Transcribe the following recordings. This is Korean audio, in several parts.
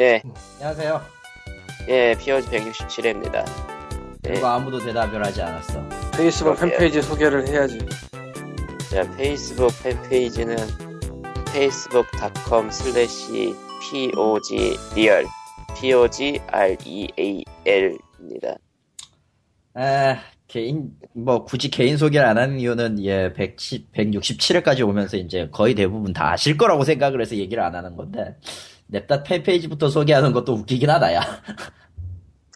예, 안녕하세요. 예, POG 167회입니다. 예, 그리고 아무도 대답을 하지 않았어. 페이스북 그러게요. 팬페이지 소개를 해야지. 자, 페이스북 팬페이지는 facebook.com slash POGreal, P-O-G-R-E-A-L입니다. 에, 개인, 뭐, 굳이 개인 소개를 안 하는 이유는, 예, 110, 167회까지 오면서 이제 거의 대부분 다 아실 거라고 생각을 해서 얘기를 안 하는 건데, 냅다 팬페이지부터 소개하는 것도 웃기긴 하다, 야.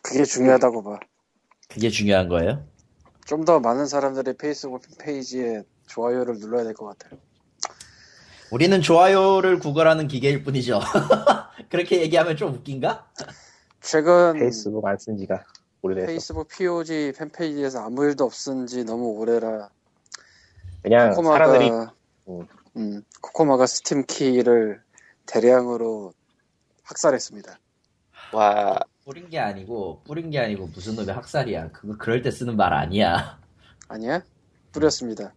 그게 중요하다고 봐. 그게 중요한 거예요? 좀 더 많은 사람들이 페이스북 팬페이지에 좋아요를 눌러야 될 것 같아요. 우리는 좋아요를 구걸하는 기계일 뿐이죠. 그렇게 얘기하면 좀 웃긴가? 최근 페이스북 안 쓴 지가 오래돼서 페이스북 POG 팬페이지에서 아무 일도 없은 지 너무 오래라 그냥 코코마가 사람들이 음. 음, 코코마가 스팀 키를 대량으로 학살했습니다. 와, 뿌린 게 아니고, 뿌린 게 아니고, 무슨 놈의 학살이야. 그거 그럴 때 쓰는 말 아니야. 아니야? 뿌렸습니다.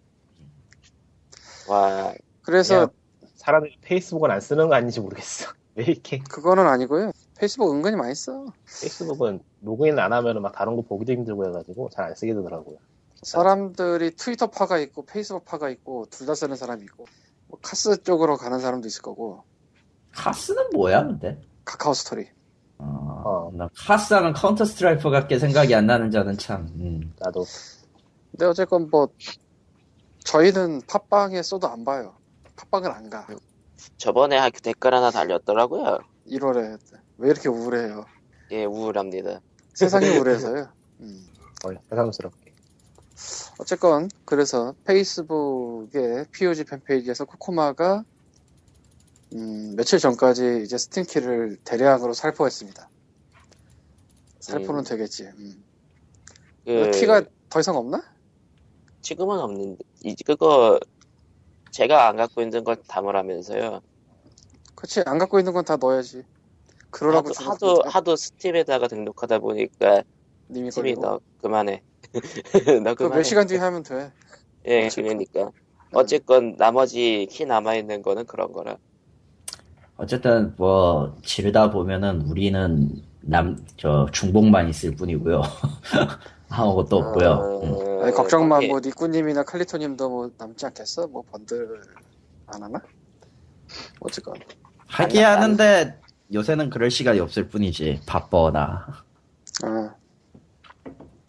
와, 그래서 사람들이 페이스북은 안 쓰는 거 아닌지 모르겠어. 왜 이렇게 그거는 아니고요. 페이스북 은근히 많이 써. 페이스북은 로그인 안 하면 막 다른 거 보기도 힘들고 해가지고 잘 안 쓰게 되더라고요. 사람들이 트위터 파가 있고 페이스북 파가 있고 둘 다 쓰는 사람이 있고 뭐 카스 쪽으로 가는 사람도 있을 거고 카스는 뭐야, 근데? 카카오 스토리 어, 어. 나 카스하면 Counter-Strike밖에 생각이 안 나는 자는 참, 음. 나도 근데 어쨌건 뭐 저희는 팟빵에 써도 안 봐요 팟빵을 안 가 저번에 학- 댓글 하나 달렸더라고요. 1월에 왜 이렇게 우울해요 예, 우울합니다. 세상이 우울해서요 음. 어, 새삼스럽게. 어쨌건 그래서 페이스북의 POG 팬페이지에서 코코마가 음, 며칠 전까지 이제 스팀키를 대량으로 살포했습니다 살포는 음. 되겠지 음. 그, 키가 더 이상 없나? 지금은 없는데, 이, 그거, 제가 안 갖고 있는 걸 담으라면서요. 그치 안 갖고 있는 건 다 넣어야지 그러라고 하도, 하도. 하도 스팀에다가 등록하다 보니까, 님이 스팀이 걸리고 너, 그만해. 너 그만해. 몇 시간 뒤에 하면 돼 예. 그러니까. 어쨌건, 나머지 키 남아 있는 거는 그런 거라. 어쨌든, 뭐, 지르다 보면은 우리는 남, 저, 중복만 있을 뿐이고요. 아무것도 없고요. 음. 어, 아니 걱정 마 뭐 니꾸님이나 칼리토님도 뭐 남지 않겠어? 뭐 번들 안 하나? 어쨌건 하긴 하는데, 요새는 그럴 시간이 없을 뿐이지. 바빠나. 아,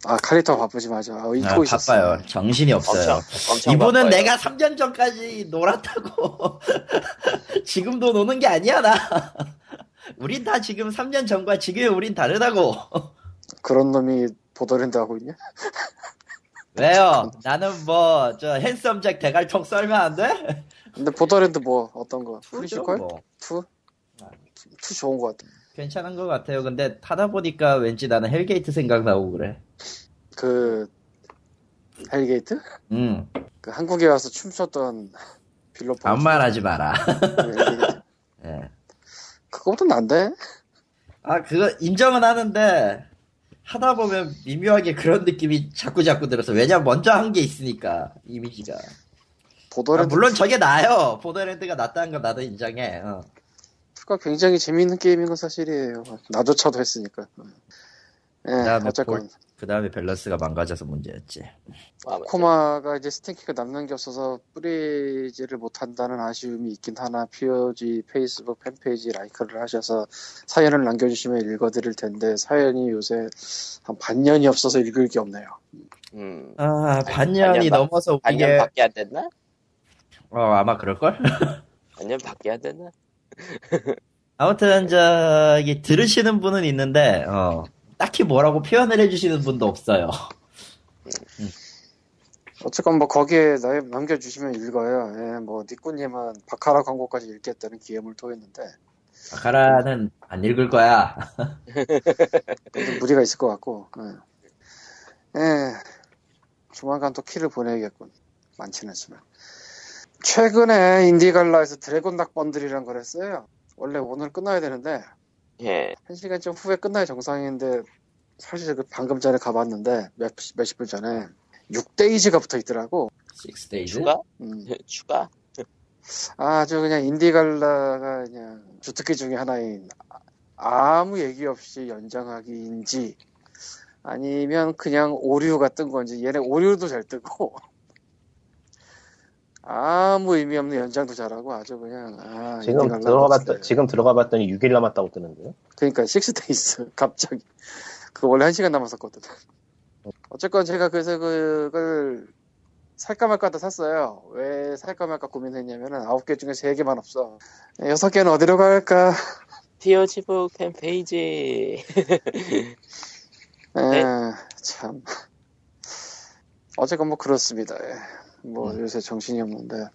아 칼리토 바쁘지 맞아 아, 잊고 아, 있었어 바빠요. 정신이 없어요. 엄청, 엄청 이분은 바빠요. 내가 3년 전까지 놀았다고. 지금도 노는 게 아니야, 나. 우린 다 지금 3년 전과 지금의 우린 다르다고. 그런 놈이 보더랜드 하고 있냐? 왜요? 나는 뭐, 저, Handsome Jack 대갈통 썰면 안 돼? 근데 Borderland 뭐 어떤 거? Pre-Sequel? 뭐. Two? Two 좋은 거 같아 괜찮은 것 같아요. 근데 하다 보니까 왠지 나는 Hellgate 생각나고 그래. 그 Hellgate? 응. 그 한국에 와서 춤췄던 빌 로퍼 아무 말 하지 마라. Hellgate. 예. 그거보다 난데? 아, 그거 인정은 하는데, 하다 보면 미묘하게 그런 느낌이 자꾸 자꾸 들어서. 왜냐면 먼저 한 게 있으니까, 이미지가. 아, Borderland 물론 저게 나아요. Borderland가 낫다는 건 나도 인정해. 어. Two가 굉장히 재미있는 게임인 건 사실이에요 나조차도 했으니까 예 그다음에 어쨌건 그 다음에 밸런스가 망가져서 문제였지. 아무튼. 코마가 이제 스팀 키가 남는 게 없어서 뿌리지를 못한다는 아쉬움이 있긴 하나 POG 페이스북 팬페이지 like를 하셔서 사연을 남겨주시면 읽어드릴 텐데 사연이 요새 한 반년이 없어서 읽을 게 없네요. 음. 아, 반년이 반년 바- 넘어서 반년 이게, 밖에 안 됐나? 어, 아마 그럴걸? 반년 밖에 안 됐나? 아무튼, 저기, 들으시는 분은 있는데, 어, 딱히 뭐라고 표현을 해주시는 분도 없어요. 어쨌건 뭐 거기에 나- 남겨주시면 읽어요. 예, 뭐 니꾸님은 바카라 광고까지 읽겠다는 기염을 토했는데 바카라는 안 읽을 거야. 좀 무리가 있을 것 같고 예. 예, 조만간 또 키를 보내야겠군. 많지는 않지만 최근에 IndieGala에서 드래곤닥 bundle이란 걸 했어요. 원래 오늘 끝나야 되는데 예. 한 시간쯤 후에 끝나야 정상인데 사실 그 방금 전에 가봤는데 몇, 몇십 분 전에 6 days가 붙어 있더라고. Six days? 추가? 음, 추가? 아주 그냥 IndieGala가 그냥 주특기 중에 하나인 아무 얘기 없이 연장하기인지 아니면 그냥 오류가 뜬 건지 얘네 오류도 잘 뜨고 아무 의미 없는 연장도 잘하고 아주 그냥 아, 지금 IndieGala 들어가 봤더 멋지다. 지금 들어가 봤더니 6일 남았다고 뜨는데요. 그러니까 six days 갑자기 그 원래 한 시간 남았었거든. 어쨌건 제가 그래서 그걸 살까 말까 하다 샀어요. 왜 살까 말까 고민했냐면은 아홉 개 중에 세 개만 없어. 여섯 개는 어디로 갈까? POG북 팬페이지. 네. 에, 참. 어쨌건 뭐 그렇습니다. 예. 뭐 음. 요새 정신이 없는데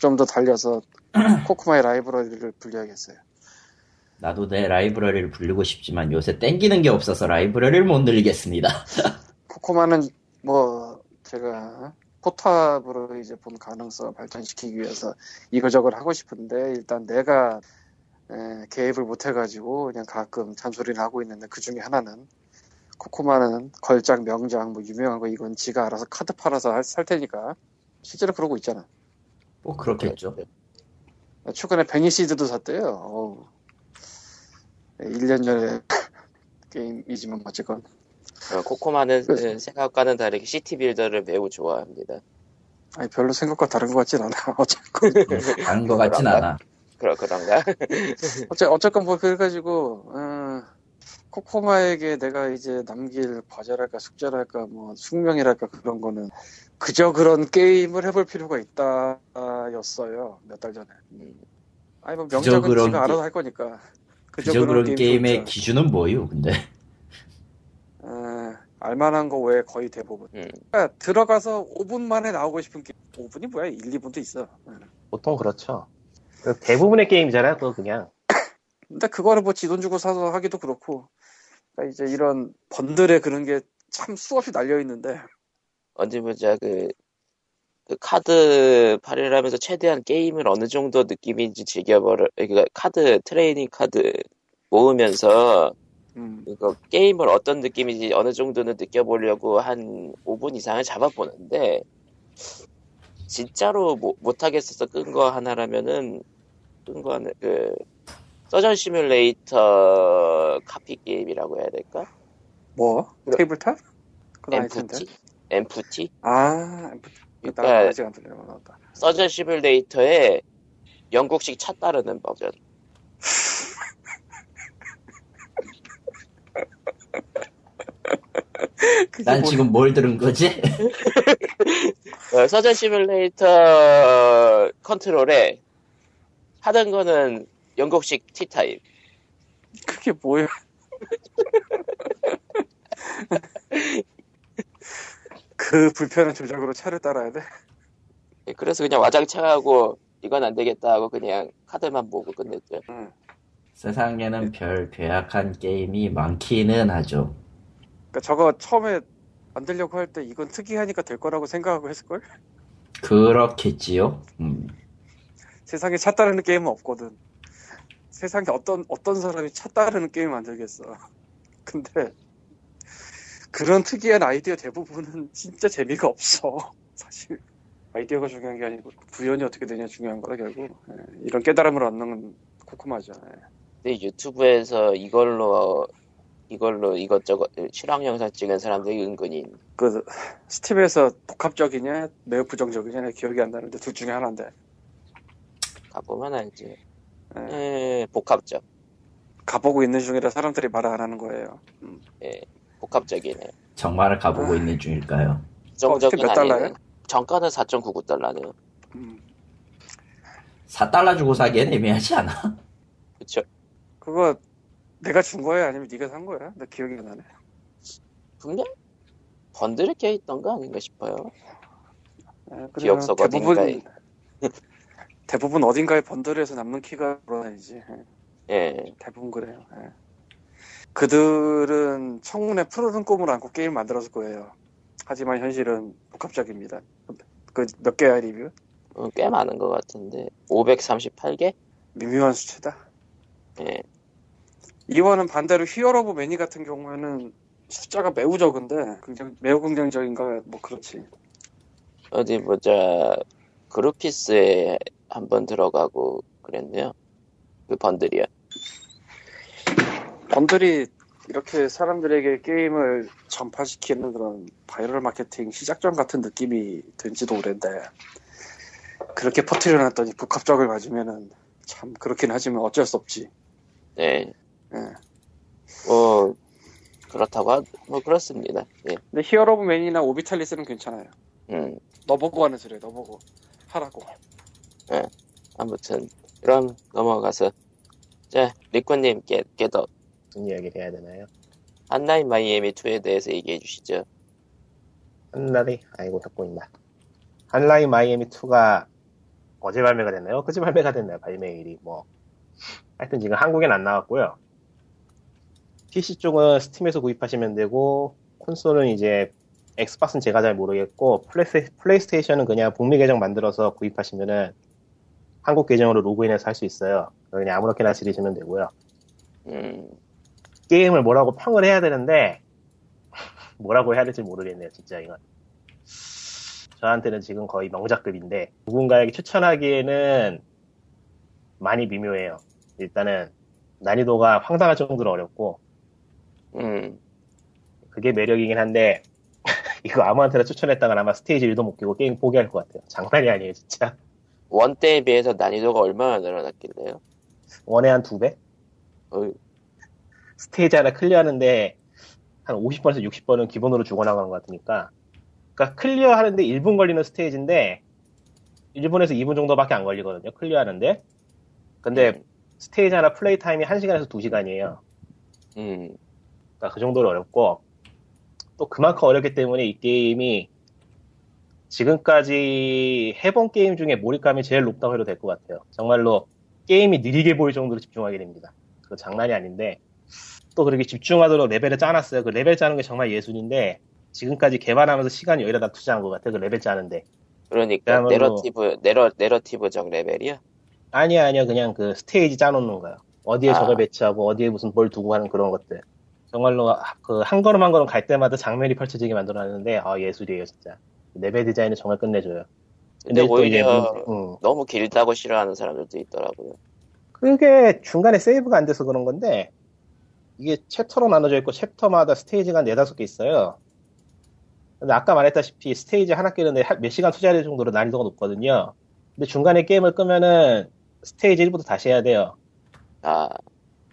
좀 더 달려서 코코마의 라이브러리를 불려야겠어요. 나도 내 라이브러리를 불리고 싶지만 요새 땡기는 게 없어서 라이브러리를 못 늘리겠습니다. 코코마는 뭐 제가 포탑으로 이제 본 가능성을 발전시키기 위해서 이거저걸 하고 싶은데 일단 내가 에, 개입을 못 해가지고 그냥 가끔 잔소리를 하고 있는데 그 중에 하나는 코코마는 걸작 명작 뭐 유명한 거 이건 지가 알아서 카드 팔아서 할- 살 테니까 실제로 그러고 있잖아. 뭐 그렇겠죠. 최근에 베니시드도 샀대요. 어우. 1년 전에 게임이지만 어쨌건 어, 코코마는 그래서- 어, 생각과는 다르게 시티 빌더를 매우 좋아합니다. 아니 별로 생각과 다른 것 같진 않아. 어쨌건 다른 것 같진? 않아. 그러 그런가? 어째, 어쨌건 뭐 그래가지고 어, 코코마에게 내가 이제 남길 과제랄까 숙제랄까 뭐 숙명이랄까 그런 거는 그저 그런 게임을 해볼 필요가 있다였어요 몇 달 전에. 음, 아니 뭐 그저 명작은 그런 지가 게- 알아서 할 거니까. 그저 그런 게임 게임의 좋죠. 기준은 뭐유? 근데 어, 알만한 거 외에 거의 대부분. 음. 그러니까 들어가서 5분 만에 나오고 싶은 게임. 5분이 뭐야? 1, 2분도 있어. 어. 보통 그렇죠. 그 대부분의 게임이잖아요. 그거 그냥 근데 그거를 뭐 지 돈 주고 사서 하기도 그렇고. 그러니까 이제 이런 번들에 그런 게 참 수없이 날려 있는데. 언제 보자 그, 그 카드 팔이를 하면서 최대한 게임을 어느 정도 느낌인지 즐겨버려 그러니까 카드 trading 카드 모으면서 음. 이거 게임을 어떤 느낌인지 어느 정도는 느껴보려고 한 5분 이상을 잡아보는데 진짜로 못, 못하겠어서 끈 거 하나라면은 끈 거 하나 그 Surgeon Simulator 카피 게임이라고 해야 될까? 뭐? Tabletop? 그건 아닐 텐데. MFT? MFT? 아, 나 그러니까 아직 안 들려. 나왔다. 서전 시뮬레이터에 영국식 차 따르는 버전. 난 뭐- 지금 뭘 들은 거지? 어, 서전 시뮬레이터 컨트롤에 하던 거는 영국식 T타입. 그게 뭐야? 그 불편한 조작으로 차를 따라야 돼? 그래서 그냥 와장창하고 이건 안 되겠다 하고 그냥 카드만 보고 끝냈죠. 세상에는 별 괴악한 게임이 많기는 하죠. 그러니까 저거 처음에 만들려고 할 때 이건 특이하니까 될 거라고 생각하고 했을걸? 그렇겠지요. 음. 세상에 차 따르는 게임은 없거든. 세상에 어떤 어떤 사람이 차 따르는 게임 만들겠어. 근데 그런 특이한 아이디어 대부분은 진짜 재미가 없어. 사실 아이디어가 중요한 게 아니고 구현이 어떻게 되냐 중요한 거라 결국 예, 이런 깨달음을 얻는 건 코코마죠. 예. 근데 유튜브에서 이걸로 이걸로 이것저것 실황 영상 찍은 사람들이 은근히 그 스팀에서 복합적이냐 매우 부정적이냐 기억이 안 나는데 둘 중에 하나인데 가보면 알지. 예. 예, 복합적. 가보고 있는 중이라 사람들이 말을 안 하는 거예요. 예, 복합적이네. 정말을 가보고 있는 중일까요? 몇 아니네. 달러예요? 정가는 4.99달러네요. 음. 4달러 주고 사기엔 애매하지 않아? 그쵸? 그거 내가 준 거야 아니면 네가 산 거야? 나 기억이 안 나네. 분명 번들에 껴있던 거 아닌가 싶어요. 예, 그래요. 기억석 대부분 어딘가에. 대부분 어딘가에 bundle에서 남는 키가 돌아다니지. 예, 예, 대부분 그래요. 예. 그들은 청운의 푸르른 꿈을 안고 게임 만들었을 거예요. 하지만 현실은 복합적입니다. 그 몇 개야 리뷰? 어, 꽤 많은 것 같은데 538개? 미묘한 수치다. 예, 이거는 반대로 Hero of Many 같은 경우에는 숫자가 매우 적은데 긍정, 매우 긍정적인가 뭐 그렇지. 어디 보자 그루피스에 한번 들어가고 그랬네요. 그 번들이요. 번들이 이렇게 사람들에게 게임을 전파시키는 그런 바이럴 마케팅 시작점 같은 느낌이 든지도 오랜데 그렇게 퍼뜨려 놨더니 북합적을 맞으면은 참 그렇긴 하지만 어쩔 수 없지. 네. 예. 뭐 그렇다고 하, 뭐 그렇습니다. 예. 근데 Hero of Many나 Orbitalis는 괜찮아요. 음. 너 보고 하는 소리야, 너 보고. 하라고. 아무튼 그럼 넘어가서 자 리코님 깨 깨더 무슨 이야기를 해야 되나요? Hotline Miami 2에 대해서 얘기해 주시죠. 한날이 아이고 듣고 있나. Hotline Miami 2가 어제 발매가 됐나요? 그제 발매가 됐나요? 발매일이 뭐. 하여튼 지금 한국엔 안 나왔고요. PC 쪽은 스팀에서 구입하시면 되고 콘솔은 이제 엑스박스는 제가 잘 모르겠고 플레이 스테, 플레이스테이션은 그냥 북미 계정 만들어서 구입하시면은 한국 계정으로 로그인해서 할 수 있어요. 그냥 아무렇게나 지르시면 되고요. 음. 게임을 뭐라고 평을 해야 되는데 뭐라고 해야 될지 모르겠네요 진짜 이건 저한테는 지금 거의 명작급인데 누군가에게 추천하기에는 많이 미묘해요 일단은 난이도가 황당할 정도로 어렵고 음. 그게 매력이긴 한데 이거 아무한테나 추천했다가 아마 스테이지 1도 못 끼고 게임 포기할 것 같아요 장난이 아니에요 진짜 원 때에 비해서 난이도가 얼마나 늘어났길래요? 원에 한 두 배? 어이, 스테이지 하나 클리어하는데 한 50번에서 60번은 기본으로 죽어나가는 것 같으니까. 그러니까 클리어 하는데 1분 걸리는 스테이지인데 1분에서 2분 정도밖에 안 걸리거든요 클리어 하는데. 근데 음. 스테이지 하나 플레이 타임이 1시간에서 2시간이에요. 음. 그러니까 그 정도로 어렵고 또 그만큼 어렵기 때문에 이 게임이 지금까지 해본 게임 중에 몰입감이 제일 높다고 해도 될 것 같아요. 정말로 게임이 느리게 보일 정도로 집중하게 됩니다. 그 장난이 아닌데 또 그렇게 집중하도록 레벨을 짜놨어요. 그 레벨 짜는 게 정말 예술인데 지금까지 개발하면서 시간이 여기다 투자한 것 같아요. 그 레벨 짜는데. 그러니까 내러티브 내러 내러티브적 레벨이야? 아니야 아니야 그냥 그 스테이지 짜놓는 거예요. 어디에 아. 저걸 배치하고 어디에 무슨 뭘 두고 하는 그런 것들. 정말로 그 한 걸음 한 걸음 갈 때마다 장면이 펼쳐지게 만들어놨는데 아 예술이에요 진짜. 레벨 디자인은 정말 끝내줘요. 근데 또 이제 오히려 문제- 음. 너무 길다고 싫어하는 사람들도 있더라고요. 그게 중간에 세이브가 안 돼서 그런 건데 이게 챕터로 나눠져 있고 챕터마다 스테이지가 한 네다섯 개 있어요. 근데 아까 말했다시피 스테이지 하나 깨는데 한- 몇 시간 투자해야 될 정도로 난이도가 높거든요. 근데 중간에 게임을 끄면은 스테이지 1부터 다시 해야 돼요. 아,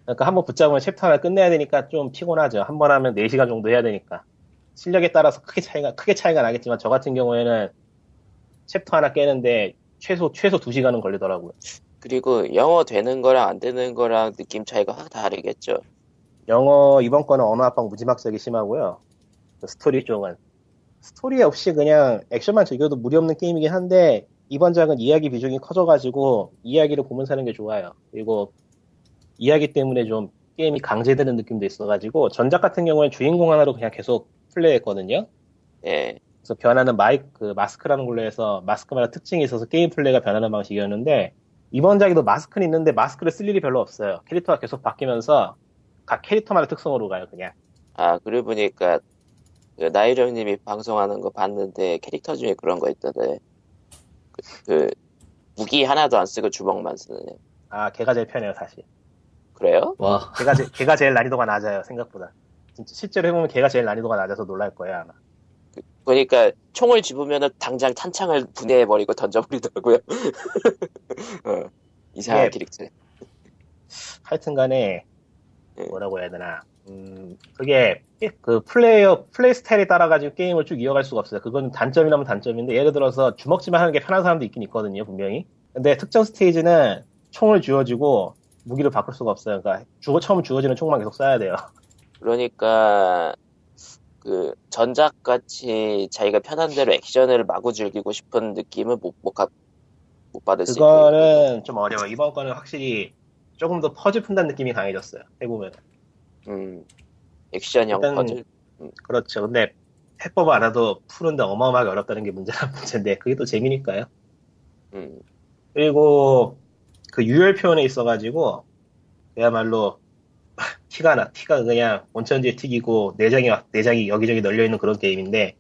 그러니까 한번 붙잡으면 챕터 하나 끝내야 되니까 좀 피곤하죠. 한 번 하면 4시간 정도 해야 되니까. 실력에 따라서 크게 차이가, 크게 차이가 나겠지만 저 같은 경우에는 챕터 하나 깨는데 최소, 최소 2시간은 걸리더라고요. 그리고 영어 되는 거랑 안 되는 거랑 느낌 차이가 확 다르겠죠. 영어 이번 거는 언어 압박 무지막지하게 심하고요. 그 스토리 쪽은 스토리 없이 그냥 액션만 즐겨도 무리 없는 게임이긴 한데 이번 작은 이야기 비중이 커져가지고 이야기를 보면서 하는 게 좋아요. 그리고 이야기 때문에 좀 게임이 강제되는 느낌도 있어가지고 전작 같은 경우는 주인공 하나로 그냥 계속 플레이했거든요. 예. 그래서 변하는 마이 그 마스크라는 걸로 해서 마스크마다 특징이 있어서 게임 플레이가 변하는 방식이었는데 이번 작에도 마스크는 있는데 마스크를 쓸 일이 별로 없어요. 캐릭터가 계속 바뀌면서 각 캐릭터마다 특성으로 가요 그냥. 아, 그러고 보니까 그 나이령님이 방송하는 거 봤는데 캐릭터 중에 그런 거 있던데. 그, 그 무기 하나도 안 쓰고 주먹만 쓰는 애. 아 걔가 제일 편해요 사실. 그래요? 와, 걔가, 제, 걔가 제일 난이도가 낮아요 생각보다. 진짜 실제로 해보면 걔가 제일 난이도가 낮아서 놀랄 거예요 아마. 그러니까 총을 집으면 당장 탄창을 분해해버리고 던져버리더라고요. 어, 이상한 예. 캐릭터. 하여튼간에 예. 뭐라고 해야 되나. 음 그게 그 플레이어 플레이 스타일에 따라 가지고 게임을 쭉 이어갈 수가 없어요. 그건 단점이라면 단점인데 예를 들어서 주먹질만 하는 게 편한 사람도 있긴 있거든요 분명히. 근데 특정 스테이지는 총을 쥐어주고 무기를 바꿀 수가 없어요. 그러니까 주고 처음 주어지는 총만 계속 쏴야 돼요. 그러니까 그 전작 같이 자기가 편한 대로 액션을 마구 즐기고 싶은 느낌은 못, 못, 가- 못 받을 수 있고. 그거는 좀 어려워. 이번 거는 확실히 조금 더 퍼즐 푼다는 느낌이 강해졌어요. 해보면. 음, 액션형 일단- 퍼즐. 그렇죠. 근데 해법 알아도 푸는데 어마어마하게 어렵다는 게 문제란 문제인데 그게 또 재미니까요. 음, 그리고 그 유혈 표현에 있어가지고 그야말로 피가 나. 피가 그냥 온천지에 튀기고 내장이 내장이 여기저기 널려 있는 그런 게임인데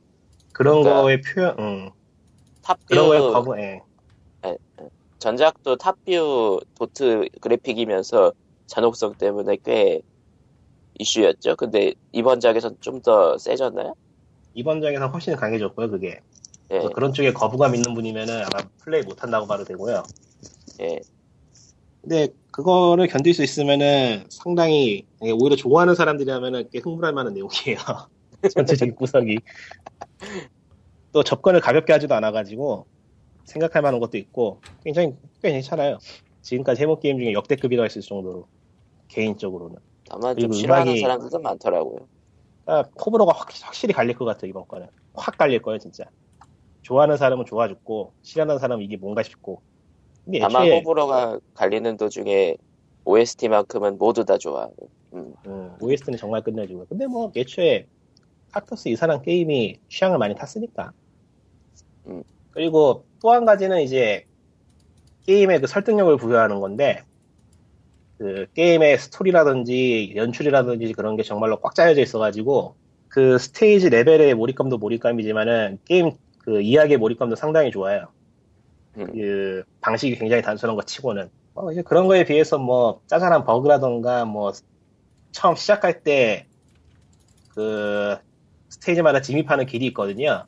그런 그러니까 거의 표현, 응. top view 그런 거에 거부, 예. 전작도 top view 도트 그래픽이면서 잔혹성 때문에 꽤 이슈였죠. 근데 이번 작에선 좀 더 세졌나요? 이번 장에서 훨씬 강해졌고요, 그게. 예, 그런 쪽에 거부감 있는 분이면은 아마 플레이 못한다고 봐도 되고요. 예. 근데 그거를 견딜 수 있으면은 상당히 예, 오히려 좋아하는 사람들이라면은 꽤 흥분할 만한 내용이에요. 전체적인 구성이. 또 접근을 가볍게 하지도 않아가지고 생각할 만한 것도 있고 굉장히 꽤 괜찮아요. 지금까지 해본 게임 중에 역대급이라고 했을 정도로 개인적으로는. 다만 좀 싫어하는 음악이- 사람들도 많더라고요. 아, 호불호가 확, 확실히 갈릴 것 같아요, 이번 거는. 확 갈릴 거예요, 진짜. 좋아하는 사람은 좋아 죽고, 싫어하는 사람은 이게 뭔가 싶고. 근데 다만 애초에, 호불호가 갈리는 도중에 OST만큼은 모두 다 좋아하고. 음, 음, OST는 정말 끝내주고. 근데 뭐, 애초에, 칵터스 이사람 게임이 취향을 많이 탔으니까. 음. 그리고 또 한 가지는 이제, 게임의 그 설득력을 부여하는 건데, 그, 게임의 스토리라든지, 연출이라든지 그런 게 정말로 꽉 짜여져 있어가지고, 그 스테이지 레벨의 몰입감도 몰입감이지만은, 게임 그 이야기의 몰입감도 상당히 좋아요. 음. 그 방식이 굉장히 단순한 것 치고는 어, 이제 그런 거에 비해서 뭐 짜잘한 버그라던가 뭐 처음 시작할 때 그 스테이지마다 진입하는 길이 있거든요.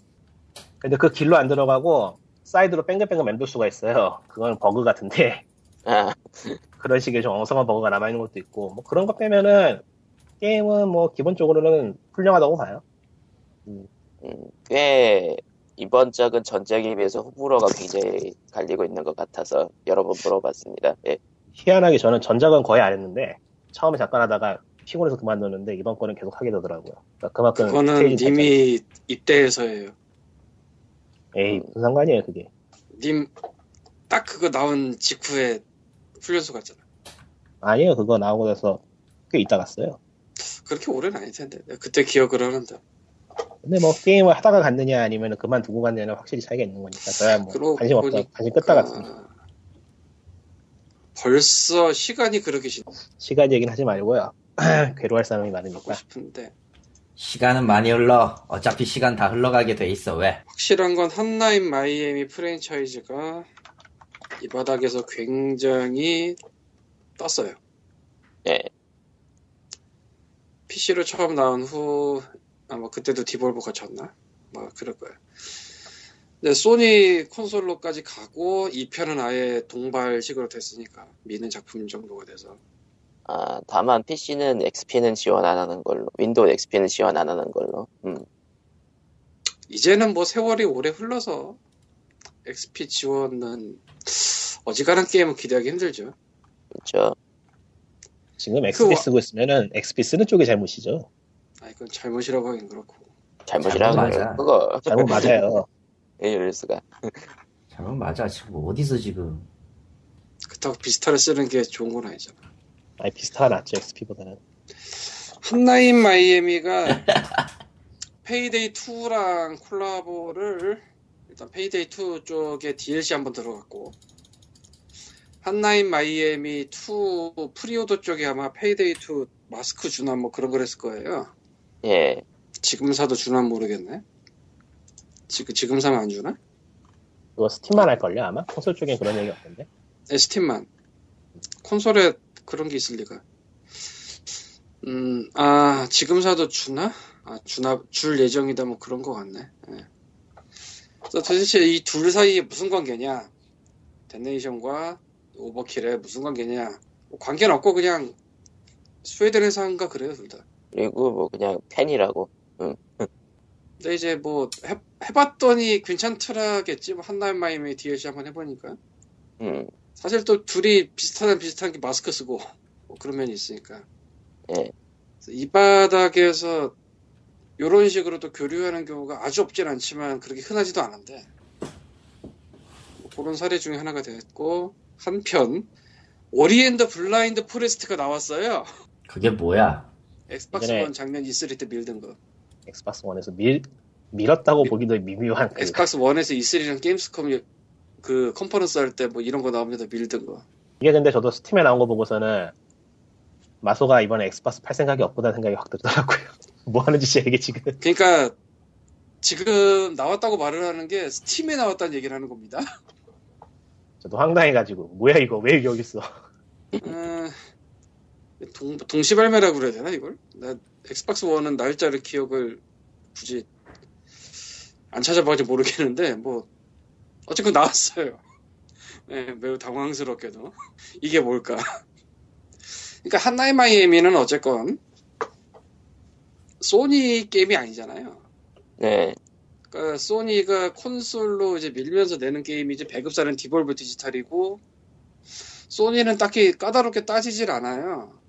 근데 그 길로 안 들어가고 사이드로 뺑글뺑글 맴돌 수가 있어요. 그건 버그 같은데 아, 그런 식의 좀 엉성한 버그가 남아있는 것도 있고 뭐 그런 거 빼면은 게임은 뭐 기본적으로는 훌륭하다고 봐요. 음, 꽤 이번 작은 전작에 비해서 호불호가 굉장히 갈리고 있는 것 같아서 여러 번 물어봤습니다. 예. 희한하게 저는 전작은 거의 안 했는데 처음에 잠깐 하다가 피곤해서 그만뒀는데 이번 거는 계속 하게 되더라고요. 그러니까 그만큼 그거는 님이 입대해서예요. 에이 무슨 상관이에요 그게. 님 딱 그거 나온 직후에 훈련소 갔잖아. 아니에요 그거 나오고 나서 꽤 있다 갔어요. 그렇게 오래는 아닐 텐데. 그때 기억을 하는데. 근데 뭐 게임을 하다가 갔느냐 아니면 그만두고 갔느냐는 확실히 차이가 있는 거니까 저야 뭐 관심 없다 관심 끄다 갔습니다. 벌써 시간이 그렇게 지나고 시간 얘기는 하지 말고요. 괴로워할 사람이 많으니까. 싶은데 시간은 많이 흘러. 어차피 시간 다 흘러가게 돼 있어. 왜? 확실한 건 한라인 마이애미 프랜차이즈가 이 바닥에서 굉장히 떴어요. 예. PC로 처음 나온 후 아마 그때도 디볼버가 졌나? 뭐 그럴 거예요. 근데 소니 콘솔로까지 가고 이 편은 아예 동발식으로 됐으니까 미는 작품 정도가 돼서 아, 다만 PC는 XP는 지원 안 하는 걸로, Windows XP는 지원 안 하는 걸로. 음, 이제는 뭐 세월이 오래 흘러서 XP 지원은 어지간한 게임은 기대하기 힘들죠. 그렇죠. 지금 XP 와- 쓰고 있으면은 XP 쓰는 쪽이 잘못이죠. 아 이건 잘못이라고 하긴 그렇고 잘못이라고 잘못. 맞아. 그거 잘못 맞아요. 이럴 수가. 잘못 맞아. 지금 어디서 지금. 그렇다고 Vista를 쓰는 게 좋은 건 아니잖아. 아니 Vista가 낫죠 XP보다는. 한라인 마이애미가 페이데이 2랑 콜라보를 일단 Payday 2 쪽에 DLC 한번 들어갔고 Hotline Miami 2 preorder 쪽에 아마 Payday 2 마스크 주나 뭐 그런 걸 했을 거예요. 예. 지금 사도 주나 모르겠네. 지금 지금 사면 안 주나? 그거 Steam만 할 걸요 아마? 콘솔 쪽엔 그런 얘기 없던데. Steam만 콘솔에 그런 게 있을 리가. 음, 아 지금 사도 주나? 아 주나 줄 예정이다 뭐 그런 거 같네. 예. 그래서 도대체 이 둘 사이에 무슨 관계냐? Dennaton과 Overkill에 무슨 관계냐? 뭐 관계는 없고 그냥 스웨덴 회사인가 그래요 둘 다. 그리고 뭐 그냥 팬이라고. 근데 이제 뭐 해, 해봤더니 괜찮더라겠지. 뭐 Hotline Miami DLC 한번 해보니까. 음, 사실 또 둘이 비슷하단 비슷한 게 마스크 쓰고 뭐 그런 면이 있으니까. 예. 그래서 이 바닥에서 이런 식으로 또 교류하는 경우가 아주 없진 않지만 그렇게 흔하지도 않은데 뭐 그런 사례 중에 하나가 됐고 한편 Ori and the Blind Forest가 나왔어요. 그게 뭐야? 엑스박스 원 작년 E3 때 밀던 거. 엑스박스 원에서 밀 밀었다고 보기도 미묘한 그 엑스박스 원에서 E3랑 게임스컴 그 컨퍼런스 할 때 뭐 이런 거 나옵니다 밀던 거. 이게 근데 저도 스팀에 나온 거 보고서는 마소가 이번에 엑스박스 팔 생각이 없구나 생각이 확 들더라고요. 뭐 하는 짓이야 이게 지금. 그러니까 지금 나왔다고 말을 하는 게 스팀에 나왔다는 얘기를 하는 겁니다. 저도 황당해가지고 뭐야 이거 왜 여기 있어? 음, 동, 동시 발매라고 그래야 되나 이걸? 나 엑스박스 원은 날짜를 기억을 굳이 안 찾아봐가지고 모르겠는데 뭐 어쨌건 나왔어요. 네, 매우 당황스럽게도 이게 뭘까? 그러니까 한나의 마이애미는 어쨌건 소니 게임이 아니잖아요. 네. 그러니까 소니가 콘솔로 이제 밀면서 내는 게임이지 배급사는 Devolver Digital이고 소니는 딱히 까다롭게 따지질 않아요.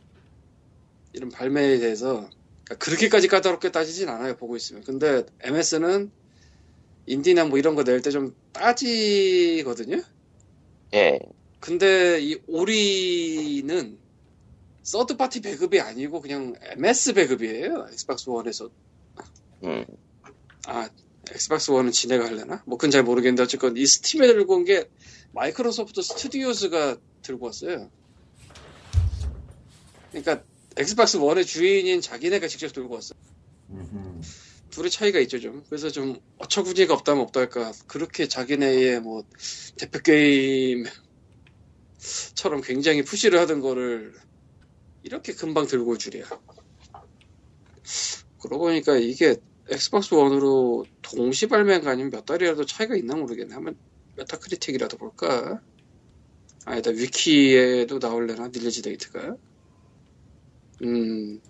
이런 발매에 대해서 그러니까 그렇게까지 까다롭게 따지진 않아요. 보고 있으면. 근데 MS는 인디나 뭐 이런 거 낼 때 좀 따지거든요. 예. 근데 이 Ori는 third party 배급이 아니고 그냥 MS 배급이에요. 엑스박스 원에서 음. 아, 엑스박스 원은 지네가 하려나? 뭐, 그건 잘 모르겠는데, 어쨌건 이 스팀에 들고 온 게 Microsoft Studios가 들고 왔어요. 그러니까, 엑스박스 원의 주인인 자기네가 직접 들고 왔어요. 둘의 차이가 있죠, 좀. 그래서 좀, 어처구니가 없다면 없달까. 그렇게 자기네의 뭐, 대표 게임처럼 굉장히 푸시를 하던 거를, 이렇게 금방 들고 올 줄이야. 그러고 보니까 이게 엑스박스 원으로 동시 발매가 아니면 몇 달이라도 차이가 있나 모르겠네. 한번 메타크리틱이라도 볼까? 아니다, 위키에도 나올래나? release date가? 음,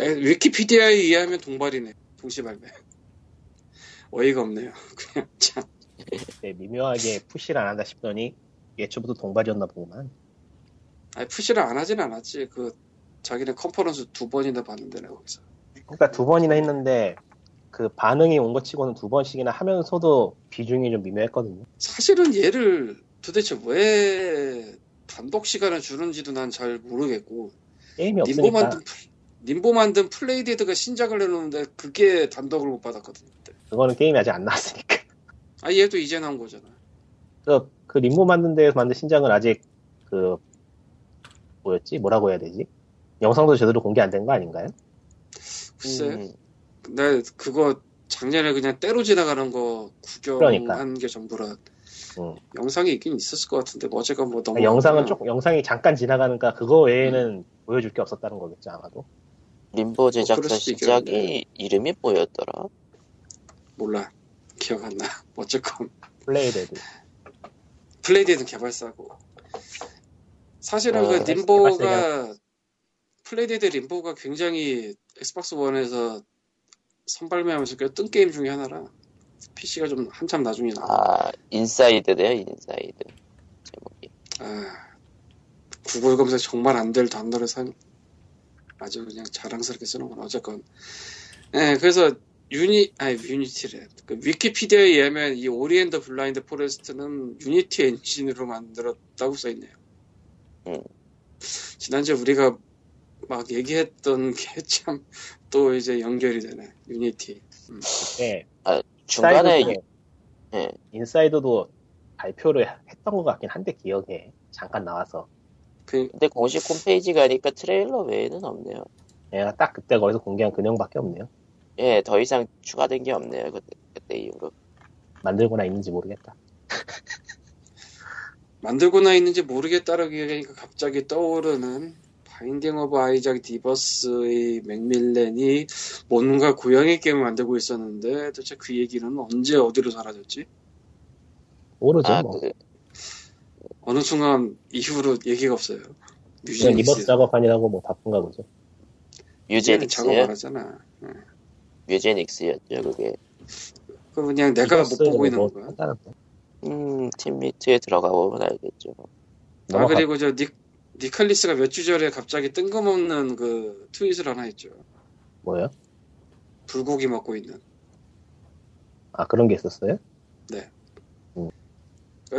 에, 위키피디아에 의하면 동발이네. 동시 발매. 어이가 없네요. 그냥 참. 네, 미묘하게 푸시를 안 한다 싶더니 애초부터 동발이었나 보구만. 아니, 푸시를 안 하진 않았지. 그, 자기네 컨퍼런스 두 번이나 봤는데, 내가 거기서. 그러니까 두 번이나 했는데 그 반응이 온 것 치고는 두 번씩이나 하면서도 비중이 좀 미묘했거든요. 사실은 얘를 도대체 왜 단독 시간을 주는지도 난 잘 모르겠고, 게임이 림보 없으니까 만든 플- 림보 만든 Playdead가 신작을 내놓는데 그게 단독을 못 받았거든요. 그거는 게임이 아직 안 나왔으니까. 아 얘도 이제 나온 거잖아. 그, 그 림보 만든 데에서 만든 신작은 아직 그 뭐였지? 뭐라고 해야 되지? 영상도 제대로 공개 안 된 거 아닌가요? 글쎄, 음, 나 그거 작년에 그냥 떼로 지나가는 거 구경한 그러니까. 게 전부라 응. 영상이 있긴 있었을 것 같은데 뭐 어쨌건 뭐 너무 아, 영상은 조 영상이 잠깐 지나가니까 그거 외에는 보여줄 게 없었다는 거겠죠 아마도. 림보 제작사 뭐 수도 시작이. 이름이 뭐였더라? 몰라 기억 안 나. 어쨌건 Playdead. Playdead는 개발사고 사실은 어, 그 개발사 림보가 Playdead 림보가 굉장히 엑스박스 원에서 선발매하면서 꽤 뜬 게임 중에 하나라 PC가 좀 한참 나중에 나와 아, 인사이드네요, 인사이드. 제목이. 아, 구글 검색 정말 안 될 단어를 산 아주 그냥 자랑스럽게 쓰는구나 어쨌건 네, 그래서 유니 아니 유니티래 그 위키피디아에 의하면 이 Ori and the Blind Forest는 유니티 엔진으로 만들었다고 써있네요 음. 지난주에 우리가 막 얘기했던 게 참 또 이제 연결이 되네 유니티 네. 중간에, 인사이드도, 예. 인사이드도 발표를 했던 것 같긴 한데 기억에 잠깐 나와서 그 근데 공식 홈페이지 가니까 트레일러 외에는 없네요. 내가 딱 그때 거기서 공개한 그 영상밖에 없네요. 예, 더 이상 추가된 게 없네요, 그때, 그때 이후로. 만들고나 있는지 모르겠다. 만들고나 있는지 모르겠다라고 얘기하니까 갑자기 떠오르는 Binding of Isaac Rebirth의 맥밀런이 뭔가 고양이 게임을 만들고 있었는데 도대체 그 얘기는 언제 어디로 사라졌지? 모르죠. 아, 뭐. 그, 어느 순간 이후로 얘기가 없어요. 뮤직스 Rebirth 작업하느라고 뭐 바쁜가 보죠. Mewgenics요? 작업 안 하잖아. 뮤제닉스였죠, 그게. 그 그냥 내가 못 보고 있는 뭐 거야. 한다는데. 음, 팀미트에 들어가 보면 알겠죠. 아 그리고 저 니, 니칼리스가 몇 주 전에 갑자기 뜬금없는 그 트윗을 하나 했죠. 뭐요? 불고기 먹고 있는. 아 그런 게 있었어요? 그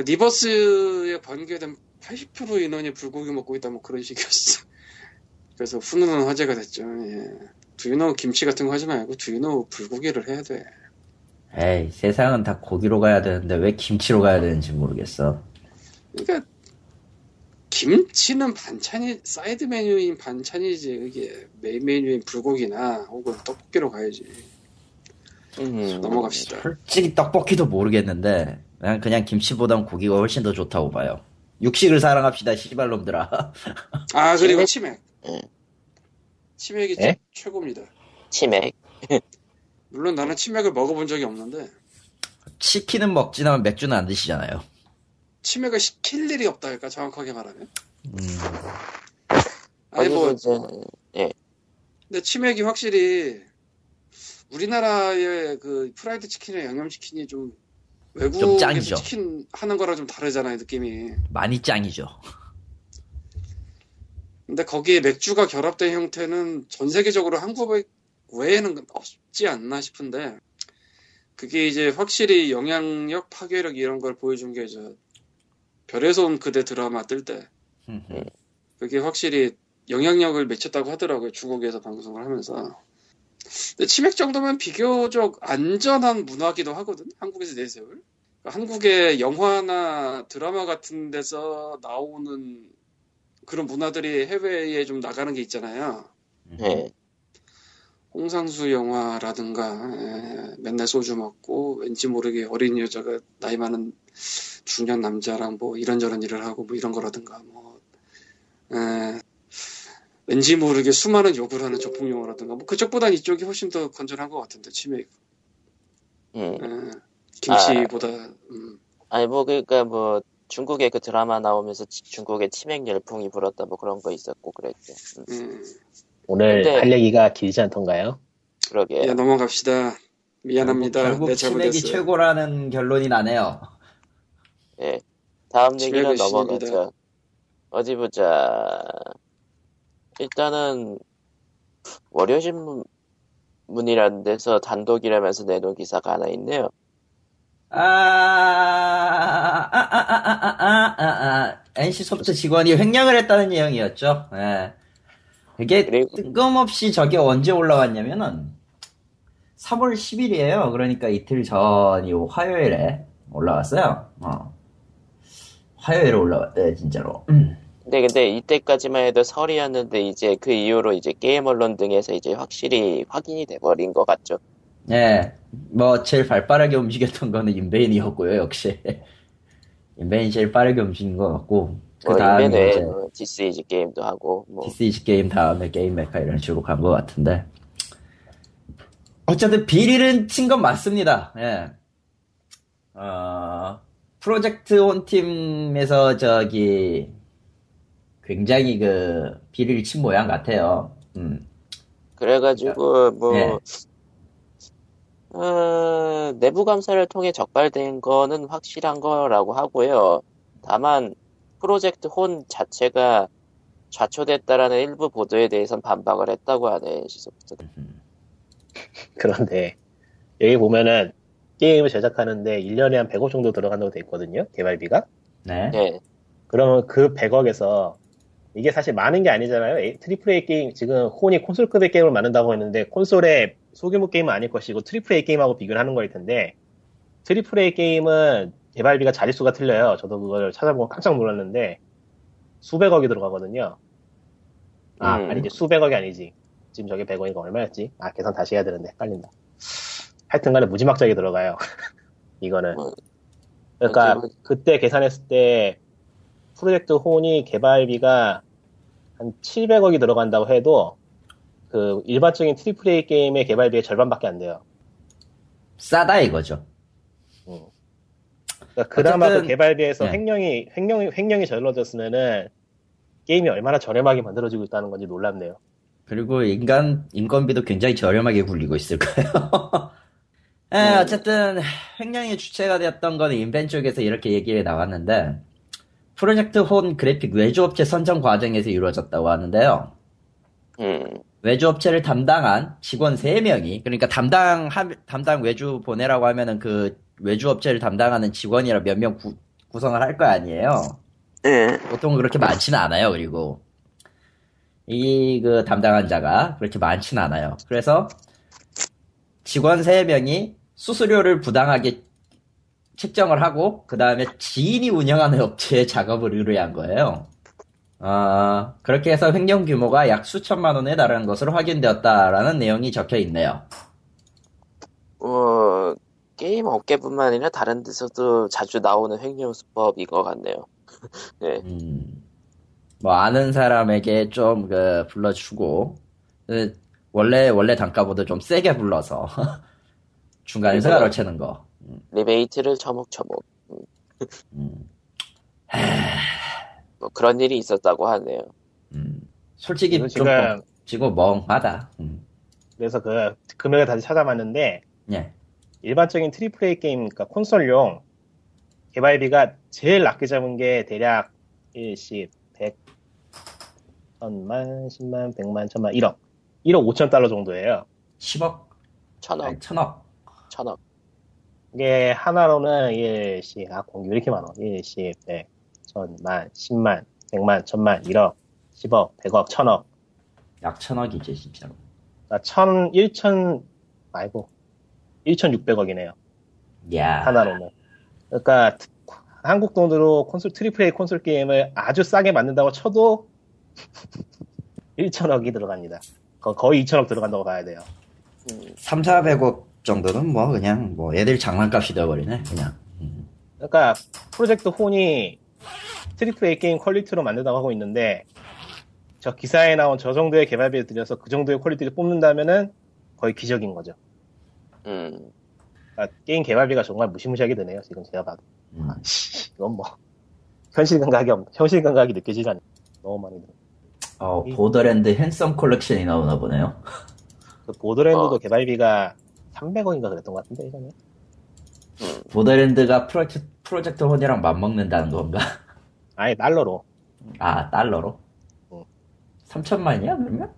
리버스에 번개된 80% 인원이 불고기 먹고 있다 뭐 그런 식이었어. 그래서 훈훈한 화제가 됐죠. 예. 두유노 김치 같은 거 하지 말고 두유노 불고기를 해야 돼. 에이, 세상은 다 고기로 가야 되는데 왜 김치로 가야 되는지 모르겠어. 그러니까 김치는 반찬이 사이드 메뉴인 반찬이지 그게 메인 메뉴인 불고기나 혹은 떡볶이로 가야지. 음, 넘어갑시다. 솔직히 떡볶이도 모르겠는데 난 그냥 김치보단 고기가 훨씬 더 좋다고 봐요. 육식을 사랑합시다, 시발놈들아. 아 그리고 치맥? 치맥. 치맥이 예? 최고입니다. 치맥. 물론 나는 치맥을 먹어본 적이 없는데 치킨은 먹지만 맥주는 안 드시잖아요. 치맥을 시킬 일이 없다 할까 정확하게 말하면. 음, 아니 뭐 이제 근데 치맥이 확실히 우리나라의 그 프라이드 치킨이나 양념치킨이 좀 외국에서 짱이죠. 치킨 하는 거랑 좀 다르잖아요 느낌이. 많이 짱이죠. 근데 거기에 맥주가 결합된 형태는 전 세계적으로 한국 외에는 없지 않나 싶은데 그게 이제 확실히 영향력, 파괴력 이런 걸 보여준 게 저 별에서 온 그대 드라마 뜰 때 그게 확실히 영향력을 미쳤다고 하더라고요 중국에서 방송을 하면서 치맥 정도면 비교적 안전한 문화기도 하거든 한국에서 내세울. 한국의 영화나 드라마 같은 데서 나오는 그런 문화들이 해외에 좀 나가는 게 있잖아요. 예. 홍상수 영화라든가 에, 맨날 소주 먹고 왠지 모르게 어린 여자가 나이 많은 중년 남자랑 뭐 이런저런 일을 하고 뭐 이런 거라든가 뭐 에, 왠지 모르게 수많은 욕을 하는 적풍 영화라든가 뭐 그쪽보단 이쪽이 훨씬 더 건전한 것 같은데 치맥 음. 에, 김씨보다 음, 아니 뭐 그러니까 뭐 중국에 그 드라마 나오면서 치- 중국에 치맥 열풍이 불었다 뭐 그런 거 있었고 그랬죠. 음, 음. 오늘 근데- 할 얘기가 길지 않던가요? 그러게. 예, 넘어갑시다 미안합니다 결국 내 치맥이 잘못했어요 최고라는 결론이 나네요. 예. 다음 신입니다. 넘어가죠. 어디 보자. 일단은 월요신문이라는 데서 단독이라면서 내놓은 기사가 하나 있네요. 아, 아, 아, 아, 아, 아, 아, NC 소프트 직원이 횡령을 했다는 내용이었죠. 예. 이게 그리고... 뜬금없이 저게 언제 올라왔냐면은 3월 10일이에요. 그러니까 이틀 전이 화요일에 올라왔어요. 어. 화요일에 올라왔대 진짜로. 음. 근데 근데 이때까지만 해도 설이었는데 이제 그 이후로 이제 게임 언론 등에서 이제 확실히 확인이 돼버린 것 같죠. 예. 뭐, 제일 발빠르게 움직였던 거는 인벤이었고요, 역시. 인벤이 제일 빠르게 움직인 것 같고. 그뭐 다음에 인벤에 이제, 뭐 디스이즈 게임도 하고 뭐 TCG 게임 다음에 게임 메카 이런 식으로 간 것 같은데. 어쨌든 비리는 친 건 맞습니다. 예. 어, 프로젝트 혼 팀에서 저기, 굉장히 그, 비리를 친 모양 같아요. 음. 그래가지고 뭐 예. 어, 내부 감사를 통해 적발된 거는 확실한 거라고 하고요. 다만 프로젝트 혼 자체가 좌초됐다라는 일부 보도에 대해선 반박을 했다고 하네 시소프트. 그런데 여기 보면은 게임을 제작하는데 1년에 한 100억 정도 들어간다고 돼 있거든요. 개발비가. 네. 네, 그러면 그 100억에서 이게 사실 많은 게 아니잖아요. triple A 게임 지금 혼이 콘솔급의 게임을 만든다고 했는데 콘솔의 소규모 게임은 아닐 것이고 triple A 게임하고 비교를 하는 거일 텐데 triple A 게임은 개발비가 자릿수가 틀려요. 저도 그걸 찾아보고 깜짝 놀랐는데 수백억이 들어가거든요. 아 음. 아니지 수백억이 아니지. 지금 저게 100억이니까 얼마였지? 아 계산 다시 해야 되는데 헷갈린다. 하여튼간에 무지막지하게 들어가요. 이거는. 뭐, 그러니까 어찌 그때 계산했을 때 프로젝트 혼이 개발비가 한 700억이 들어간다고 해도 그 일반적인 triple A 게임의 개발비의 절반밖에 안 돼요. 싸다 이거죠. 그러니까 그나마 어쨌든, 그 개발비에서 네. 횡령이 횡령이 횡령이 저질러졌으면은 게임이 얼마나 저렴하게 만들어지고 있다는 건지 놀랍네요. 그리고 인간 인건비도 굉장히 저렴하게 굴리고 있을 거예요. 에, 음. 어쨌든 횡령의 주체가 되었던 건 인벤 쪽에서 이렇게 얘기가 나왔는데 프로젝트 혼 그래픽 외주업체 선정 과정에서 이루어졌다고 하는데요. 음, 외주업체를 담당한 직원 3명이 그러니까 담당 한- 담당 외주 보내라고 하면은 그 외주업체를 담당하는 직원이라 몇 명 구성을 할 거 아니에요. 예, 보통 그렇게 많지는 않아요. 그리고 이 그 담당한 자가 그렇게 많지는 않아요. 그래서 직원 3명이 수수료를 부당하게 책정을 하고 그 다음에 지인이 운영하는 업체에 작업을 의뢰한 거예요. 아, 그렇게 해서 횡령 규모가 약 수천만 원에 달하는 것으로 확인되었다라는 내용이 적혀 있네요. 어, 게임 업계뿐만 아니라 다른 데서도 자주 나오는 횡령 수법인 것 같네요. 네, 음, 뭐 아는 사람에게 좀 그 불러주고 그 원래 원래 단가보다 좀 세게 불러서 중간에서 가로채는 거. 리베이트를 처먹처먹. 음, 뭐 그런 일이 있었다고 하네요. 음. 솔직히 좀 지금 지금 멍하다. 음. 그래서 그 금액을 다시 찾아봤는데 예. 일반적인 triple A 게임, 그러니까 콘솔용 개발비가 제일 낮게 잡은 게 대략 1, 10, 100, 1000만, 10만, 100만, 1000만, 1억. 1억 5천 달러 정도예요. 10억, 천억, 아니, 천억. 천억. 이게 하나로는 1, 10, 아, 공기 왜 이렇게 많아? 1, 10, 100, 1000만, 10만, 100만, 1000만, 1억, 10억, 100억, 1000억. 약 천억이지 진짜로. 그러니까 1000, 1000, 아이고, 1600억이네요. 야. 하나로는. 그러니까 트- 한국 돈으로 콘솔 triple A 콘솔 게임을 아주 싸게 만든다고 쳐도 1천억이 들어갑니다. 거- 거의 2천억 들어간다고 봐야 돼요. 음, 3, 400억 정도는 뭐 그냥 뭐 애들 장난값이 되어버리네 그냥. 음. 그러니까 프로젝트 혼이 트리플 A 게임 퀄리티로 만든다고 하고 있는데 저 기사에 나온 저 정도의 개발비를 들여서 그 정도의 quality를 뽑는다면은 거의 기적인 거죠. 음, 그러니까 게임 개발비가 정말 무시무시하게 드네요. 지금 제가 봐도. 음. 이건 뭐 현실 감각이 없, 현실 감각이 느껴지지 않. 너무 많이 들어. 어, 보더랜드 핸섬 컬렉션이 나오나 보네요. 그 보더랜드도 어. 개발비가 300억인가 그랬던 것 같은데 이전에. 보더랜드가 프로젝트, 프로젝트 혼이랑 맞먹는다는 건가? 아예 달러로. 아, 달러로? 어. 3천만이야, 그러면?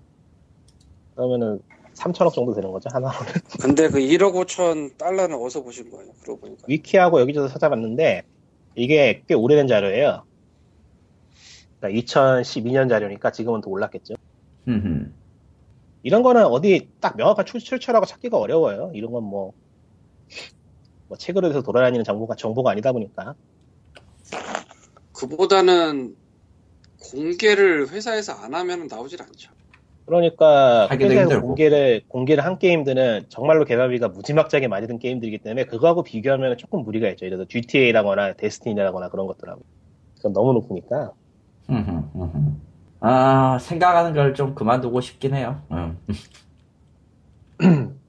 그러면은 3천억 정도 되는 거죠 하나로는. 근데 그 1억 5천 달러는 어디서 보신 거예요? 그러고 보니까. 위키하고 여기저기서 찾아봤는데 이게 꽤 오래된 자료예요. 그러니까 2012년 자료니까 지금은 더 올랐겠죠. 이런 거는 어디 딱 명확한 출, 출처라고 찾기가 어려워요. 이런 건 뭐, 뭐 책으로 해서 돌아다니는 정보가 정보가 아니다 보니까. 그보다는 공개를 회사에서 안 하면 나오질 않죠. 그러니까 회사에서. 공개를 공개를 한 게임들은 정말로 개발비가 무지막지하게 많이 든 게임들이기 때문에 그거하고 비교하면 조금 무리가 있죠. 예를 들어 GTA라거나 데스티니라거나 그런 것들하고. 그건 너무 높으니까. 아, 생각하는 걸 좀 그만두고 싶긴 해요. 음.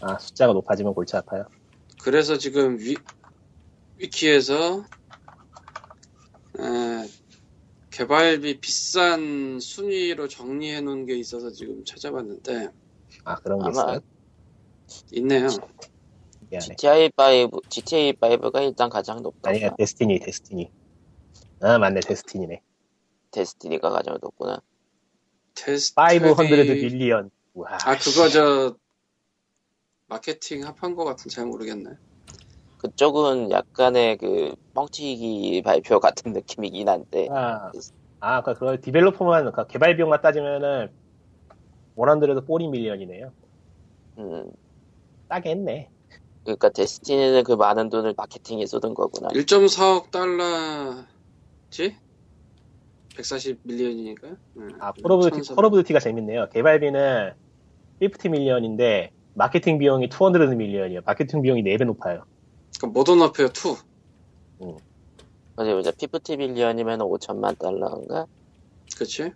아 숫자가 높아지면 골치 아파요. 그래서 지금 위, 위키에서 에, 개발비 비싼 순위로 정리해 놓은 게 있어서 지금 찾아봤는데 아 그런 게 있어요. 있네요. 미안해. GTA 5, GTA 5가 일단 가장 높다. 아니야 데스티니 데스티니. 아 맞네 데스티니네. 데스티니가 가장 높구나. 테스트 500 빌리언. 와. 아 그거 저 마케팅 합한 거 같은 잘 모르겠네. 그쪽은 약간의 그 뻥튀기 발표 같은 느낌이긴 한데 아, 아, 그그 developer만, 그러니까 개발 비용만 따지면은, one hundred 40 million이네요. 음, 싸게 했네. 그러니까 데스티니는 그 많은 돈을 마케팅에 쏟은 거구나. 1.4억 달러지? 140 million이니까. 아, 콜 오브 듀티, 콜 오브 듀티가 재밌네요. 개발비는 50 million인데, 마케팅 비용이 200 million이에요. 마케팅 비용이 4배 높아요. 그러니까 모던 워페어 2. 어디 보자. 50 million이면 5천만 달러인가? 그치?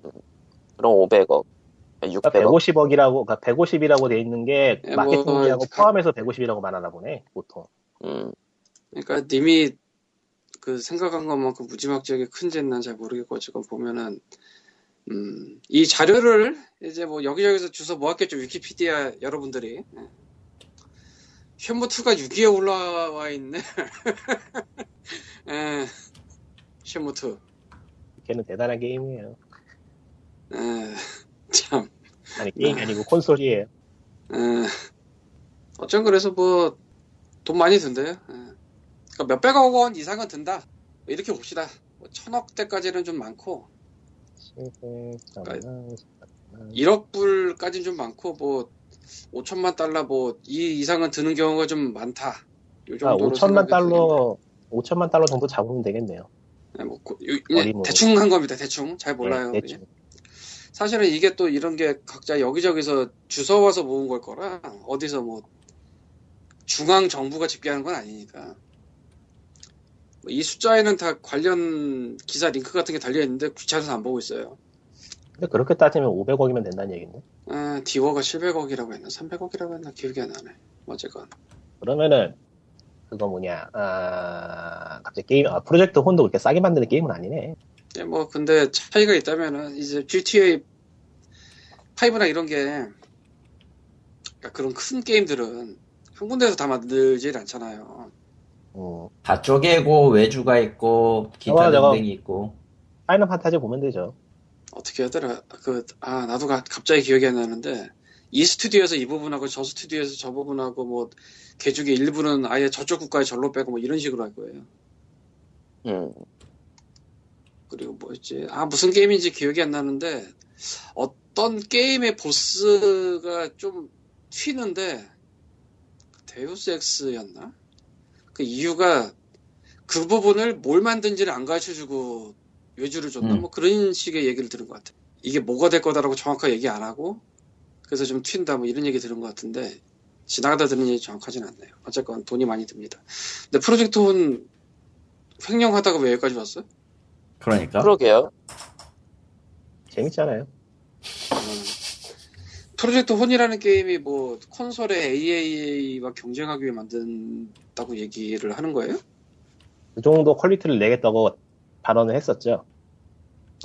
그럼 500억. 그러니까 600억. 150억이라고, 그러니까 150이라고 돼 있는 게, 예, 마케팅 뭐, 비하고 포함해서 150이라고 말하나 보네, 보통. 음, 그러니까 님이 그 생각한 것만큼 무지막지하게 큰지는 난 잘 모르겠고 지금 보면은 음, 이 자료를 이제 뭐 여기저기서 주워 모았겠죠 위키피디아 여러분들이 예. 쉐무2가 6위에 올라와 있네 예, 쉐무2 걔는 대단한 게임이에요. 예, 참 아니, 게임이 아니고 콘솔이에요. 예. 어쩜 그래서 뭐 돈 많이 든대요 예. 그러니까 몇백억 원 이상은 든다 이렇게 봅시다 뭐 천억대까지는 좀 많고 1억 불까지는 좀 많고 뭐 5천만 달러 뭐 이 이상은 드는 경우가 좀 많다. 요 아, 정도로 5천만 생각이 달러, 5천만 달러 정도 잡으면 되겠네요. 되겠네. 뭐 고- 요- 어림으로. 대충 한 겁니다. 대충 잘 몰라요. 네, 대충. 사실은 이게 또 이런 게 각자 여기저기서 주워 와서 모은 걸 거라 어디서 뭐 중앙 정부가 집계하는 건 아니니까. 뭐이 숫자에는 다 관련 기사 링크 같은 게 달려있는데 귀찮아서 안 보고 있어요. 근데 그렇게 따지면 500억이면 된다는 얘기인데. 아, 디워가 700억이라고 했나? 300억이라고 했나? 기억이 안 나네. 어쨌건. 그러면은 그거 뭐냐 아 갑자기 게임 아 프로젝트 혼도 그렇게 싸게 만드는 게임은 아니네. 예, 뭐, 근데 차이가 있다면은, 이제 GTA 5나 이런 게, 그러니까 그런 큰 게임들은 한 군데에서 다 만들질 않잖아요. 음, 다 쪼개고 외주가 있고 기타 저거. 등등이 있고 파이널 판타지 보면 되죠. 어떻게 하더라? 그, 아, 나도 가- 갑자기 기억이 안 나는데, 이 스튜디오에서 이 부분하고 저 스튜디오에서 저 부분하고 뭐, 개죽의 일부는 아예 저쪽 국가에 절로 빼고 뭐 이런 식으로 할 거예요. 음, 그리고 뭐였지? 아, 무슨 게임인지 기억이 안 나는데, 어떤 게임의 보스가 좀 튀는데, 데우스 엑스였나? 그 이유가 그 부분을 뭘 만든지를 안 가르쳐 주고 외주를 줬나? 음. 뭐 그런 식의 얘기를 들은 것 같아. 이게 뭐가 될 거다라고 정확하게 얘기 안 하고, 그래서 좀 튄다 뭐 이런 얘기 들은 것 같은데, 지나가다 들은 얘기 정확하진 않네요. 어쨌건 돈이 많이 듭니다. 근데 프로젝트 혼 횡령하다가 왜 여기까지 왔어요? 그러니까 그러게요. 재밌잖아요. 음. 프로젝트 혼이라는 게임이 뭐 콘솔의 AAA와 경쟁하기 위해 만든다고 얘기를 하는 거예요? 그 정도 quality를 내겠다고 발언을 했었죠.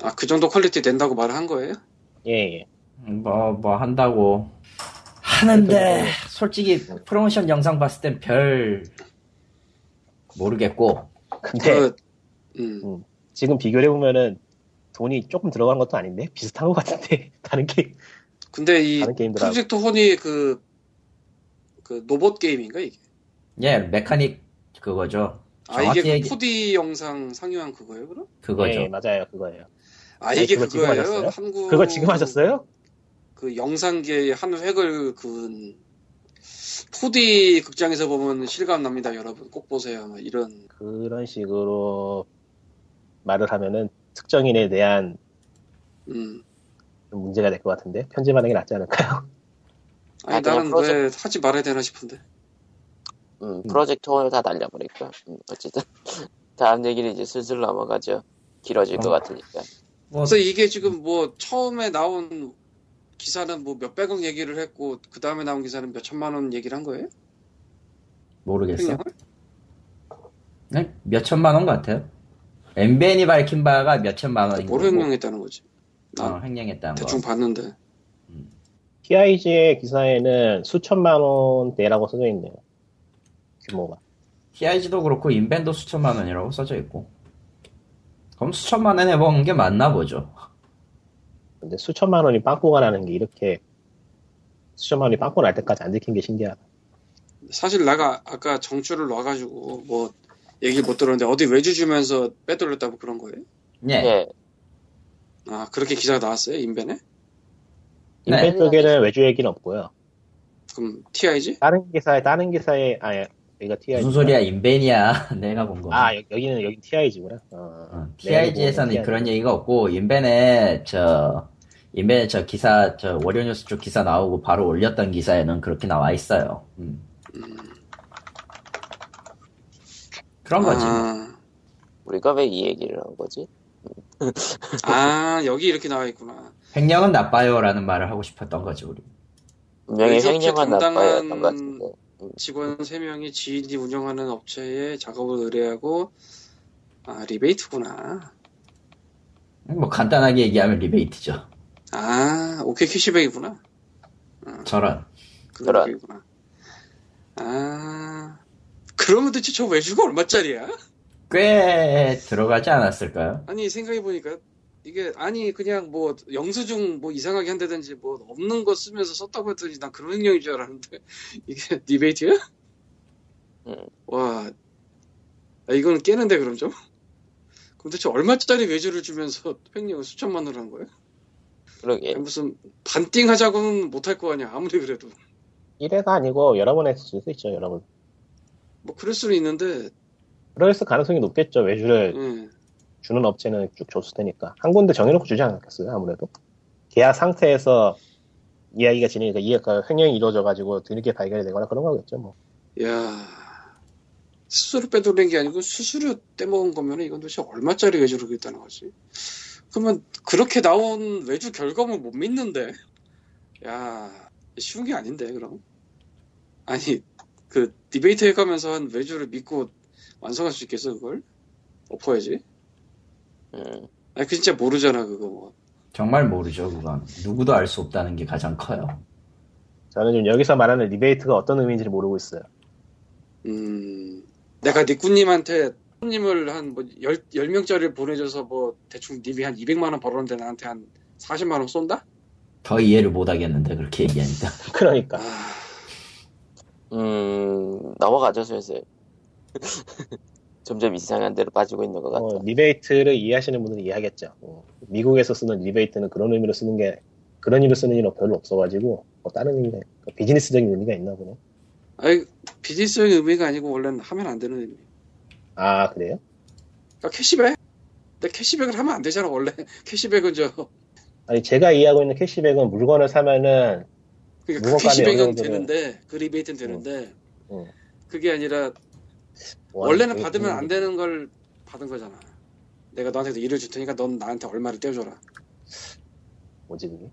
아, 그 정도 quality 낸다고 말을 한 거예요? 예, 예. 뭐 뭐 한다고 하는데 솔직히 프로모션 영상 봤을 땐 별 모르겠고 근데 그, 음. 지금 비교해 보면은 돈이 조금 들어간 것도 아닌데 비슷한 것 같은데 다른 게임 근데 이 프로젝트 혼이 그, 그 로봇 게임인가 이게? 예 메카닉 그거죠 아, 이게 그 4D 영상 상영한 그거예요, 그럼? 그거죠 예, 맞아요 그거예요. 아, 아니, 이게 그거 그거예요? 하셨어요? 한국. 그거 지금 하셨어요? 그 영상계의 한 획을 그은 4D 극장에서 보면 실감 납니다, 여러분. 꼭 보세요. 막 이런. 그런 식으로 말을 하면은 특정인에 대한 음. 좀 문제가 될 것 같은데 편집하는 게 낫지 않을까요? 아니, 아, 나는 프로젝트- 왜 하지 말아야 되나 싶은데. 음, 프로젝트 혼을 다 날려버릴까. 음, 어쨌든 다음 얘기를 이제 슬슬 넘어가죠. 길어질 것 어. 같으니까. 뭐 그래서 이게 지금 뭐 처음에 나온 기사는 뭐 몇백억 얘기를 했고 그 다음에 나온 기사는 몇 천만 원 얘기를 한 거예요? 모르겠어 횡령을? 네? 몇 천만 원 같아요 엠벤이 밝힌 바가 몇 천만 원인 뭘 거고 횡령했다는 거지? 나 어, 횡령했다는 대충 거 봤는데. TIG의 기사에는 수천만 원대라고 써져 있네요. 규모가. TIG도 그렇고 인벤도 수천만 원이라고 써져 있고 그럼 수천만 원 해먹은 게 맞나 보죠 근데 수천만 원이 빵꾸가 나는 게 이렇게 수천만 원이 빵꾸 날 때까지 안 들킨 게 신기하다. 사실 내가 아까 정주를 놔가지고 뭐 얘기 못 들었는데 어디 외주 주면서 빼돌렸다고 그런 거예요? 예 예, 아 그렇게 기사가 나왔어요 인벤에? 네. 인벤 쪽에는 외주 얘기는 없고요. 그럼 TIG? 다른 기사에 다른 기사에 아 여기가 TIG. 무슨 소리야 인벤이야 내가 본 거. 아 여, 여기는 여기 TIG구나. 어, 어, 내가 TIG에서는 보고 그런 얘기가 없고 인벤에 저 인벤에 저 기사 저 월요뉴스 쪽 기사 나오고 바로 올렸던 기사에는 그렇게 나와 있어요. 음. 음, 그런 거지. 아, 우리가 왜 이 얘기를 한 거지? 아 여기 이렇게 나와 있구나. 횡령은 나빠요라는 말을 하고 싶었던 거지 우리. 분명히 업체 횡령은 나빠였던 것 같은데. 직원 3명이 지인이 운영하는 업체에 작업을 의뢰하고 아 리베이트구나. 뭐 간단하게 얘기하면 리베이트죠. 아 오케이 캐시백이구나. 저런. 그런 저런. 얘기구나. 아 그러면 도대체 저 외주가 얼마짜리야? 꽤 들어가지 않았을까요? 아니 생각해보니까 이게 아니 그냥 뭐 영수증 뭐 이상하게 한다든지 뭐 없는 거 쓰면서 썼다고 했더니 난 그런 행령인 줄 알았는데 이게 리베이트야? 음. 와 아, 이거는 깨는데 그럼 좀? 그럼 대체 얼마짜리 외주를 주면서 횡령을 수천만 원을 한 거야? 그러게. 무슨 반띵 하자고는 못할 거 아니야 아무리 그래도 1회가 아니고 여러 번 했을 수도 있죠. 여러 번. 뭐 그럴 수는 있는데 그럴 가능성이 높겠죠. 외주를 예. 주는 업체는 쭉 줬을 테니까. 한 군데 정해놓고 주지 않았겠어요, 아무래도. 계약 상태에서 이야기가 진행니까 이해가 횡령이 이루어져가지고 뒤늦게 발견이 되거나 그런 거겠죠, 뭐. 야 수수료 빼돌린 게 아니고 수수료 떼먹은 거면 이건 도대체 얼마짜리 외주를 그랬다는 거지. 그러면 그렇게 나온 외주 결과물 못 믿는데. 야, 쉬운 게 아닌데, 그럼. 아니, 그, 리베이트 해가면서 한 외주를 믿고 완성할 수 있겠어, 그걸? 엎어야지. 음, 아니, 그 진짜 모르잖아, 그거 뭐. 정말 모르죠, 그건. 누구도 알 수 없다는 게 가장 커요. 저는 지금 여기서 말하는 리베이트가 어떤 의미인지를 모르고 있어요. 음, 내가 니꾸님한테 손님을 한 뭐, 열, 열 명짜리를 보내줘서 뭐, 대충 님이 한 200만원 벌었는데 나한테 한 40만원 쏜다? 더 이해를 못 하겠는데, 그렇게 얘기하니까. 그러니까. 아, 음, 넘어가죠, 슬슬. 점점 이상한 데로 빠지고 있는 것 같다. 어, 리베이트를 이해하시는 분들은 이해하겠죠. 어, 미국에서 쓰는 리베이트는 그런 의미로 쓰는 게 그런 의미로 쓰는 일은 별로 없어가지고 뭐 다른 의미가 비즈니스적인 의미가 있나 보네. 아니, 비즈니스적인 의미가 아니고 원래는 하면 안 되는 의미. 아 그래요? 그러니까 캐시백? 근데 캐시백을 하면 안 되잖아, 원래. 캐시백은 저, 아니 제가 이해하고 있는 캐시백은 물건을 사면은 그러니까 그 캐시백은 되는데, 그 리베이트는 되는데, 음. 그게 아니라, 뭐 원래는 받으면 게- 안 되는 걸 받은 거잖아. 내가 너한테 일을 줄 테니까 넌 나한테 얼마를 떼줘라. 뭐지 그게?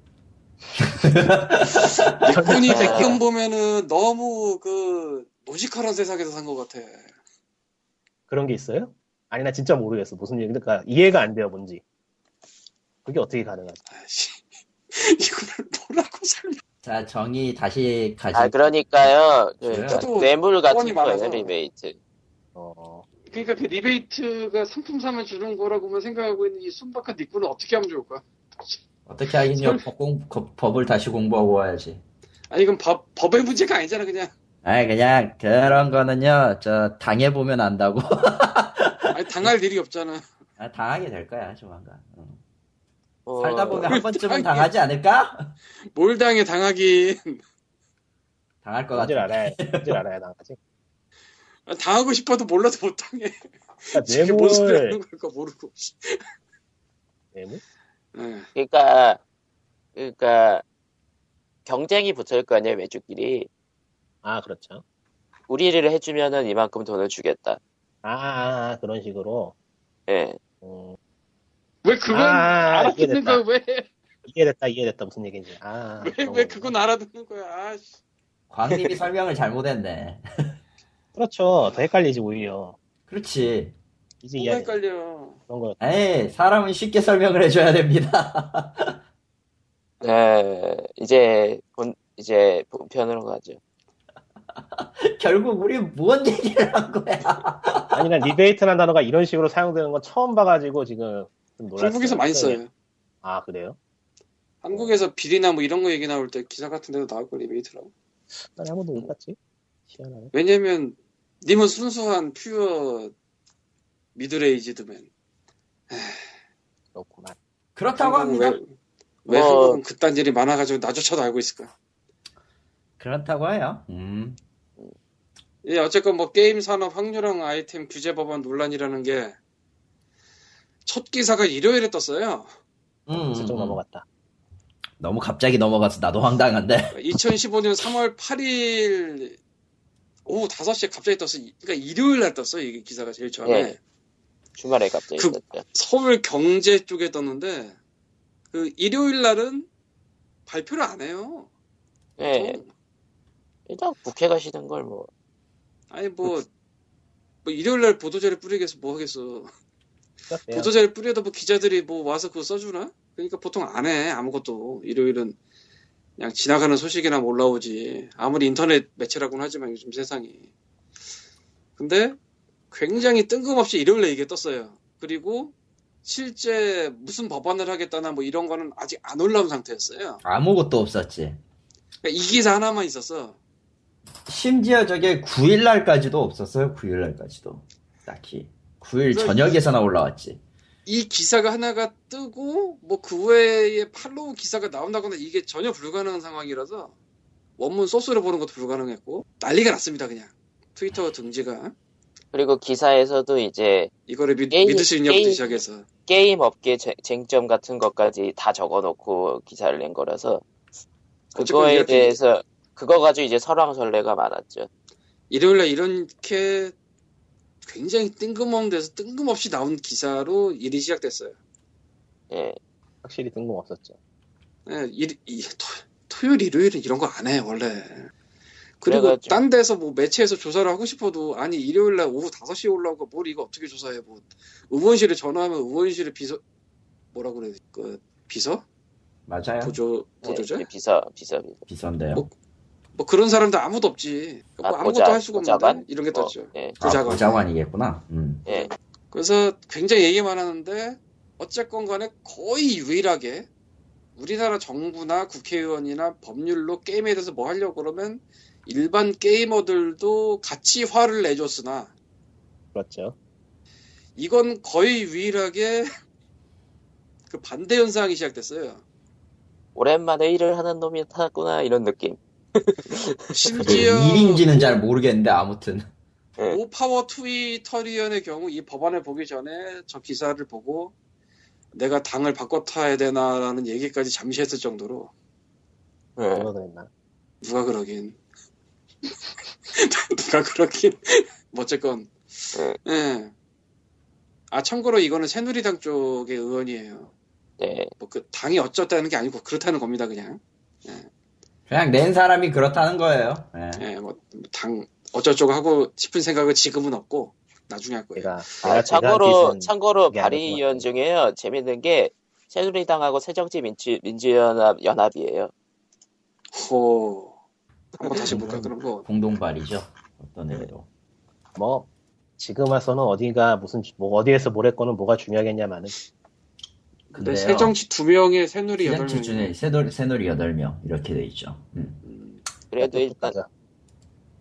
니꾼이 백금 보면은 너무 그, 노직한 세상에서 산 것 같아. 그런 게 있어요? 아니 나 진짜 모르겠어 무슨 얘기 그러니까 이해가 안 돼요 뭔지. 그게 어떻게 가능하지? 아이씨. 이거를 뭐라고 설명. 자, 정의 다시 가지. 아, 그러니까요. 그, 뇌물 같은. 거예요, 리베이트. 어, 그러니까 그 리베이트가 상품 사면 주는 거라고만 생각하고 있는 이 순박한 니꾼은 어떻게 하면 좋을까? 어떻게 하긴요, 법- 법을 다시 공부하고 와야지. 아니 이건 법, 법의 문제가 아니잖아 그냥. 아니, 그냥, 그런 거는요, 저, 당해 보면 안다고. 아니 당할 일이 없잖아. 아, 당하게 될 거야, 조만간. 어. 어, 살다 보면 한 번쯤은 당하게. 당하지 않을까? 뭘 당해 당하긴. 당할 것 같아. 알아야 뭔지를 알아야 나가지. 당하고 싶어도 몰라도 못 당해. 그러니까 뭔 소리 하는 걸까 모르고. 예. 그러니까, 그러니까, 경쟁이 붙을 거 아니에요, 외주끼리. 아 그렇죠. 우리를 해주면은 이만큼 돈을 주겠다. 아, 아, 아, 그런 식으로. 예. 음, 왜 그건 아, 알아듣는 이해됐다. 거야 왜? 이해됐다 이해됐다 무슨 얘기인지. 아 왜, 그런 왜 거구나. 그건 알아듣는 거야? 아씨. 광님이 설명을 잘못했네. 그렇죠. 더 헷갈리지 오히려. 그렇지. 이제 이해 헷갈려. 그런 거. 에이, 사람은 쉽게 설명을 해줘야 됩니다. 네, 이제, 본, 이제, 본편으로 가죠. 결국 우리 뭔 얘기를 한 거야? 아니 난 리베이트라는 단어가 이런 식으로 사용되는 건 처음 봐가지고 지금 좀 놀랐어요. 한국에서 많이 써요. 아 그래요? 한국에서 비리나 뭐 이런 거 얘기 나올 때 기사 같은 데도 나올 거 리베이트라고. 난 한 번도 못 봤지. 희한하네. 왜냐면 님은 순수한 pure middle-aged man. 그렇구만. 그렇다고 합니다. 왜, 왜 뭐- 한국은 그딴 일이 많아가지고 나조차도 알고 있을까? 그렇다고 해요. 음. 예, 어쨌건 뭐 게임 산업 확률형 아이템 규제 법안 논란이라는 게 첫 기사가 일요일에 떴어요. 음, 슬쩍 음. 넘어갔다. 너무 갑자기 넘어가서 나도 황당한데. 2015년 3월 8일 오후 5시에 갑자기 떴어. 그러니까 일요일 날 떴어. 이게 기사가 제일 처음에. 예. 주말에 갑자기 그- 떴죠. 서울 경제 쪽에 떴는데 그 일요일 날은 발표를 안 해요. 예. 보통. 일단 국회 가시는 걸 뭐, 아니 뭐, 뭐 일요일 날 보도자료 뿌리겠어 뭐 하겠어. 보도자료 뿌려도 뭐 기자들이 뭐 와서 그거 써주나? 그러니까 보통 안 해 아무것도 일요일은 그냥 지나가는 소식이나 뭐 올라오지 아무리 인터넷 매체라고는 하지만 요즘 세상이 근데 굉장히 뜬금없이 일요일에 이게 떴어요 그리고 실제 무슨 법안을 하겠다나 뭐 이런 거는 아직 안 올라온 상태였어요 아무것도 없었지. 그러니까 이 기사 하나만 있었어 심지어 저게 9일날까지도 없었어요. 9일날까지도. 딱히. 9일 그래, 저녁에서나 올라왔지. 이 기사가 하나가 뜨고 뭐 그 외에 follow 기사가 나온다거나 이게 전혀 불가능한 상황이라서 원문 소스로 보는 것도 불가능했고 난리가 났습니다 그냥. 트위터 등지가. 그리고 기사에서도 이제 이거를 믿, 게임- 믿을 수 있냐부터 게임- 시작해서. 게임 업계 쟁- 쟁점 같은 것까지 다 적어놓고 기사를 낸 거라서 그거에 대해서 그거 가지고 이제 설왕설래가 많았죠. 일요일날 이렇게 굉장히 뜬금없는 데서 뜬금없이 나온 기사로 일이 시작됐어요. 예. 확실히 뜬금없었죠. 예, 일, 이, 토, 토요일, 일요일은 이런 거 안 해, 원래. 그리고 딴 데서 뭐 매체에서 조사를 하고 싶어도 아니 일요일 날 오후 5시에 올라오고 뭘 이거 어떻게 조사해 뭐 의원실에 전화하면 의원실에 비서 뭐라 그래 그 비서 맞아요. 보조 보조자 예, 비서, 비서. 비싼데요. 뭐, 뭐 그런 사람도 아무도 없지 뭐 아, 아무것도 보좌- 할 수가 보좌관? 없는데 이런 게 뭐, 떴죠 예. 아, 부자관. 부자관이겠구나. 음. 예. 그래서 굉장히 얘기만 하는데 어쨌건 간에 거의 유일하게 우리나라 정부나 국회의원이나 법률로 게임에 대해서 뭐 하려고 그러면 일반 게이머들도 같이 화를 내줬으나 그렇죠. 이건 거의 유일하게 그 반대 현상이 시작됐어요. 오랜만에 일을 하는 놈이 타구나, 이런 느낌. 심지어 일인지는 잘 모르겠는데 아무튼 예. 오파워 트위터리언의 경우 이 법안을 보기 전에 저 기사를 보고 내가 당을 바꿔 타야 되나라는 얘기까지 잠시 했을 정도로 예. 누가 그랬나? 누가 그러긴 누가 그러긴 뭐 어쨌건 예. 예. 아 참고로 이거는 새누리당 쪽의 의원이에요 예. 뭐그 당이 어쩌다는 게 아니고 그렇다는 겁니다 그냥 그냥 낸 사람이 그렇다는 거예요. 예. 예, 뭐당 어쩌고저쩌고 하고 싶은 생각은 지금은 없고 나중에 할 거예요 제가, 아, 제가 참고로, 뜻은 참고로 아닐 것 발의 위원 중에요. 재밌는 게, 새누리당하고 새정치 민주, 민주연합, 연합이에요. 호 한번 다시 볼까 그런 거 공동발이죠. 어떤 의미로. 뭐 지금 와서는 어디가 무슨 뭐 어디에서 뭘 했거는 뭐가 중요하겠냐마는 근데. 새정치 두 명의 새누리 여덟 시장 기준에 명 새놀이, 새놀이 8명 이렇게 돼 있죠. 음. 그래도 쭉쭉 일단.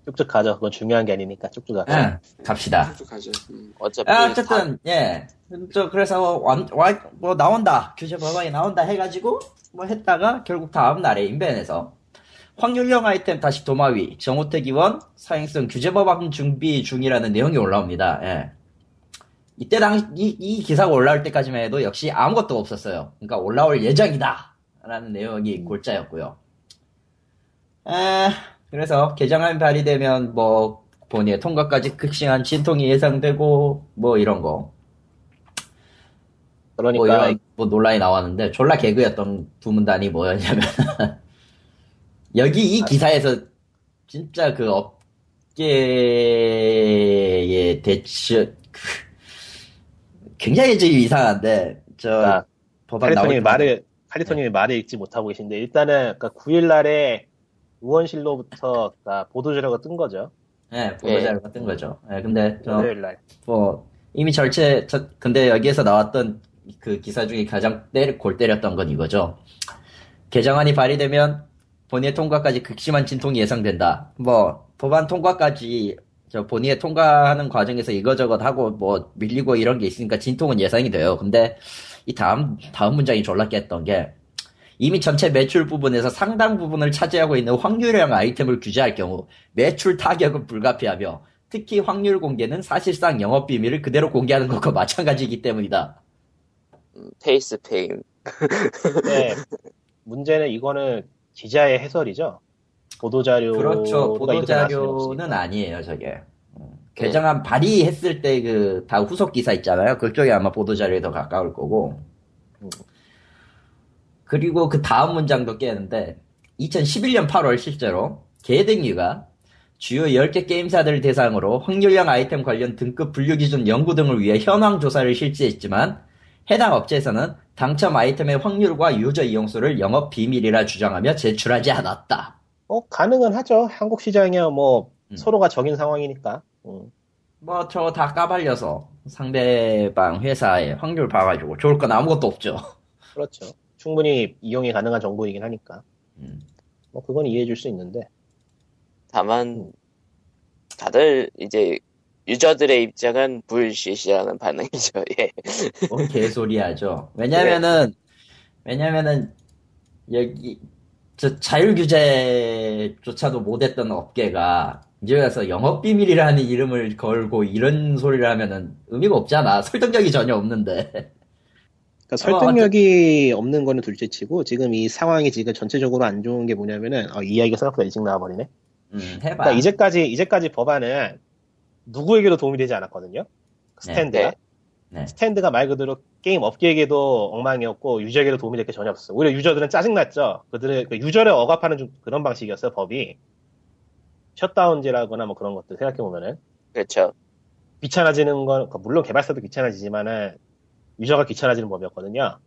쭉쭉 가죠. 그건 중요한 게 아니니까 쭉쭉 가죠. 예, 갑시다. 쭉 가죠 음. 어차피. 아, 어쨌든 예. 저 그래서 완, 완, 뭐 나온다 규제 법안이 나온다 해가지고 뭐 했다가 결국 다음 날에 인벤에서 확률형 아이템 다시 도마 위 정호택 의원 사행성 규제 법안 준비 중이라는 내용이 올라옵니다. 예. 이때 당 이, 이 기사가 올라올 때까지만 해도 역시 아무것도 없었어요. 그러니까 올라올 예정이다 라는 내용이 골자였고요. 에, 그래서 개정안 발의되면 뭐 본회의 통과까지 극심한 진통이 예상되고 뭐 이런 거. 뭐 그러니까 이런 뭐 논란이 나왔는데 졸라 개그였던 부문단이 뭐였냐면 여기 이 기사에서 진짜 그 업계의 대치 굉장히 좀 이상한데 저 아, 법안 나올 때 말을 칼리토님이 말을 읽지 못하고 계신데 일단은 그러니까 9일 날에 의원실로부터 그러니까 보도 자료가 뜬 거죠. 예, 보도 자료가 뜬 거죠. 예, 근데 저 월요일 날. 뭐 이미 절체 저- 근데 여기에서 나왔던 그 기사 중에 가장 때리, 골 때렸던 건 이거죠. 개정안이 발의되면 본회의 통과까지 극심한 진통이 예상된다. 뭐 법안 통과까지 저 본회의 통과하는 과정에서 이거저것 하고 뭐 밀리고 이런 게 있으니까 진통은 예상이 돼요. 근데 이 다음 다음 문장이 졸라 깼던 게 이미 전체 매출 부분에서 상당 부분을 차지하고 있는 확률형 아이템을 규제할 경우 매출 타격은 불가피하며 특히 확률 공개는 사실상 영업 비밀을 그대로 공개하는 것과 마찬가지이기 때문이다. 음, facepalm. 네. 문제는 이거는 기자의 해설이죠. 보도자료. 그렇죠. 보도자료는 아니에요, 저게. 음, 개정안 발의했을 때 그 다 후속 기사 있잖아요. 그쪽이 아마 보도자료에 더 가까울 거고. 음. 그리고 그 다음 문장도 깨는데 2011년 8월 실제로 개등위가 주요 10개 게임사들 을 대상으로 확률형 아이템 관련 등급 분류 기준 연구 등을 위해 현황 조사를 실시했지만 해당 업체에서는 당첨 아이템의 확률과 유저 이용수를 영업 비밀이라 주장하며 제출하지 않았다. 어, 가능은 하죠. 한국 시장이야 뭐 음. 서로가 적인 상황이니까. 음. 뭐저 다 까발려서 상대방 회사의 확률 봐가지고 좋을 건 아무것도 없죠. 그렇죠. 충분히 이용이 가능한 정보이긴 하니까. 음. 뭐 그건 이해해 줄 수 있는데. 다만, 다들 이제, 유저들의 입장은 불시시라는 반응이죠, 예. 뭔 개소리 하죠. 왜냐면은, 왜냐면은, 여기, 저 자율 규제조차도 못했던 업계가, 이제 와서 영업 비밀이라는 이름을 걸고 이런 소리를 하면은 의미가 없잖아. 설득력이 전혀 없는데. 그러니까 설득력이 없는 거는 둘째치고 지금 이 상황이 지금 전체적으로 안 좋은 게 뭐냐면은 어, 이 이야기가 생각보다 일찍 나와버리네. 음, 해봐. 그러니까 이제까지 이제까지 법안은 누구에게도 도움이 되지 않았거든요. 스탠드가. 네. 네. 스탠드가 말 그대로 게임 업계에게도 엉망이었고 유저에게도 도움이 될 게 전혀 없었어요. 오히려 유저들은 짜증났죠. 그들의 그 유저를 억압하는 좀 그런 방식이었어요. 법이 셧다운제라거나 뭐 그런 것들 생각해 보면은 그렇죠. 귀찮아지는 건 그러니까 물론 개발사도 귀찮아지지만은 유저가 귀찮아지는 법이었거든요.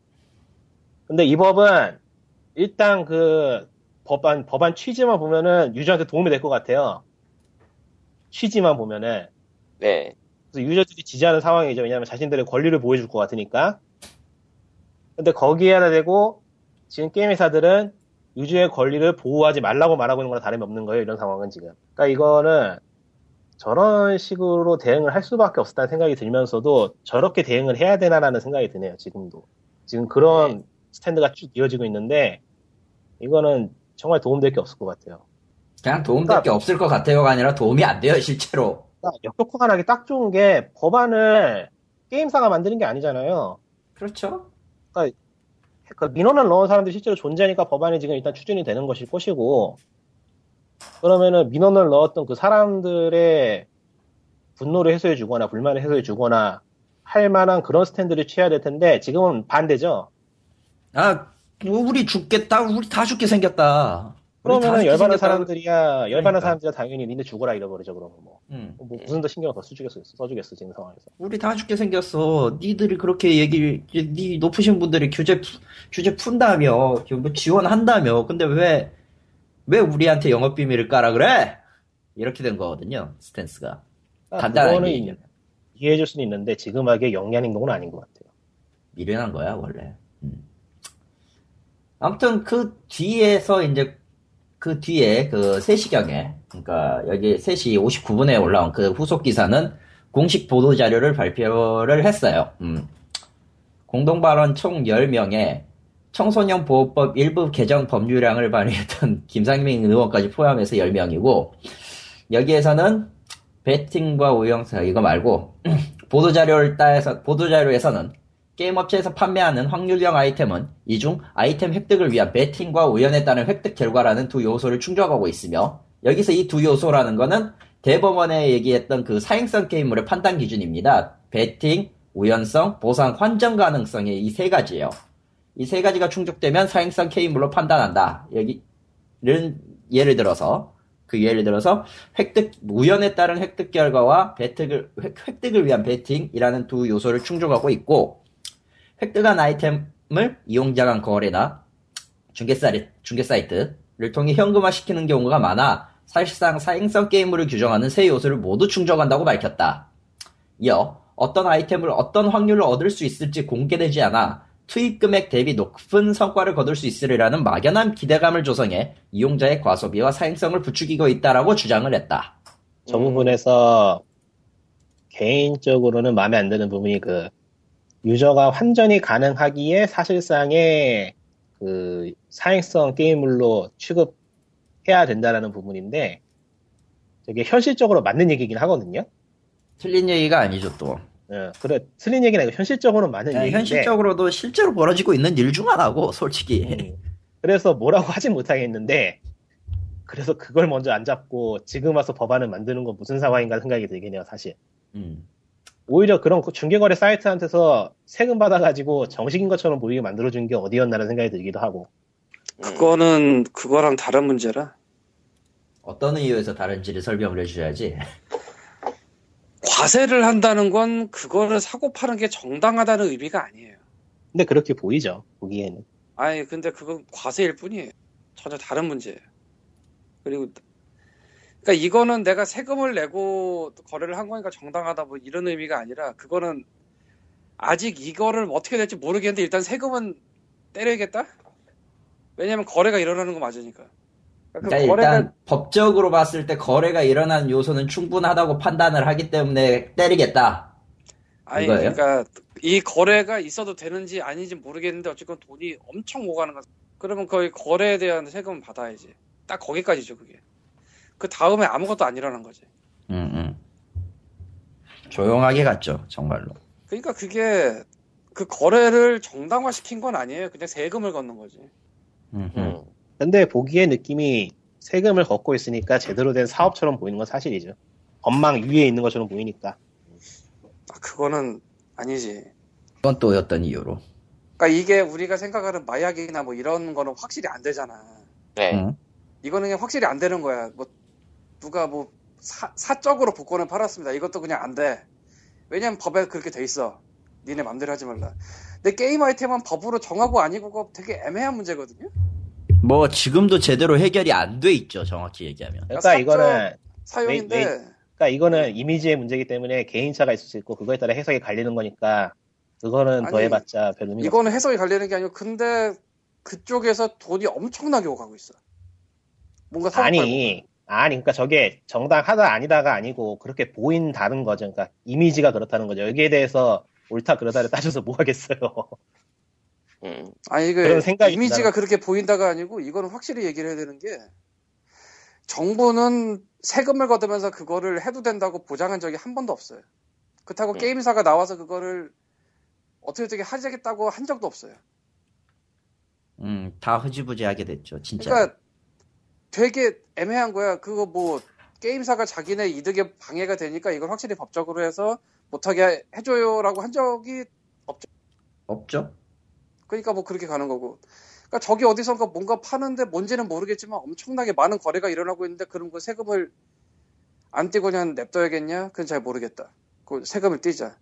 근데 이 법은 일단 그 법안 법안 취지만 보면은 유저한테 도움이 될 것 같아요. 취지만 보면은 네. 그래서 유저들이 지지하는 상황이죠. 왜냐하면 자신들의 권리를 보여줄 것 같으니까. 근데 거기에 하나 되고 지금 게임 회사들은 유저의 권리를 보호하지 말라고 말하고 있는 거나 다름이 없는 거예요. 이런 상황은 지금. 그러니까 이거는 저런 식으로 대응을 할 수밖에 없었다는 생각이 들면서도 저렇게 대응을 해야 되나라는 생각이 드네요. 지금도. 지금 그런 스탠드가 쭉 이어지고 있는데 이거는 정말 도움될 게 없을 것 같아요. 그냥 도움될 게 없을 것 같아요가 아니라 도움이 안 돼요, 실제로. 그러니까 역효과가 나기 딱 좋은 게 법안을 게임사가 만드는 게 아니잖아요. 그렇죠. 그 민원을 넣은 사람들이 실제로 존재하니까 법안이 지금 일단 추진이 되는 것일 것이고 그러면은 민원을 넣었던 그 사람들의 분노를 해소해 주거나 불만을 해소해 주거나 할 만한 그런 스탠드를 취해야 될 텐데 지금은 반대죠. 아, 우리 죽겠다. 우리 다 죽게 생겼다. 열받은 생겼다. 사람들이야 열받은 그러니까. 사람들이야 당연히 니네 죽어라 잃어버리죠 그러면 뭐, 음. 뭐 무슨 더 신경을 더 써주겠어 써주겠어 지금 상황에서. 우리 다 죽게 생겼어. 니들이 그렇게 얘기, 니 높으신 분들이 규제, 푸- 규제 푼다며, 뭐 지원한다며. 근데 왜, 왜 우리한테 영업 비밀을 까라 그래? 이렇게 된 거거든요, 스탠스가. 그러니까 간단하게 얘기하면. 이해해줄 수는 있는데 지금 하기에 영리한 행동은 아닌 것 같아요. 미련한 거야, 원래. 음. 아무튼 그 뒤에서 이제 그 뒤에 그 3시경에, 그러니까 여기 3시 59분에 올라온 그 후속 기사는 공식 보도 자료를 발표를 했어요. 음. 공동 발언 총 10명에 청소년 보호법 일부 개정 법률량을 발의했던 김상민 의원까지 포함해서 10명이고 여기에서는 배팅과 오영사 이거 말고 보도 자료를 따서 보도 자료에서는 게임 업체에서 판매하는 확률형 아이템은 이 중 아이템 획득을 위한 배팅과 우연에 따른 획득 결과라는 두 요소를 충족하고 있으며 여기서 이 두 요소라는 거는 대법원에 얘기했던 그 사행성 게임물의 판단 기준입니다. 배팅, 우연성, 보상, 환정 가능성의 이 세 가지예요. 이 세 가지가 충족되면 사행성 게임물로 판단한다. 여기는 예를 들어서 그 예를 들어서 획득 우연에 따른 획득 결과와 배특을 획- 획득을 위한 배팅이라는 두 요소를 충족하고 있고 획득한 아이템을 이용자 간 거래나 중개 사이트, 중개 사이트를 통해 현금화시키는 경우가 많아 사실상 사행성 게임물을 규정하는 세 요소를 모두 충족한다고 밝혔다. 이어 어떤 아이템을 어떤 확률로 얻을 수 있을지 공개되지 않아 투입 금액 대비 높은 성과를 거둘 수 있으리라는 막연한 기대감을 조성해 이용자의 과소비와 사행성을 부추기고 있다라고 주장을 했다. 저 부분에서 개인적으로는 마음에 안 드는 부분이 그 유저가 환전이 가능하기에 사실상의 그 사행성 게임물로 취급해야 된다라는 부분인데 되게 현실적으로 맞는 얘기긴 하거든요. 틀린 얘기가 아니죠 또. 어, 그래 틀린 얘기는 아니고 현실적으로 맞는 네, 얘기인데 현실적으로도 실제로 벌어지고 있는 일 중 하나고 솔직히. 음, 그래서 뭐라고 하진 못하겠는데 그래서 그걸 먼저 안 잡고 지금 와서 법안을 만드는 건 무슨 상황인가 생각이 들긴 해요 사실. 음. 오히려 그런 중개거래 사이트한테서 세금 받아가지고 정식인 것처럼 보이게 만들어준 게 어디였나라는 생각이 들기도 하고. 그거는 그거랑 다른 문제라. 어떤 이유에서 다른지를 설명을 해주셔야지. 과세를 한다는 건 그거를 사고 파는 게 정당하다는 의미가 아니에요. 근데 그렇게 보이죠, 보기에는. 아니 근데 그건 과세일 뿐이에요. 전혀 다른 문제예요. 그리고 그러니까 이거는 내가 세금을 내고 거래를 한 거니까 정당하다 뭐 이런 의미가 아니라 그거는 아직 이거를 어떻게 될지 모르겠는데 일단 세금은 때려야겠다. 왜냐면 거래가 일어나는 거 맞으니까. 그 그러니까 일단 법적으로 봤을 때 거래가 일어난 요소는 충분하다고 판단을 하기 때문에 때리겠다. 아니 이거예요? 그러니까 이 거래가 있어도 되는지 아닌지 모르겠는데 어쨌건 돈이 엄청 오가는 거. 그러면 거의 거래에 대한 세금은 받아야지. 딱 거기까지죠 그게. 그 다음에 아무것도 안 일어난 거지. 음, 음. 조용하게 갔죠, 정말로. 그러니까 그게 그 거래를 정당화시킨 건 아니에요. 그냥 세금을 걷는 거지. 음, 음. 음. 근데 보기에 느낌이 세금을 걷고 있으니까 제대로 된 사업처럼 보이는 건 사실이죠. 법망 위에 있는 것처럼 보이니까. 아, 그거는 아니지. 그건 또 어떤 이유로? 그러니까 이게 우리가 생각하는 마약이나 뭐 이런 거는 확실히 안 되잖아. 네. 응? 이거는 그냥 확실히 안 되는 거야. 뭐 누가 뭐 사, 사적으로 복권을 팔았습니다. 이것도 그냥 안 돼. 왜냐면 법에 그렇게 돼 있어. 니네 맘대로 하지 말라. 근데 게임 아이템은 법으로 정하고 아니고 그거 되게 애매한 문제거든요. 뭐 지금도 제대로 해결이 안 돼 있죠. 정확히 얘기하면. 그러니까 사적- 이거는 사용인데 왜- 그러니까 이거는 이미지의 문제이기 때문에 개인차가 있을 수 있고 그거에 따라 해석이 갈리는 거니까 그거는 아니, 더 해봤자 별 의미가 이거는 해석이 갈리는 게 아니고 근데 그쪽에서 돈이 엄청나게 오가고 있어. 뭔가. 아니, 아니, 그러니까 저게 정당하다 아니다가 아니고 그렇게 보인다는 거죠. 그러니까 이미지가 그렇다는 거죠. 여기에 대해서 옳다 그러다를 따져서 뭐 하겠어요. 음. 아니 이게 그런 생각이 이미지가 든다는- 그렇게 보인다가 아니고 이거는 확실히 얘기를 해야 되는 게 정부는 세금을 걷으면서 그거를 해도 된다고 보장한 적이 한 번도 없어요. 그렇다고 음. 게임사가 나와서 그거를 어떻게 어떻게 하겠다고 한 적도 없어요. 음, 다 흐지부지하게 됐죠. 진짜. 그러니까 되게 애매한 거야. 그거 뭐 게임사가 자기네 이득에 방해가 되니까 이걸 확실히 법적으로 해서 못하게 해줘요라고 한 적이 없죠? 그러니까 뭐 그렇게 가는 거고. 그러니까 저기 어디선가 뭔가 파는데 뭔지는 모르겠지만 엄청나게 많은 거래가 일어나고 있는데 그런 거 세금을 안 떼고 그냥 냅둬야겠냐? 그건 잘 모르겠다. 그 세금을 떼자.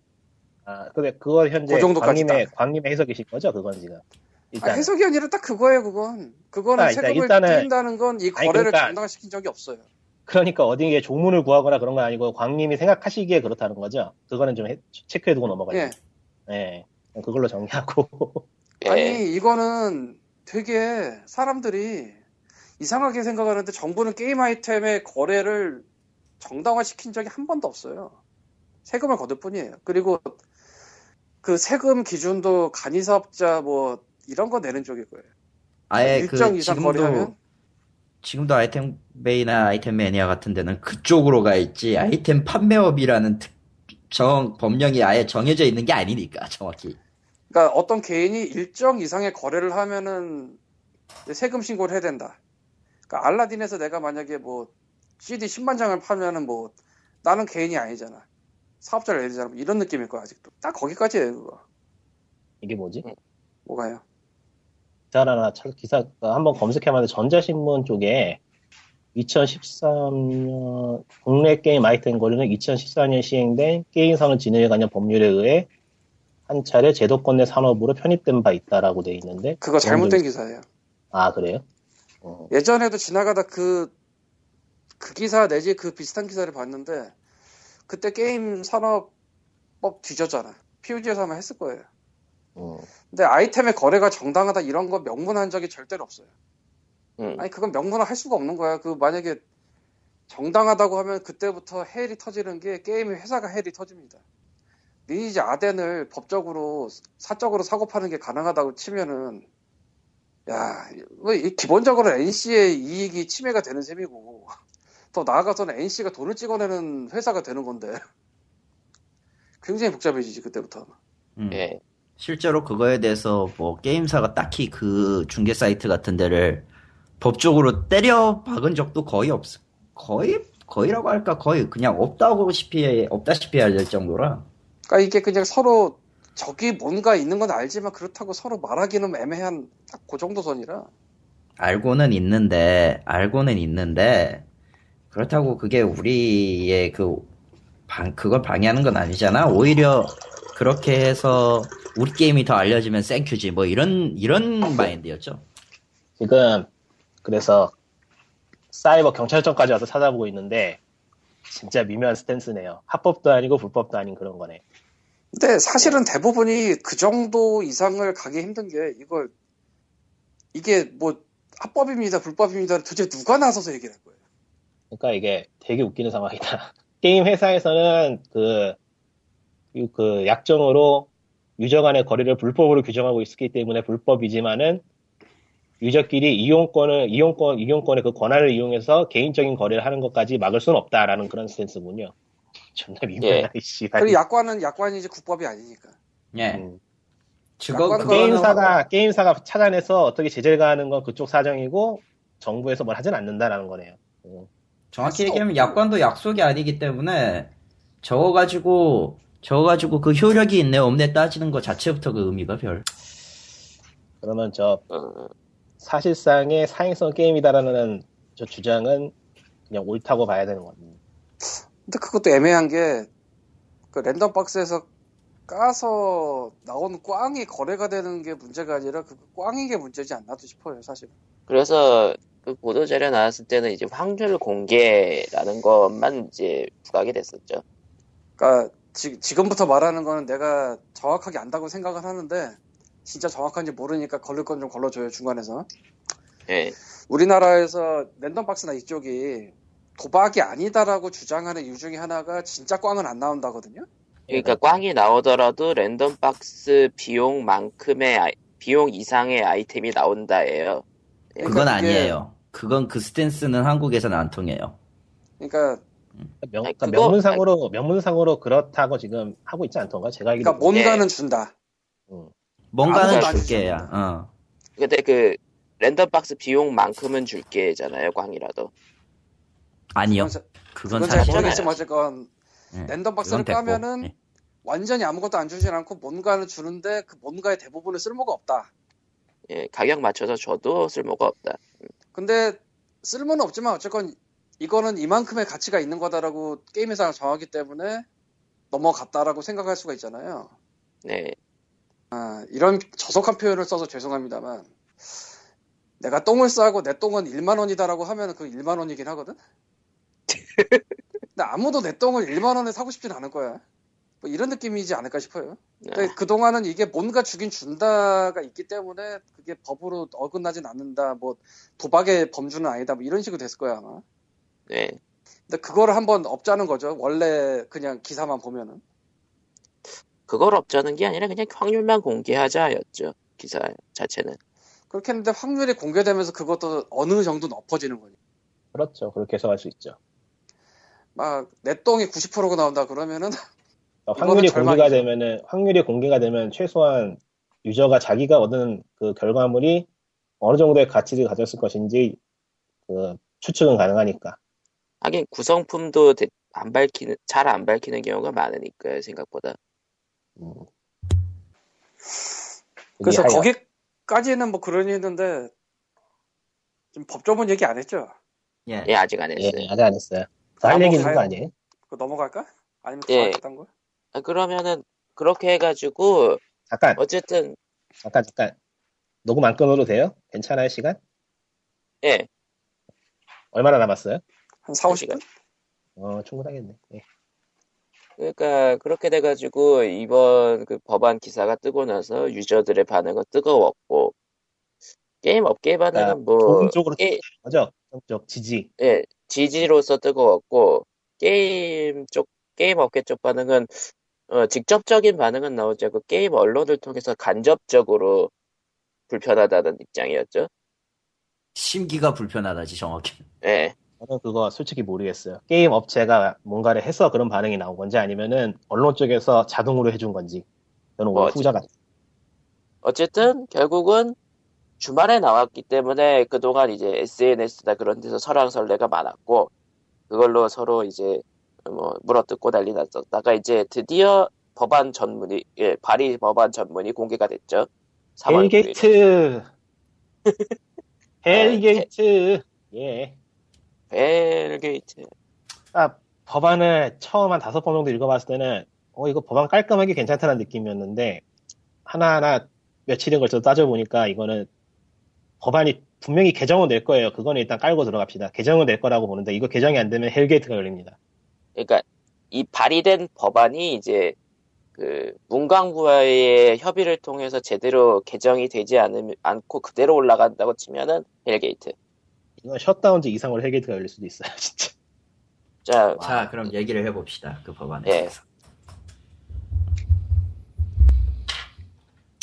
아, 근데 그거 현재 그 정도까지 광님의, 딱. 광님의 해석이신 거죠? 그건 지금. 아, 일단. 해석이 아니라 딱 그거예요, 그건. 그거는 아, 일단- 세금을 일단은- 떼인다는 건 이 거래를 그러니까- 정당화시킨 적이 없어요. 그러니까 어디에 조문을 구하거나 그런 건 아니고 광님이 생각하시기에 그렇다는 거죠? 그거는 좀 해- 체크해두고 넘어가요. 예. 예. 그걸로 정리하고. 예. 아니, 이거는 되게 사람들이 이상하게 생각하는데 정부는 게임 아이템의 거래를 정당화시킨 적이 한 번도 없어요. 세금을 거둘 뿐이에요. 그리고 그 세금 기준도 간이사업자 뭐 이런 거 내는 쪽일 거예요. 아예 일정 그 이상 지금도 거래하면 지금도 아이템 베이나 아이템 매니아 같은 데는 그쪽으로 가 있지 아이템 판매업이라는 특- 정 법령이 아예 정해져 있는 게 아니니까 정확히. 그러니까 어떤 개인이 일정 이상의 거래를 하면은 세금 신고를 해야 된다. 그러니까 알라딘에서 내가 만약에 뭐 CD 10만 장을 파면은 뭐 나는 개인이 아니잖아. 사업자를 해야 되잖아. 뭐 이런 느낌일 거야 아직도. 딱 거기까지예요 그거. 이게 뭐지? 뭐가요? 기사 하나 찰- 기사 한번 검색해봤는데 전자신문 쪽에 2013년 국내 게임 아이템 거래는 2014년 시행된 게임 산업 진흥에 관련 법률에 의해 한 차례 제도권 내 산업으로 편입된 바 있다라고 돼 있는데 그거 잘못된 좀- 기사예요. 아 그래요? 어, 예전에도 지나가다 그, 그 기사 내지 그 비슷한 기사를 봤는데 그때 게임 산업법 뒤졌잖아. POG에서 아마 했을 거예요. 어. 근데 아이템의 거래가 정당하다 이런 거 명문한 적이 절대로 없어요. 음. 아니 그건 명문화 할 수가 없는 거야. 그 만약에 정당하다고 하면 그때부터 헬이 터지는 게 게임의 회사가 헬이 터집니다. 리니지 아덴을 법적으로 사적으로 사고 파는 게 가능하다고 치면은 야, 뭐 이- 기본적으로 NC의 이익이 침해가 되는 셈이고 더 나아가서는 NC가 돈을 찍어내는 회사가 되는 건데 굉장히 복잡해지지 그때부터. 음. 예. 실제로 그거에 대해서 뭐 게임사가 딱히 그 중개 사이트 같은 데를 법적으로 때려 박은 적도 거의 없, 거의, 거의라고 할까? 거의 그냥 없다고시피, 없다시피 할 정도라. 그러니까 이게 그냥 서로 저기 뭔가 있는 건 알지만 그렇다고 서로 말하기는 애매한 딱 그 정도 선이라. 알고는 있는데, 알고는 있는데, 그렇다고 그게 우리의 그, 방, 그걸 방해하는 건 아니잖아? 오히려 그렇게 해서 우리 게임이 더 알려지면 땡큐지. 뭐 이런, 이런 마인드였죠. 지금 그래서 사이버 경찰청까지 와서 찾아보고 있는데 진짜 미묘한 스탠스네요. 합법도 아니고 불법도 아닌 그런 거네. 근데 사실은 대부분이 그 정도 이상을 가기 힘든 게 이걸 이게 뭐 합법입니다, 불법입니다. 도대체 누가 나서서 얘기를 할 거예요? 그러니까 이게 되게 웃기는 상황이다. 게임 회사에서는 그, 그- 그 약정으로 유저 간의 거래를 불법으로 규정하고 있기 때문에 불법이지만은 유저끼리 이용권을, 이용권, 이용권의 그 권한을 이용해서 개인적인 거래를 하는 것까지 막을 수는 없다라는 그런 스탠스군요. 존나 미묘하다, 이 씨발. 그리고 약관은 약관이지 국법이 아니니까. 예. 음. 그거는 게임사가, 게임사가 찾아내서 어떻게 제재를 가하는 건 그쪽 사정이고, 정부에서 뭘 하진 않는다라는 거네요. 음. 정확히 얘기하면. 약관도 약속이 아니기 때문에 적어가지고 적어가지고 그 효력이 있네 없네 따지는 것 자체부터 그 의미가 별. 그러면 저 어, 사실상의 사행성 게임이다라는 저 주장은 그냥 옳다고 봐야 되는 겁니다. 근데 그것도 애매한 게, 그 랜덤 박스에서 까서 나온 꽝이 거래가 되는 게 문제가 아니라 그 꽝인 게 문제지 않나도 싶어요, 사실. 그래서 그 보도 자료 나왔을 때는 이제 확률 공개라는 것만 이제 부각이 됐었죠. 그러니까 지, 지금부터 말하는 거는 내가 정확하게 안다고 생각을 하는데 진짜 정확한지 모르니까 걸릴 건 좀 걸러줘요 중간에서. 예. 우리나라에서 랜덤 박스나 이쪽이 도박이 아니다라고 주장하는 이유 중에 하나가 진짜 꽝은 안 나온다거든요. 그러니까 꽝이 나오더라도 랜덤 박스 비용만큼의 아이- 비용 이상의 아이템이 나온다예요. 예. 그러니까 그건 그게- 아니에요. 그건 그 스탠스는 한국에서는 안 통해요. 그러니까 명, 아니, 그러니까 그거- 명문상으로 명문상으로 그렇다고 지금 하고 있지 않던가? 제가 알기로 그러니까 뭔가는 준다. 뭔가는 아무것도 안 줄게야. 어. 근데 그 랜덤 박스 비용만큼은 줄게잖아요. 꽝이라도. 아니요. 그건, 자- 그건 사실 모르겠지만 어쨌건 예. 랜덤 박스를 그건 됐고. 까면은 예. 완전히 아무것도 안 주진 않고 뭔가는 주는데 그 뭔가의 대부분은 쓸모가 없다. 예, 가격 맞춰서 줘도 쓸모가 없다. 근데 쓸모는 없지만 어쨌건 이거는 이만큼의 가치가 있는 거다라고 게임 회사가 정하기 때문에 넘어갔다라고 생각할 수가 있잖아요. 네. 아, 이런 저속한 표현을 써서 죄송합니다만 내가 똥을 싸고 내 똥은 1만 원이다라고 하면 그 1만 원이긴 하거든. 근데 아무도 내 똥을 1만 원에 사고 싶진 않을 거야. 뭐 이런 느낌이지 않을까 싶어요. 근데 아, 그동안은 이게 뭔가 주긴 준다가 있기 때문에 그게 법으로 어긋나진 않는다. 뭐 도박의 범주는 아니다. 뭐 이런 식으로 됐을 거야 아마. 네. 근데 그거를 한번 없자는 거죠. 원래 그냥 기사만 보면은. 그걸 없자는 게 아니라 그냥 확률만 공개하자였죠. 기사 자체는. 그렇게 했는데 확률이 공개되면서 그것도 어느 정도 엎어지는 거니. 그렇죠. 그렇게 해석할 수 있죠. 막 내 똥이 90%가 나온다 그러면은 그러니까 확률이 절망이죠. 공개가 되면은 확률이 공개가 되면 최소한 유저가 자기가 얻은 그 결과물이 어느 정도의 가치를 가졌을 것인지 그 추측은 가능하니까. 하긴 구성품도 대- 안 밝히는 잘 안 밝히는 경우가 많으니까요. 생각보다. 음. 그래서 하여. 거기까지는 뭐 그러니 했는데 지금 법조문 얘기 안 했죠? 예. 예, 아직 안 예, 했어요. 아직 안 했어요. 할 얘기 있는 거. 아니에요? 그거 넘어갈까? 아니면 더 예. 하겠다는 거야? 아, 그러면은 그렇게 해가지고 잠깐, 어쨌든 잠깐, 잠깐. 녹음 안 끊어도 돼요? 괜찮아요, 시간? 예 얼마나 남았어요? 한 4, 50분? 시간. 어, 충분하겠네. 예. 그러니까 그렇게 돼가지고 이번 그 법안 기사가 뜨고 나서 유저들의 반응은 뜨거웠고 게임 업계 반응은 아, 뭐 좋은 쪽으로 게? 쪽 지지. 예, 지지로서 뜨거웠고 게임 쪽 게임 업계 쪽 반응은 어, 직접적인 반응은 나오지 않고 게임 언론을 통해서 간접적으로 불편하다는 입장이었죠. 심기가 불편하다지 정확히. 예, 저는 그거 솔직히 모르겠어요. 게임 업체가 뭔가를 해서 그런 반응이 나온 건지 아니면은 언론 쪽에서 자동으로 해준 건지. 저는 뭐지? 후자 같아요. 어쨌든 결국은 주말에 나왔기 때문에 그동안 이제 SNS나 그런 데서 설왕설래가 많았고 그걸로 서로 이제 뭐 물어뜯고 난리 났었다가 이제 드디어 법안 전문이 예 발의 법안 전문이 공개가 됐죠. 3월 9일. Hellgate. 아, hellgate. 예. Hellgate. 아, 법안을 처음 한 다섯 번 정도 읽어봤을 때는, 어, 이거 법안 깔끔하게 괜찮다는 느낌이었는데, 하나하나 며칠에 걸쳐 따져보니까 이거는 법안이 분명히 개정은 될 거예요. 그거는 일단 깔고 들어갑시다. 개정은 될 거라고 보는데, 이거 개정이 안 되면 hellgate가 열립니다. 그러니까 이 발의된 법안이 이제 그 문광부와의 협의를 통해서 제대로 개정이 되지 않으면 않고 그대로 올라간다고 치면은 hellgate. 이건 셧다운제 이상으로 hellgate가 열릴 수도 있어요, 진짜. 자, 자, 그럼 얘기를 해봅시다. 그 법안에 예. 대해서.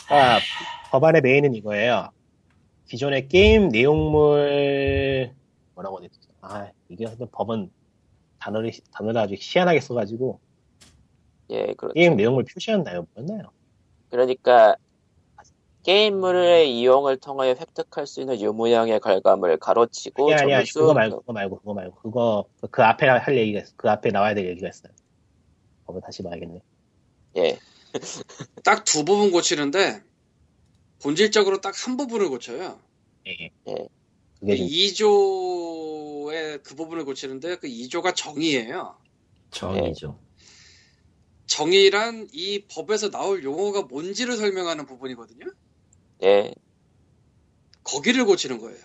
아, 법안의 메인은 이거예요. 기존의 게임 내용물, 뭐라고 해야 되지? 아, 이게 하여튼 법은 단어를, 단어를 아주 희한하게 써가지고, 예, 그렇죠. 게임 내용물 표시한 나요? 뭐였나요? 그러니까 게임물의 이용을 통하여 획득할 수 있는 유무형의 결과물 가로치고 아니 아니야 점수 그거 말고 그거 말고 그거 말고 그거 그- 그 앞에 할 얘기가 있어 그 앞에 나와야 될 얘기가 있어요 그거 다시 봐야겠네 예 딱 두 부분 고치는데 본질적으로 딱 한 부분을 고쳐요. 예. 예. 그게 좀 2조의 그 부분을 고치는데 그 2조가 정의예요. 정이죠. 정의란 이 법에서 나올 용어가 뭔지를 설명하는 부분이거든요. 예, 거기를 고치는 거예요.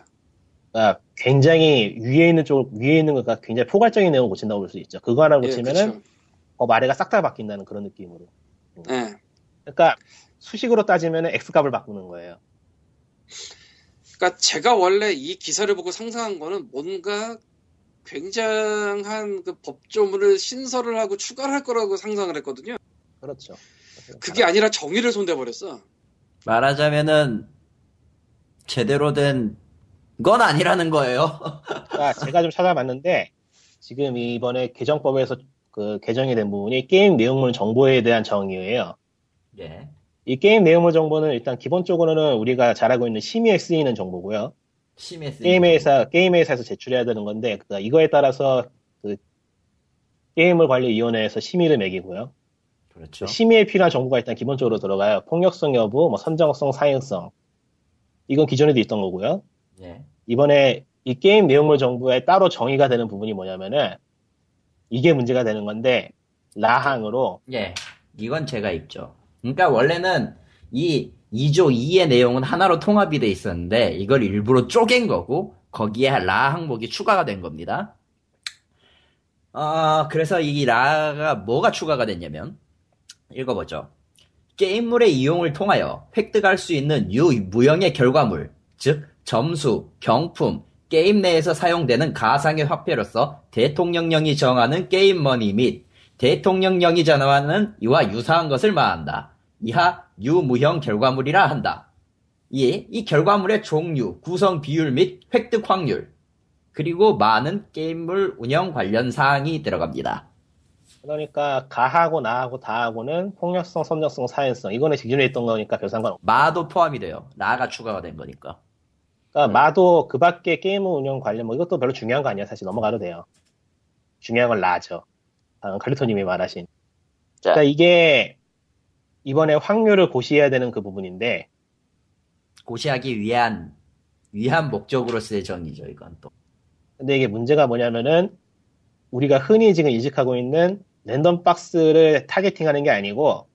아, 굉장히 위에 있는 쪽 위에 있는 거가 굉장히 포괄적인 내용을 고친다고 볼 수 있죠. 그거 하나 예, 고치면은 그쵸. 법 아래가 싹 다 바뀐다는 그런 느낌으로. 예. 그러니까 수식으로 따지면은 x 값을 바꾸는 거예요. 그러니까 제가 원래 이 기사를 보고 상상한 거는 뭔가 굉장한 그 법조문을 신설을 하고 추가를 할 거라고 상상을 했거든요. 그렇죠. 그게 아니라 정의를 손대버렸어. 말하자면은 제대로 된 건 아니라는 거예요. 그러니까 제가 좀 찾아봤는데 지금 이번에 개정법에서 그 개정이 된 부분이 게임 내용물 정보에 대한 정의예요. 예. 이 게임 내용물 정보는 일단 기본적으로는 우리가 잘 알고 있는 심의에 쓰이는 정보고요. 심의에 쓰이는 게임 회사 게임 회사에서 제출해야 되는 건데 그 이거에 따라서 그 게임을 관리 위원회에서 심의를 매기고요. 그렇죠. 심의에 필요한 정보가 일단 기본적으로 들어가요. 폭력성 여부, 뭐 선정성, 사행성. 이건 기존에도 있던 거고요. 예. 이번에 이 게임 내용물 정보에 따로 정의가 되는 부분이 뭐냐면은 이게 문제가 되는 건데 라항으로 예. 이건 제가 입죠. 그러니까 원래는 이 2조 2의 내용은 하나로 통합이 돼 있었는데 이걸 일부러 쪼갠 거고 거기에 라 항목이 추가가 된 겁니다. 아, 그래서 이 라가 뭐가 추가가 됐냐면 읽어보죠. 게임물의 이용을 통하여 획득할 수 있는 유무형의 결과물, 즉 점수, 경품, 게임 내에서 사용되는 가상의 화폐로서 대통령령이 정하는 게임머니 및 대통령령이 정하는 이와 유사한 것을 말한다. 이하 유무형 결과물이라 한다. 이, 이 결과물의 종류, 구성 비율 및 획득 확률, 그리고 많은 게임물 운영 관련 사항이 들어갑니다. 그러니까 가하고 나하고 다하고는 폭력성, 선정성, 사행성 이거는 기존에 있던 거니까 별 상관없고 마도 포함이 돼요. 라가 추가가 된 거니까. 그러니까 네. 마도 그 밖에 게임 운영 관련 뭐 이것도 별로 중요한 거 아니야 사실 넘어가도 돼요. 중요한 건 라죠. 방금 칼리토님이 말하신. 자. 그러니까 이게 이번에 확률을 고시해야 되는 그 부분인데 고시하기 위한, 위한 목적으로서의 정의죠, 이건 또. 근데 이게 문제가 뭐냐면은 우리가 흔히 지금 인식하고 있는 random box를 targeting하는 게 아니고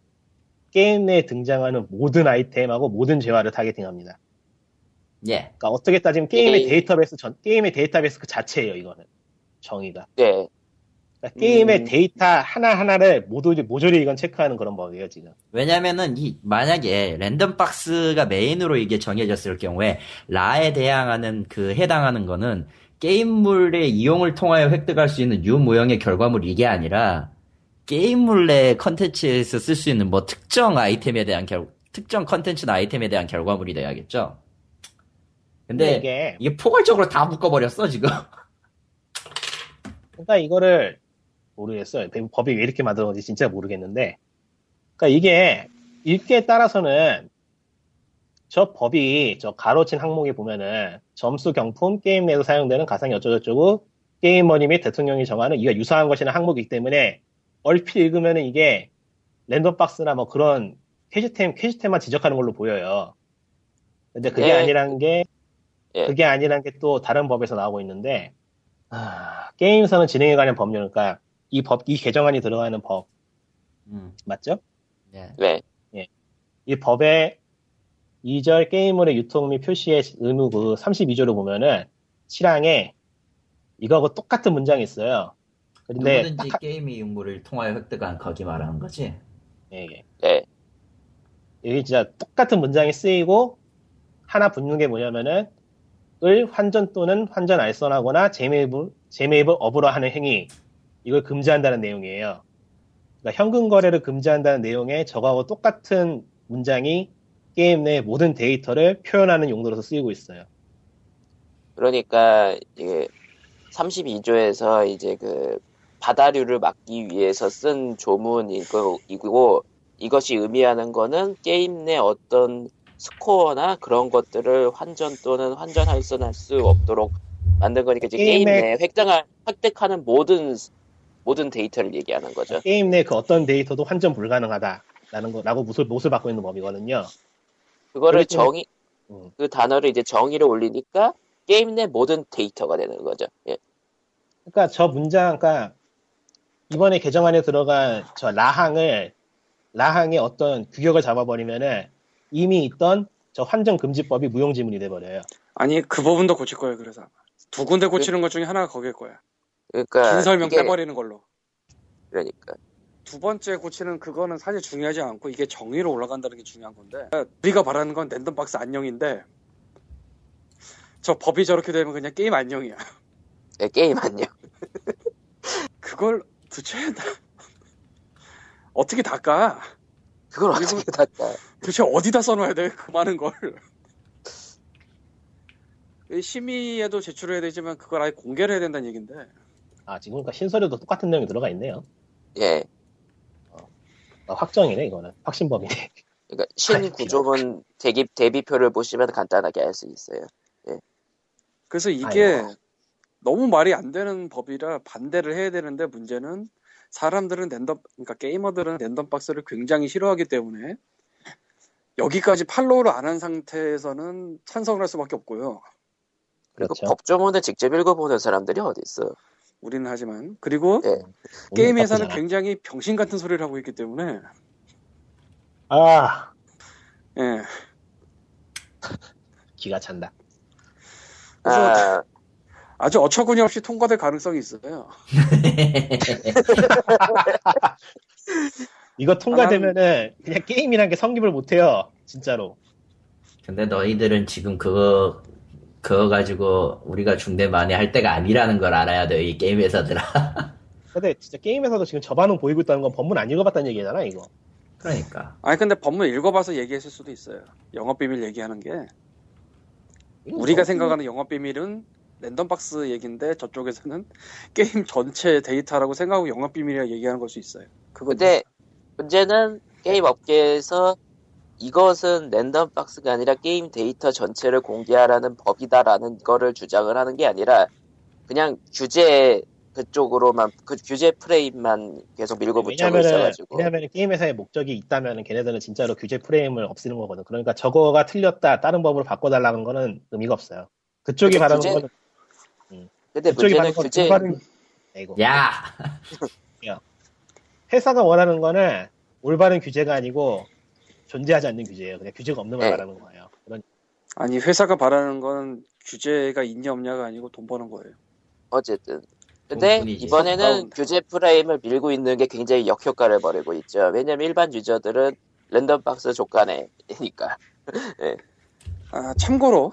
게임 내에 등장하는 모든 아이템하고 모든 재화를 targeting합니다. 예. 그러니까 어떻게 따지면 게임의 게임. 데이터베이스 전 게임의 데이터베이스 그 자체예요 이거는 정의가. 예, 그러니까 게임의 음. 데이터 하나 하나를 모조리 모조리 이건 체크하는 그런 법이에요 지금. 왜냐면은 이 만약에 random box가 메인으로 이게 정해졌을 경우에 라에 대항하는 그 해당하는 거는 게임물의 이용을 통하여 획득할 수 있는 유무형의 결과물 이게 아니라 게임물 내 컨텐츠에서 쓸 수 있는 뭐 특정 아이템에 대한 결 특정 컨텐츠나 아이템에 대한 결과물이 돼야겠죠. 근데 이게 이게 포괄적으로 다 묶어버렸어 지금. 그러니까 이거를 모르겠어요. 법이 왜 이렇게 만들어진지 진짜 모르겠는데. 그러니까 이게 읽기에 따라서는 저 법이 저 가로친 항목에 보면은 점수 경품 게임 내에서 사용되는 가상이 어쩌고저쩌고 게임머니 및 대통령이 정하는 이가 유사한 것이나 항목이기 때문에 얼핏 읽으면은 이게 랜덤박스나 뭐 그런 캐시템 캐시템만 지적하는 걸로 보여요. 근데 그게 네. 아니란 게 예. 그게 아니란 게 또 다른 법에서 나오고 있는데 아, 게임선은 진행에 관한 법률 그러니까 이 법 이 개정안이 들어가는 법 음, 맞죠? 예. 왜? 이 법의 2절 게임물의 유통 및 표시의 의무 그 32조를 보면은 7항에 이거하고 똑같은 문장이 있어요. 근데 누구든지 딱 게임의 유무를 통하여 획득한 거기 말하는 거지. 하- 예, 예. 예, 여기 진짜 똑같은 문장이 쓰이고 하나 붙는 게 뭐냐면은 을 환전 또는 환전 알선하거나 재매입을 재매입을 업으로 하는 행위 이걸 금지한다는 내용이에요. 그러니까 현금 거래를 금지한다는 내용에 저거하고 똑같은 문장이 게임 내 모든 데이터를 표현하는 용도로서 쓰이고 있어요. 그러니까 이게 32조에서 이제 그 바다류를 막기 위해서 쓴 조문이고 이고 이것이 의미하는 거는 게임 내 어떤 스코어나 그런 것들을 환전 또는 환전 할수할 수 없도록 만든 거니까 이제 게임 내 획득할, 획득하는 모든 모든 데이터를 얘기하는 거죠. 게임 내 그 어떤 데이터도 환전 불가능하다라는 거라고 못을 못을 박고 있는 법이거든요. 그거를 그렇구나. 정의 음. 그 단어를 이제 정의를 올리니까 게임 내 모든 데이터가 되는 거죠. 예. 그러니까 저 문장, 그러니까 이번에 개정안에 들어간 저 라항을 라항의 어떤 규격을 잡아버리면은 이미 있던 저 환전 금지법이 무용지물이 돼버려요. 아니 그 부분도 고칠 거예요. 그래서 두 군데 고치는 것 중에 하나가 거길 거야. 그러니까 긴 설명 이게- 빼버리는 걸로. 그러니까 두 번째 고치는 그거는 사실 중요하지 않고 이게 정의로 올라간다는 게 중요한 건데 우리가 바라는 건 랜덤박스 안녕인데 저 법이 저렇게 되면 그냥 게임 안녕이야. 예, 게임 안녕. 그걸 도대체 나- 어떻게 닦아? 그걸 어떻게 닦아? 도대체 어디다 써놔야 돼? 그 많은 걸. 심의에도 제출해야 되지만 그걸 아예 공개를 해야 된다는 얘긴데 아 지금 그러니까 신서류도 똑같은 내용이 들어가 있네요. 예. 아, 확정이네 이거는 확신법이네. 그러니까 신구조문 대기 대비표를 보시면 간단하게 알 수 있어요. 그래서 이게 아이고. 너무 말이 안 되는 법이라 반대를 해야 되는데 문제는 사람들은 랜덤 그러니까 게이머들은 랜덤 박스를 굉장히 싫어하기 때문에 여기까지 팔로우를 안 한 상태에서는 찬성을 할 수밖에 없고요. 그리고 그렇죠. 법조문을 직접 읽어보는 사람들이 어디 있어? 우리는 하지만 그리고 예. 게임 회사는 바쁘잖아. 굉장히 병신 같은 소리를 하고 있기 때문에 아 예. 기가 찬다. 아, 아주 어처구니 없이 통과될 가능성이 있어요. 이거 통과되면은 그냥 게임이란 게 성립을 못해요. 진짜로. 근데 너희들은 지금 그거 그거 가지고 우리가 중대 많이 할 때가 아니라는 걸 알아야 돼 이 게임 회사들아. 근데 진짜 게임에서도 지금 저 반응 보이고 있다는 건 법문 안 읽어봤다는 얘기잖아 이거. 그러니까 아니 근데 법문 읽어봐서 얘기했을 수도 있어요. 영업 비밀 얘기하는 게 우리가 생각하는 영업 비밀은 랜덤 박스 얘기인데 저쪽에서는 게임 전체 데이터라고 생각하고 영업 비밀이라 얘기하는 걸 수 있어요. 그거 근데 문제는 게임 업계에서 이것은 랜덤 박스가 아니라 게임 데이터 전체를 공개하라는 법이다라는 거를 주장을 하는 게 아니라 그냥 규제 그쪽으로만 그 규제 프레임만 계속 밀고 붙여고 있어가지고 왜냐면은 게임 회사의 목적이 있다면은 걔네들은 진짜로 규제 프레임을 없애는 거거든. 그러니까 저거가 틀렸다 다른 법으로 바꿔달라는 거는 의미가 없어요. 그쪽이 바라는 규제- 거는 근데 그쪽이 바라는 건 규제 올바른 아이고. 야 회사가 원하는 거는 올바른 규제가 아니고 존재하지 않는 규제예요. 그냥 규제가 없는 걸 네. 말하는 거예요. 그런 아니 회사가 바라는 건 규제가 있냐 없냐가 아니고 돈 버는 거예요. 어쨌든 근데. 이번에는 아우. 규제 프레임을 밀고 있는 게 굉장히 역효과를 벌이고 있죠. 왜냐면 일반 유저들은 랜덤 박스 족간에니까 아, 참고로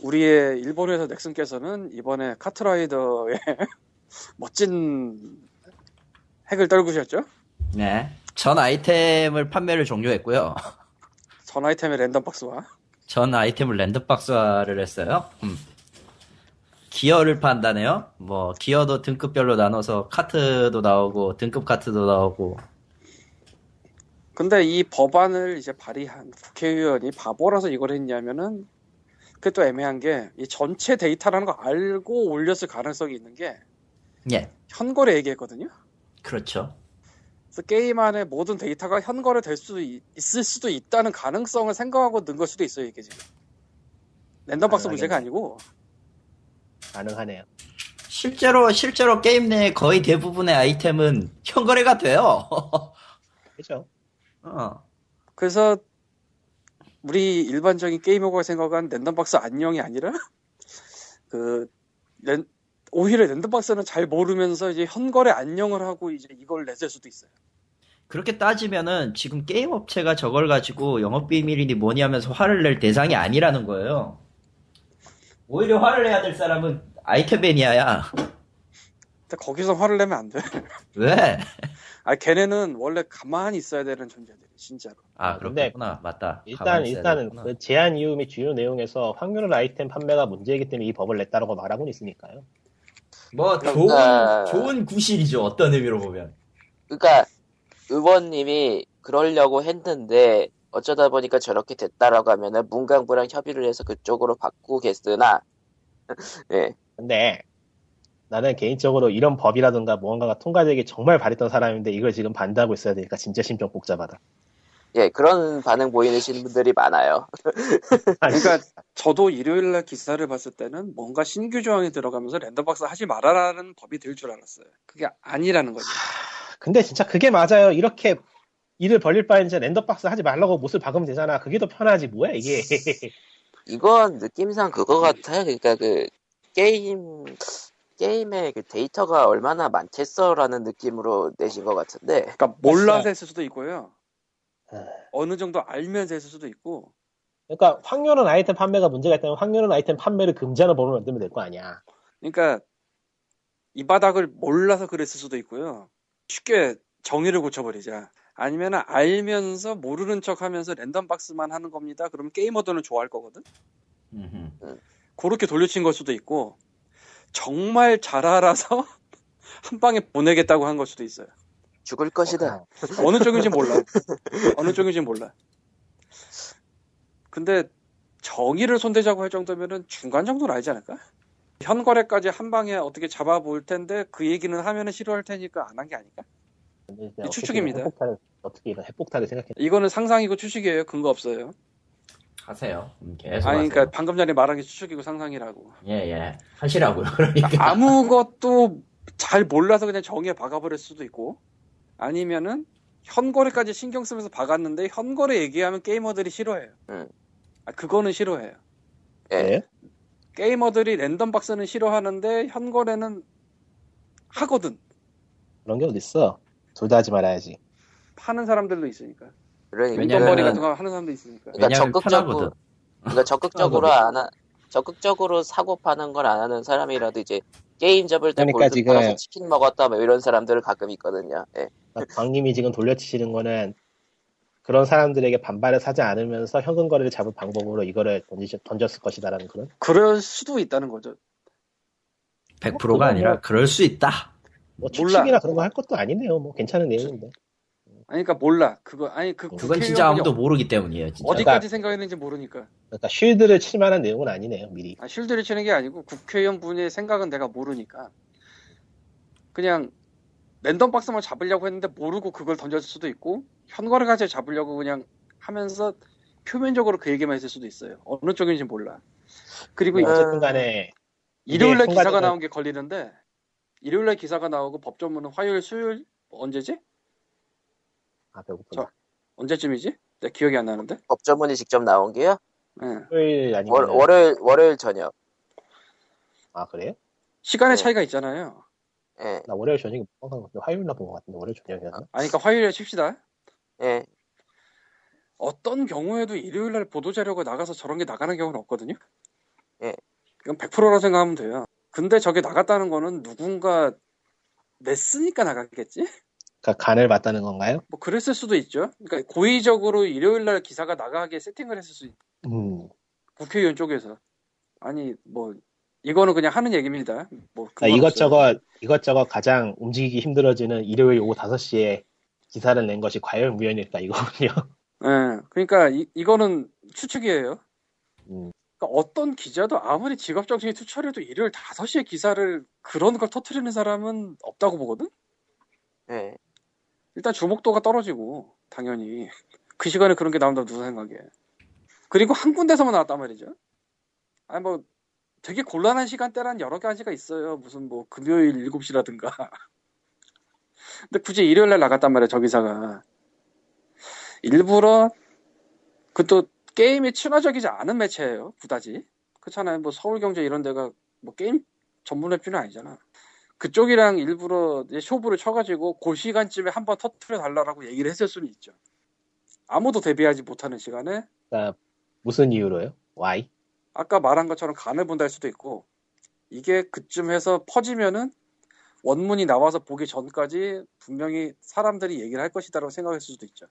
우리의 일본 회사 넥슨께서는 이번에 카트라이더의 멋진 핵을 떨구셨죠? 네. 전 아이템을 판매를 종료했고요. 전 아이템의 랜덤 박스와 전 아이템을 랜덤 박스화를 했어요. 음. 기어를 판다네요. 뭐 기어도 등급별로 나눠서 카트도 나오고 등급 카트도 나오고 근데 이 법안을 이제 발의한 국회의원이 바보라서 이걸 했냐면은 그게 또 애매한 게 이 전체 데이터라는 거 알고 올렸을 가능성이 있는 게 예 현거래 얘기했거든요. 그렇죠. 그래서 게임 안에 모든 데이터가 현거래 될 수 있 을 수도 있다는 가능성을 생각하고 넣은 걸 수도 있어요 이게 지금. 랜덤박스. 문제가 아니고 가능하네요. 실제로 실제로 게임 내 거의 대부분의 아이템은 현거래가 돼요. 그죠? 어. 그래서 우리 일반적인 게이머가 생각한 랜덤박스 안녕이 아니라 그 랜- 오히려 랜덤박스는 잘 모르면서 이제 현거래 안녕을 하고 이제 이걸 내줄 수도 있어요. 그렇게 따지면은 지금 게임 업체가 저걸 가지고 영업 비밀이니 뭐니 하면서 화를 낼 대상이 아니라는 거예요. 오히려 화를 내야 될 사람은 아이템 매니아야. 근데 거기서 화를 내면 안 돼. 왜? 아 걔네는 원래 가만히 있어야 되는 존재들이 진짜로. 아 그렇구나 맞다. 일단 일단은. 그 제한 이유 및 주요 내용에서 확률을 아이템 판매가 문제이기 때문에 이 법을 냈다라고 말하고는 있으니까요. 뭐 그러니까- 좋은 좋은 구실이죠 어떤 의미로 보면. 그러니까 의원님이 그러려고 했는데 어쩌다 보니까 저렇게 됐다라고 하면은 문광부랑 협의를 해서 그쪽으로 바꾸겠으나 예 근데 나는 개인적으로 이런 법이라든가 무언가가 통과되기 정말 바랬던 사람인데 이걸 지금 반대하고 있어야 되니까 진짜 심정 복잡하다. 예, 그런 반응 보이시는 분들이 많아요. 그러니까 저도 일요일 날 기사를 봤을 때는 뭔가 신규 조항이 들어가면서 랜덤박스 하지 말아라는 법이 될 줄 알았어요. 그게 아니라는 거죠. 근데 진짜 그게 맞아요. 이렇게 일을 벌릴 바에 이제 랜덤박스 하지 말라고 못을 박으면 되잖아. 그게 더 편하지 뭐야 이게. 이건 느낌상 그거 같아요. 그러니까 그 게임 게임의 그 데이터가 얼마나 많겠어라는 느낌으로 내신 것 같은데 그러니까 몰라서 했을 수도 있고요. 아. 어느 정도 알면서 했을 수도 있고. 그러니까 확률은 아이템 판매가 문제가 있다면 확률은 아이템 판매를 금지하는 법을 만들면 될 거 아니야. 그러니까 이 바닥을 몰라서 그랬을 수도 있고요. 쉽게 정의를 고쳐버리자. 아니면 알면서 모르는 척하면서 랜덤 박스만 하는 겁니다. 그러면 게이머들은 좋아할 거거든. 음흠. 그렇게 돌려친 걸 수도 있고 정말 잘 알아서 한 방에 보내겠다고 한 걸 수도 있어요. 죽을 것이다. 어느 쪽인지 몰라. 어느 쪽인지 몰라. 근데 정의를 손대자고 할 정도면은 중간 정도는 알지 않을까? 현거래까지 한 방에 어떻게 잡아볼 텐데 그 얘기는 하면은 싫어할 테니까 안 한 게 아닐까? 그냥 추측입니다. 어떻게 핵폭탄을, 어떻게 이런 핵폭탄을 생각해? 이거는 상상이고 추측이에요. 근거 없어요. 하세요. 음, 계속 아니, 하세요. 그러니까 방금 전에 말한 게 추측이고 상상이라고. 예, 예. 하시라고요. 그러니까. 아무것도 잘 몰라서 그냥 정의에 박아버릴 수도 있고 아니면은 현거래까지 신경 쓰면서 박았는데 현거래 얘기하면 게이머들이 싫어해요. 음. 아, 그거는 싫어해요. 예. 네? 게이머들이 랜덤 박스는 싫어하는데 현거래는 하거든. 그런 게 어딨어? 둘 다 하지 말아야지. 파는 사람들도 있으니까. 그러니까 돈벌이 같은 거 하는 사람도 있으니까. 그러니까 적극적으로 편하거든. 그러니까 적극적으로 안 하, 적극적으로 사고 파는 걸 안 하는 사람이라도 이제 게임 접을 때 그러니까 골드 지금- 팔아서 치킨 먹었다 뭐 이런 사람들 가끔 있거든요. 예. 그러니까 광님이 지금 돌려치시는 거는 그런 사람들에게 반발을 사지 않으면서 현금 거래를 잡을 방법으로 이거를 던지, 던졌을 것이다라는 그런 그럴 수도 있다는 거죠. 100%가 아니라 그럴 수 있다. 뭐 몰라. 추측이나 그런 거 할 것도 아니네요. 뭐 괜찮은 내용인데. 아니 그러니까 몰라. 그거 아니 그 그건 진짜 아무도 모르기 때문이에요. 진짜. 어디까지 생각했는지 모르니까. 그러니까 쉴드를 칠 만한 내용은 아니네요. 미리. 아, 쉴드를 치는 게 아니고 국회의원 분의 생각은 내가 모르니까 그냥 랜덤 박스만 잡으려고 했는데 모르고 그걸 던졌을 수도 있고 현거래 가지고 잡으려고 그냥 하면서 표면적으로 그 얘기만 했을 수도 있어요. 어느 쪽인지 몰라. 그리고 뭐 이제 어쨌든 간에 일요일날 기사가 나온 게 걸리는데 일요일날 기사가 나오고 법조문은 화요일, 수요일 언제지? 아 배고프다. 저- 언제쯤이지? 내가 기억이 안 나는데. 법조문이 직접 나온 게요. 예. 토요일 아니면 월, 월요일 월요일 저녁. 아 그래요? 시간의 네. 차이가 있잖아요. 예. 나 월요일 저녁에 같은데 화요일 날 본 것 같은데 월요일 저녁이었나? 아니 그러니까 화요일에 칩시다. 예. 어떤 경우에도 일요일 날 보도 자료가 나가서 저런 게 나가는 경우는 없거든요. 예. 이건 100%라 생각하면 돼요. 근데 저게 나갔다는 거는 누군가 냈으니까 나갔겠지? 그러니까 간을 봤다는 건가요? 뭐 그랬을 수도 있죠. 그러니까 고의적으로 일요일 날 기사가 나가게 세팅을 했을 수 있. 음. 국회의원 쪽에서. 아니 뭐 이거는 그냥 하는 얘기입니다. 뭐 그러니까 없어요. 이것저것 이것저것 가장 움직이기 힘들어지는 일요일 오후 5시에 기사를 낸 것이 과연 우연일까 이거군요. 예. 그러니까 이, 이거는 추측이에요. 음. 그러니까 어떤 기자도 아무리 직업 정신이 투철해도 일요일 5시에 기사를 그런 걸 터트리는 사람은 없다고 보거든? 예. 일단 주목도가 떨어지고, 당연히. 그 시간에 그런 게 나온다고 누가 생각해. 그리고 한 군데서만 나왔단 말이죠. 아니, 뭐, 되게 곤란한 시간대란 여러 가지가 있어요. 무슨 뭐, 금요일 7시라든가. 근데 굳이 일요일 날 나갔단 말이야, 저 기사가. 일부러, 그 또, 게임이 친화적이지 않은 매체예요, 그다지. 그렇잖아요. 뭐, 서울경제 이런 데가, 뭐, 게임 전문 웹진은 아니잖아. 그쪽이랑 일부러 쇼부를 쳐가지고 그 시간쯤에 한번 터트려 달라고 얘기를 했을 수는 있죠. 아무도 대비하지 못하는 시간에 그러니까 무슨 이유로요? Why? 아까 말한 것처럼 간을 본다 할 수도 있고 이게 그쯤 해서 퍼지면은 원문이 나와서 보기 전까지 분명히 사람들이 얘기를 할 것이다라고 생각했을 수도 있죠.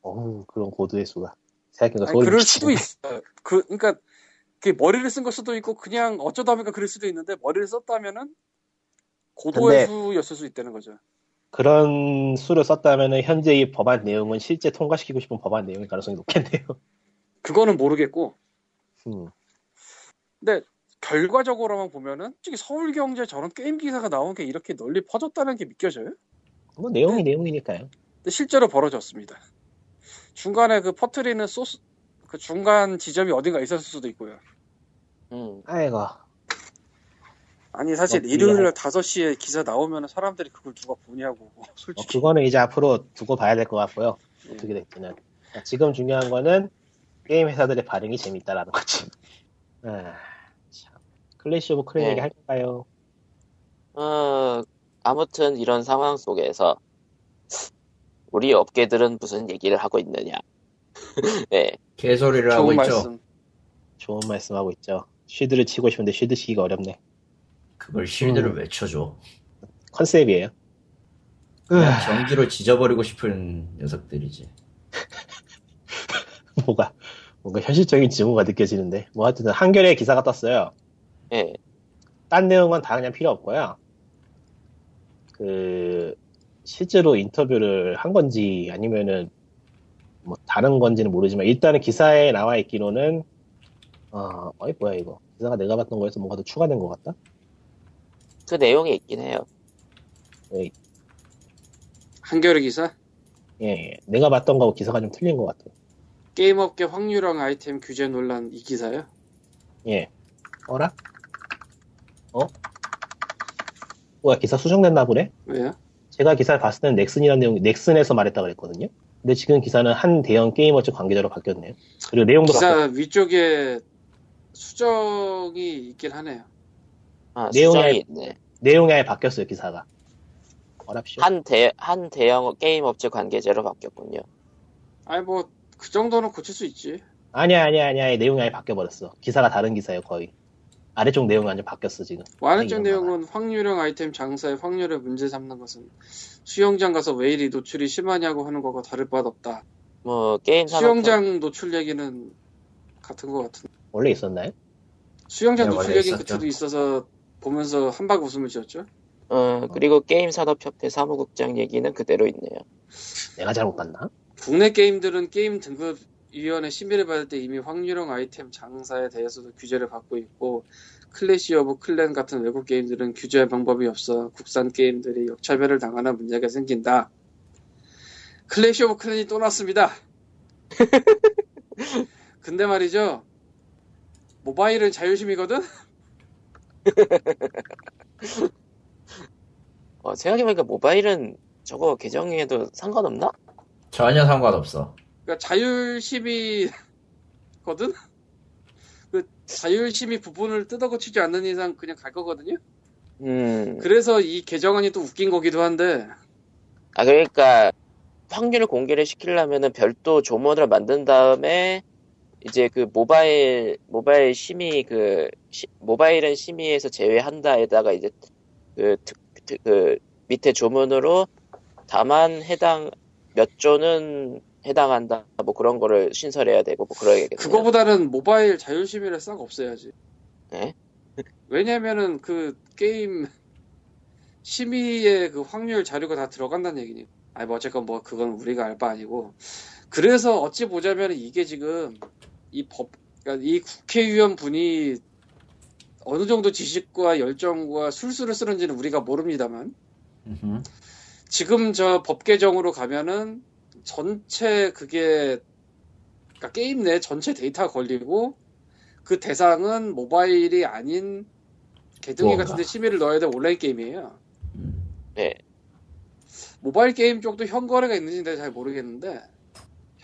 어우 그런 고도의 수가 생각해보니까 그럴. 수도 있어요. 그, 그러니까 그 머리를 쓴 걸 수도 있고 그냥 어쩌다 보니까 그럴 수도 있는데 머리를 썼다면은 고도의 수였을 수 있다는 거죠. 그런 수를 썼다면은 현재 이 법안 내용은 실제 통과시키고 싶은 법안 내용일 가능성이 높겠네요. 그거는 모르겠고 음. 근데 결과적으로만 보면은 솔직히 서울경제 저런 게임 기사가 나온 게 이렇게 널리 퍼졌다는 게 믿겨져요? 뭐 내용이 내용이니까요. 근데 실제로 벌어졌습니다. 중간에 그 퍼트리는 소스 그 중간 지점이 어딘가 있었을 수도 있고요. 음. 아이고. 아니 사실 뭐, 일요일 날 이해할- 5시에 기사 나오면 사람들이 그걸 누가 보냐고 뭐 솔직히 그거는 이제 앞으로 두고 봐야 될 것 같고요. 예. 어떻게 될지는. 지금 중요한 거는 게임 회사들의 반응이 재밌다라는 거지. 아, 참. 클래시 오브 클랜 네. 얘기 할까요? 어, 아무튼 이런 상황 속에서 우리 업계들은 무슨 얘기를 하고 있느냐. 네, 개소리를 하고 좋은 있죠. 말씀 좋은 말씀 하고 있죠. shield를 치고 싶은데 shield 치기가 어렵네. 그걸 shield를 음. 외쳐줘. 컨셉이에요. 그냥 전기로 지져버리고 싶은 녀석들이지. 뭐가 뭔가 현실적인 징후가 느껴지는데 뭐 하여튼 한겨레 기사가 떴어요. 예, 딴 내용은 다 그냥 필요 없고요. 그 실제로 인터뷰를 한 건지 아니면은 뭐 다른 건지는 모르지만 일단은 기사에 나와 있기로는 어, 어이 뭐야 이거 기사가 내가 봤던 거에서 뭔가 더 추가된 것 같다. 그 내용이 있긴 해요. 한겨레 기사 예, 예. 내가 봤던 거하고 기사가 좀 틀린 것 같아. 게임업계 확률형 아이템 규제 논란 이 기사요? 예. 어라? 어? 뭐야 기사 수정됐나 보네? 왜요? 제가 기사를 봤을 때는 넥슨이라는 내용이 넥슨에서 말했다 그랬거든요. 근데 지금 기사는 한 대형 게이머즈 관계자로 바뀌었네요. 그리고 내용도 바뀌었 기사 위쪽에 수정이 있긴 하네요. 아, 수정이 있네. 내용이 아예 바뀌었어요 기사가. 어랍쇼. 한 대, 한 대형 게임 업체 관계자로 바뀌었군요. 아니 뭐 그 정도는 고칠 수 있지. 아니야 아니야 아니야 내용이 아예 바뀌어 버렸어. 기사가 다른 기사예요 거의. 아래쪽 내용이 완전 바뀌었어 지금. 완화적 이런 내용은 확률형 아이템 장사의 확률을 문제 삼는 것은 수영장 가서 왜 이리 노출이 심하냐고 하는 거가 다를 바 없다. 뭐, 게임 산업. 수영장 노출 얘기는 같은 것 같은. 원래 있었나요? 수영장 네, 노출 얘기는. 그때도 있어서 보면서 함박 웃음을 지었죠. 어, 그리고 게임 산업협회 사무국장 얘기는 그대로 있네요. 내가 잘못 봤나? 국내 게임들은 게임 등급 위원회 심의를 받을 때 이미 확률형 아이템 장사에 대해서도 규제를 받고 있고 클래시 오브 클랜 같은 외국 게임들은 규제 방법이 없어 국산 게임들이 역차별을 당하는 문제가 생긴다. 클래시 오브 클랜이 또 났습니다. 근데 말이죠. 모바일은 자율심의거든? 어, 생각해보니까 모바일은 저거 개정해도 상관없나? 전혀 상관없어. 그러니까 자율심의거든? 그 자율심의 부분을 뜯어고치지 않는 이상 그냥 갈 거거든요? 음. 그래서 이 개정안이 또 웃긴 거기도 한데 아, 그러니까, 확률 공개를 시키려면은 별도 조문을 만든 다음에, 이제 그 모바일, 모바일 심의, 그, 시- 모바일은 심의에서 제외한다에다가 이제, 그, 특, 특- 그, 밑에 조문으로 다만 해당, 몇 조는 해당한다, 뭐 그런 거를 신설해야 되고, 뭐 그러야겠네요. 그거보다는 모바일 자율 심의를 싹 없애야지. 네? 왜냐면은 그 게임 심의의 그 확률 자료가 다 들어간다는 얘기니까. 아니 뭐 어쨌건 뭐 그건 우리가 알 바 아니고. 그래서 어찌 보자면 이게 지금 이 법, 그러니까 이 국회의원 분이 어느 정도 지식과 열정과 술수를 쓰는지는 우리가 모릅니다만. 지금 저 법 개정으로 가면은 전체 그게 그러니까 게임 내 전체 데이터가 걸리고 그 대상은 모바일이 아닌 개등이. 같은데 심의를 넣어야 될 온라인 게임이에요. 음. 네. 모바일 게임 쪽도 현거래가 있는지 내가 잘 모르겠는데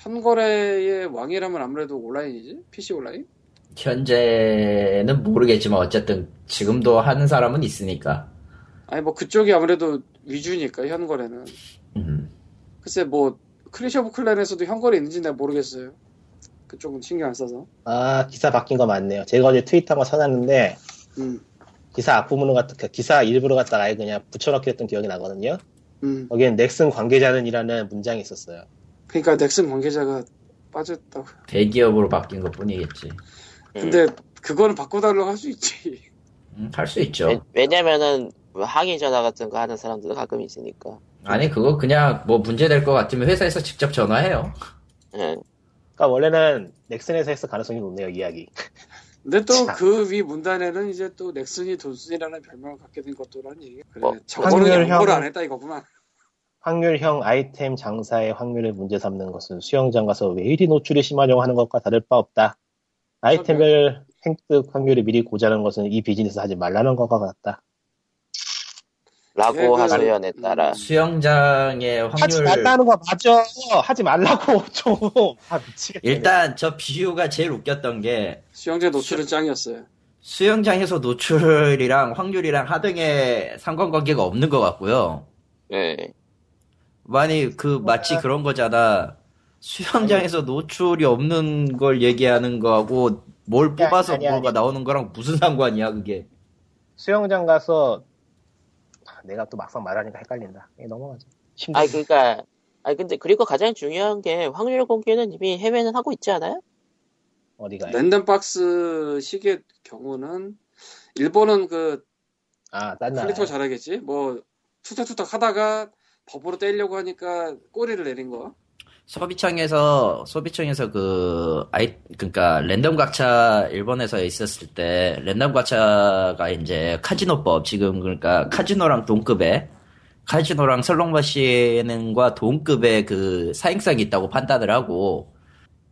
현거래의 왕이라면 아무래도 온라인이지? PC 온라인? 현재는 모르겠지만 어쨌든 지금도 하는 사람은 있으니까. 아니 뭐 그쪽이 아무래도 위주니까 현거래는. 음. 글쎄 뭐 클래시 오브 클랜에서도 현거래 있는지 내가 모르겠어요. 그쪽은 신경 안 써서. 아 기사 바뀐 거 맞네요. 제가 어제 트위터 한번 써놨는데 음, 기사 앞부분을 갖다 그 기사 일부를 갖다가 아예 그냥 붙여넣기 했던 기억이 나거든요. 음. 거기엔 넥슨 관계자는이라는 문장이 있었어요. 그러니까 넥슨 관계자가 빠졌다고. 대기업으로 바뀐 것 뿐이겠지. 근데 그거는 바꿔달라고 할 수 있지. 음, 할수 있죠. 왜, 왜냐면은, 뭐 항의 전화 같은 거 하는 사람들도 가끔 있으니까. 아니 그거 그냥 뭐 문제 될 것 같으면 회사에서 직접 전화해요. 예. 그러니까 원래는 넥슨에서 했을 가능성이 높네요 이야기. 근데 또 참. 그위 문단에는 이제 또 넥슨이 돈슨이라는 별명을 갖게 된 것도라는 얘기가 그래 뭐, 저거는 양보를 안 했다 이거구만 확률형 아이템 장사의 확률을 문제 삼는 것은 수영장 가서 왜 이리 노출이 심하냐고 하는 것과 다를 바 없다. 아이템을 획득 확률이 미리 고자는 것은 이 비즈니스 하지 말라는 것과 같다. 라고 하소연에 따라. 수영장의 하지 확률 말라는 거 맞죠? 하지 말라고 좀. 아 미치겠네. 일단 저 비유가 제일 웃겼던 게 수영장 노출은 짱이었어요 수영장에서 노출이랑 확률이랑 하등의 상관관계가 없는 것 같고요. 예. 많이 그 마치 그런 거잖아. 수영장에서 노출이 없는 걸 얘기하는 거하고 뭘 야, 뽑아서 아니, 아니. 뭐가 나오는 거랑 무슨 상관이야 그게. 수영장 가서 아, 내가 또 막상 말하니까 헷갈린다. 예, 넘어가자. 아니 그러니까 아니 근데 그리고 가장 중요한 게 확률 공개는 이미 해외는 하고 있지 않아요? 어디가? 랜덤박스 식의 경우는 일본은 그 아, 딴 나라. 클리토 잘하겠지 뭐 투탁투탁 하다가 법으로 떼려고 하니까 꼬리를 내린 거 소비청에서 소비청에서 그 아이 그러니까 랜덤 가차 일본에서 있었을 때 랜덤 가차가 이제 카지노법 지금 그러니까 카지노랑 동급의 카지노랑 슬롯 머신과 동급의 그 사행성이 있다고 판단을 하고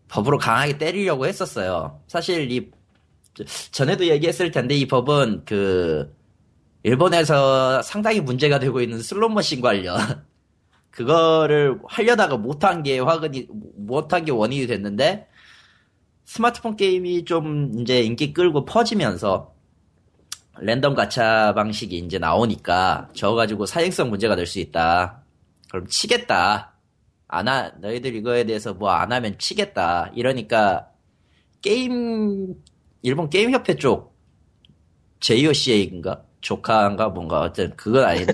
법으로 강하게 때리려고 했었어요. 사실 이 전에도 얘기했을 텐데 이 법은 그 일본에서 상당히 문제가 되고 있는 슬롯 머신 관련 그거를 하려다가 못한 게 화근이 못한 게 원인이 됐는데 스마트폰 게임이 좀 이제 인기 끌고 퍼지면서 랜덤 가차 방식이 이제 나오니까 저거 가지고 사행성 문제가 될 수 있다. 그럼 치겠다. 안 하, 너희들 이거에 대해서 뭐 안 하면 치겠다. 이러니까 게임 일본 게임 협회 쪽 JOGA인가 조카인가 뭔가 어쨌든 그건 아닌데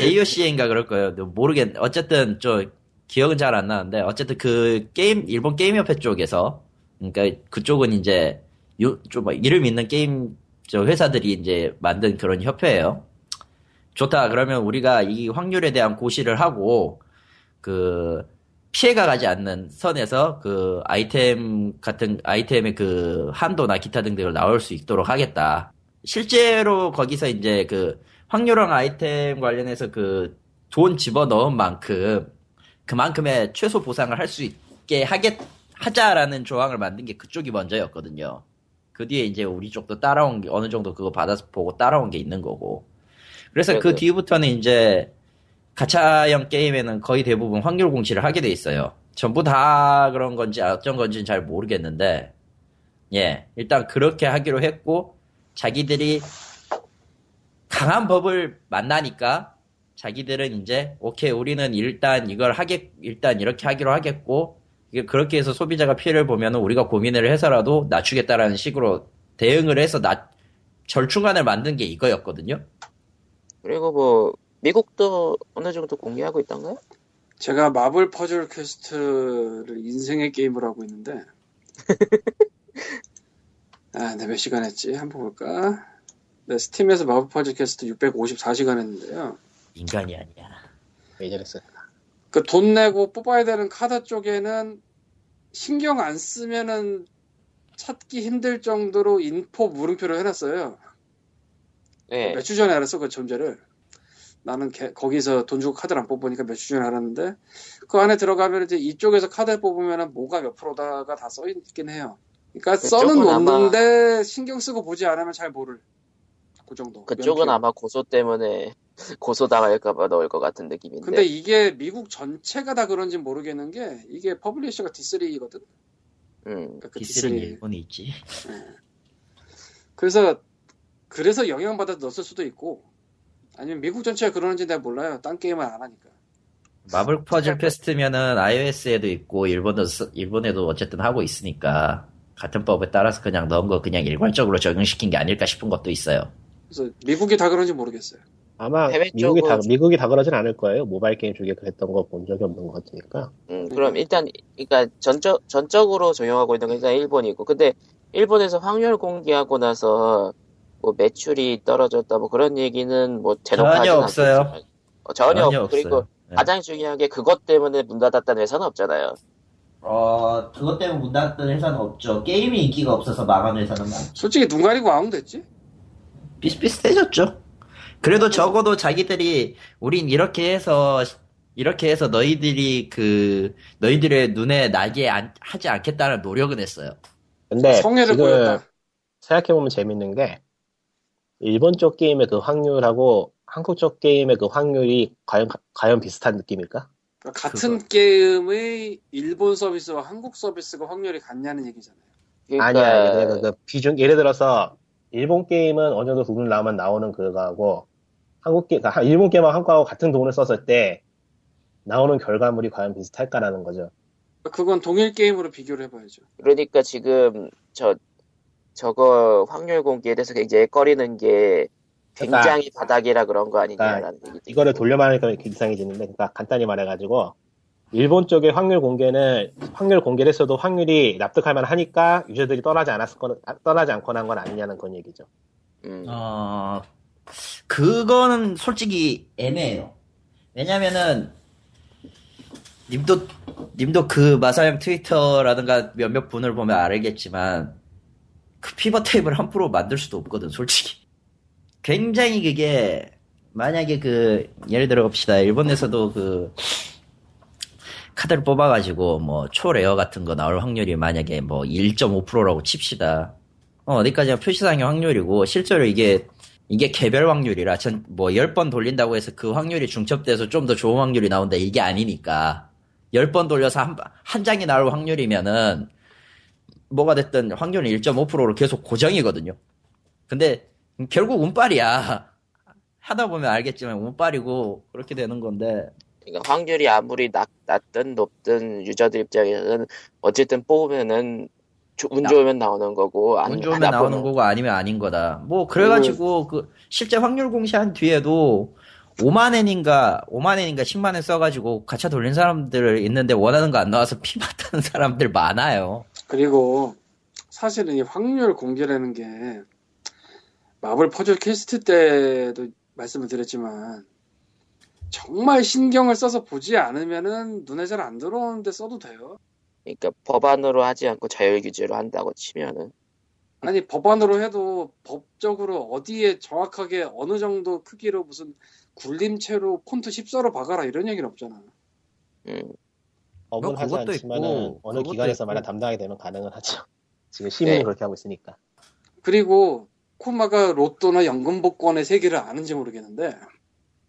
JOGA인가 그럴 거예요. 모르겠. 어쨌든 저 기억은 잘 안 나는데 어쨌든 그 게임 일본 게임 협회 쪽에서 그러니까 그쪽은 이제 요, 좀 이름 있는 게임 저 회사들이 이제 만든 그런 협회예요. 좋다. 그러면 우리가 이 확률에 대한 고시를 하고 그 피해가 가지 않는 선에서 그 아이템 같은 아이템의 그 한도나 기타 등등을 나올 수 있도록 하겠다. 실제로 거기서 이제 그 확률형 아이템 관련해서 그 돈 집어 넣은 만큼 그만큼의 최소 보상을 할 수 있게 하겠 하자라는 조항을 만든 게 그쪽이 먼저였거든요. 그 뒤에 이제 우리 쪽도 따라온 게 어느 정도 그거 받아서 보고 따라온 게 있는 거고. 그래서 그 네네. 뒤부터는 이제 가차형 게임에는 거의 대부분 확률 공시를 하게 돼 있어요. 전부 다 그런 건지 어쩐 건지는 잘 모르겠는데, 예, 일단 그렇게 하기로 했고, 자기들이 강한 법을 만나니까, 자기들은 이제, 오케이, 우리는 일단 이걸 하겠, 일단 이렇게 하기로 하겠고, 이게 그렇게 해서 소비자가 피해를 보면은 우리가 고민을 해서라도 낮추겠다라는 식으로 대응을 해서 낮, 절충안을 만든 게 이거였거든요. 그리고 뭐 미국도 어느 정도 공개하고 있던가요? 제가 마블 퍼즐 퀘스트를 인생의 게임을 하고 있는데 아, 내가 몇 시간 했지? 한번 볼까? 네, 스팀에서 마블 퍼즐 퀘스트 654시간 했는데요. 인간이 아니야. 왜 저랬어? 그돈 내고 뽑아야 되는 카드 쪽에는 신경 안 쓰면은 찾기 힘들 정도로 info 물음표를 해놨어요. 네. 몇 주 전에 알았어 그 존재를. 나는 개- 거기서 돈 주고 카드를 안 뽑으니까 몇 주 전에 알았는데 그 안에 들어가면 이제 이쪽에서 카드 뽑으면 뭐가 몇 프로다가 다 써 있긴 해요. 그러니까 써는 그쪽은 아마- 놓는데 신경 쓰고 보지 않으면 잘 모를. 그 정도. 그쪽은. 아마 고소 때문에 고소 당할까봐 넣은 것 같은 느낌인데. 근데 이게 미국 전체가 다 그런지 모르겠는 게 이게 publisher가 D3거든. 음, 그러니까 그 디스는 D3. 일본에 있지. 그래서 그래서 영향받아 넣었을 수도 있고 아니면 미국 전체가 그러는지 내가 몰라요. 딴 게임을 안 하니까. 마블 퍼즐 퀘스트면은 iOS에도 있고 일본도 쓰- 일본에도 어쨌든 하고 있으니까 같은 법에 따라서 그냥 넣은 거 그냥 일괄적으로 적용시킨 게 아닐까 싶은 것도 있어요. 그래서 미국이 다 그런지 모르겠어요. 아마 미국이 다 미국이 다 그러진 않을 거예요. 모바일 게임 쪽에 그랬던 거 본 적이 없는 것 같으니까. 음, 그럼 일단 그러니까 전적 전적으로 적용하고 있는 건 일단 일본이고, 근데 일본에서 확률 공개하고 나서 뭐 매출이 떨어졌다 뭐 그런 얘기는 뭐 대놓고 전혀 없어요. 않겠지만. 어, 전혀, 전혀 없고 그리고. 네. 가장 중요한 게 그것 때문에 문 닫았다는 회사는 없잖아요. 어, 그것 때문에 문 닫았던 회사는 없죠. 게임이 인기가 없어서 망한 회사는 많죠. 솔직히 눈 가리고 아웅 됐지? 비슷비슷해졌죠. 그래도 적어도 자기들이 우린 이렇게 해서 이렇게 해서 너희들이 그 너희들의 눈에 나게 안- 하지 않겠다는 노력은 했어요. 근데 성애를 지금 보였다. 생각해보면 재밌는 게 일본 쪽 게임의 그 확률하고 한국 쪽 게임의 그 확률이 과연 과연 비슷한 느낌일까? 그러니까 같은 게임의 일본 서비스와 한국 서비스가 확률이 같냐는 얘기잖아요. 그러니까 아니야. 그러니까 그 비중 예를 들어서 일본 게임은 어느 정도 돈을 나오면 나오는 그거하고 한국 게임, 그러니까 일본 게임하고 한국하고 같은 돈을 썼을 때 나오는 결과물이 과연 비슷할까라는 거죠. 그건 동일 게임으로 비교를 해봐야죠. 그러니까 지금 저 저거 확률 공개에 대해서 굉장히 꺼리는 게 굉장히 바닥이라 그런 거 아니냐라는 얘기. 이거를 돌려 말하니까 이렇게 이상해지는데, 그러니까 간단히 말해가지고 일본 쪽의 확률 공개는 확률 공개를 했어도 확률이 납득할 만하니까 유저들이 떠나지 않았을 거 떠나지 않거나 한 건 아니냐는 그런 얘기죠. 음. 어, 그거는 솔직히 애매해요. 왜냐면은, 님도, 님도 그 마사형 트위터라든가 몇몇 분을 보면 알겠지만, 그 fever 테이블 함부로 만들 수도 없거든, 솔직히. 굉장히 그게, 만약에 그, 예를 들어 봅시다. 일본에서도 그, 카드를 뽑아가지고, 뭐, 초rare 같은 거 나올 확률이 만약에 뭐, 1.5%라고 칩시다. 어, 어디까지나 표시상의 확률이고, 실제로 이게, 이게 개별 확률이라, 전, 뭐, 10번 돌린다고 해서 그 확률이 중첩돼서 좀 더 좋은 확률이 나온다, 이게 아니니까. 10번 돌려서 한, 한 장이 나올 확률이면은, 뭐가 됐든 확률은 1.5%로 계속 고정이거든요. 근데, 결국 운빨이야. 하다 보면 알겠지만, 운빨이고, 그렇게 되는 건데, 그러니까 확률이 아무리 낮, 낮든 높든 유저들 입장에서는 어쨌든 뽑으면은 조- 운 나- 좋으면 나오는 거고 안, 운 좋으면 안 나오는 거고 아니면 아닌 거다. 뭐 그래가지고 그 실제 확률 공시한 뒤에도 5만엔인가 5만엔인가 10만엔 써가지고 가차 돌린 사람들 있는데 원하는 거 안 나와서 피 맞다는 사람들 많아요. 그리고 사실은 이 확률 공개라는 게 마블 퍼즐 퀘스트 때도 말씀을 드렸지만 정말 신경을 써서 보지 않으면은 눈에 잘 안 들어오는데 써도 돼요. 그러니까 법안으로 하지 않고 자율 규제로 한다고 치면은 아니 법안으로 해도 법적으로 어디에 정확하게 어느 정도 크기로 무슨 굴림체로 폰트 14로 박아라 이런 얘기는 없잖아. 음, 법은 뭐 하지 그것도 않지만은 있고, 어느 그것도 기관에서. 만약 담당이 되면 가능은 하죠. 지금 시민이 네. 그렇게 하고 있으니까. 그리고 코마가 로또나 연금 복권의 세계를 아는지 모르겠는데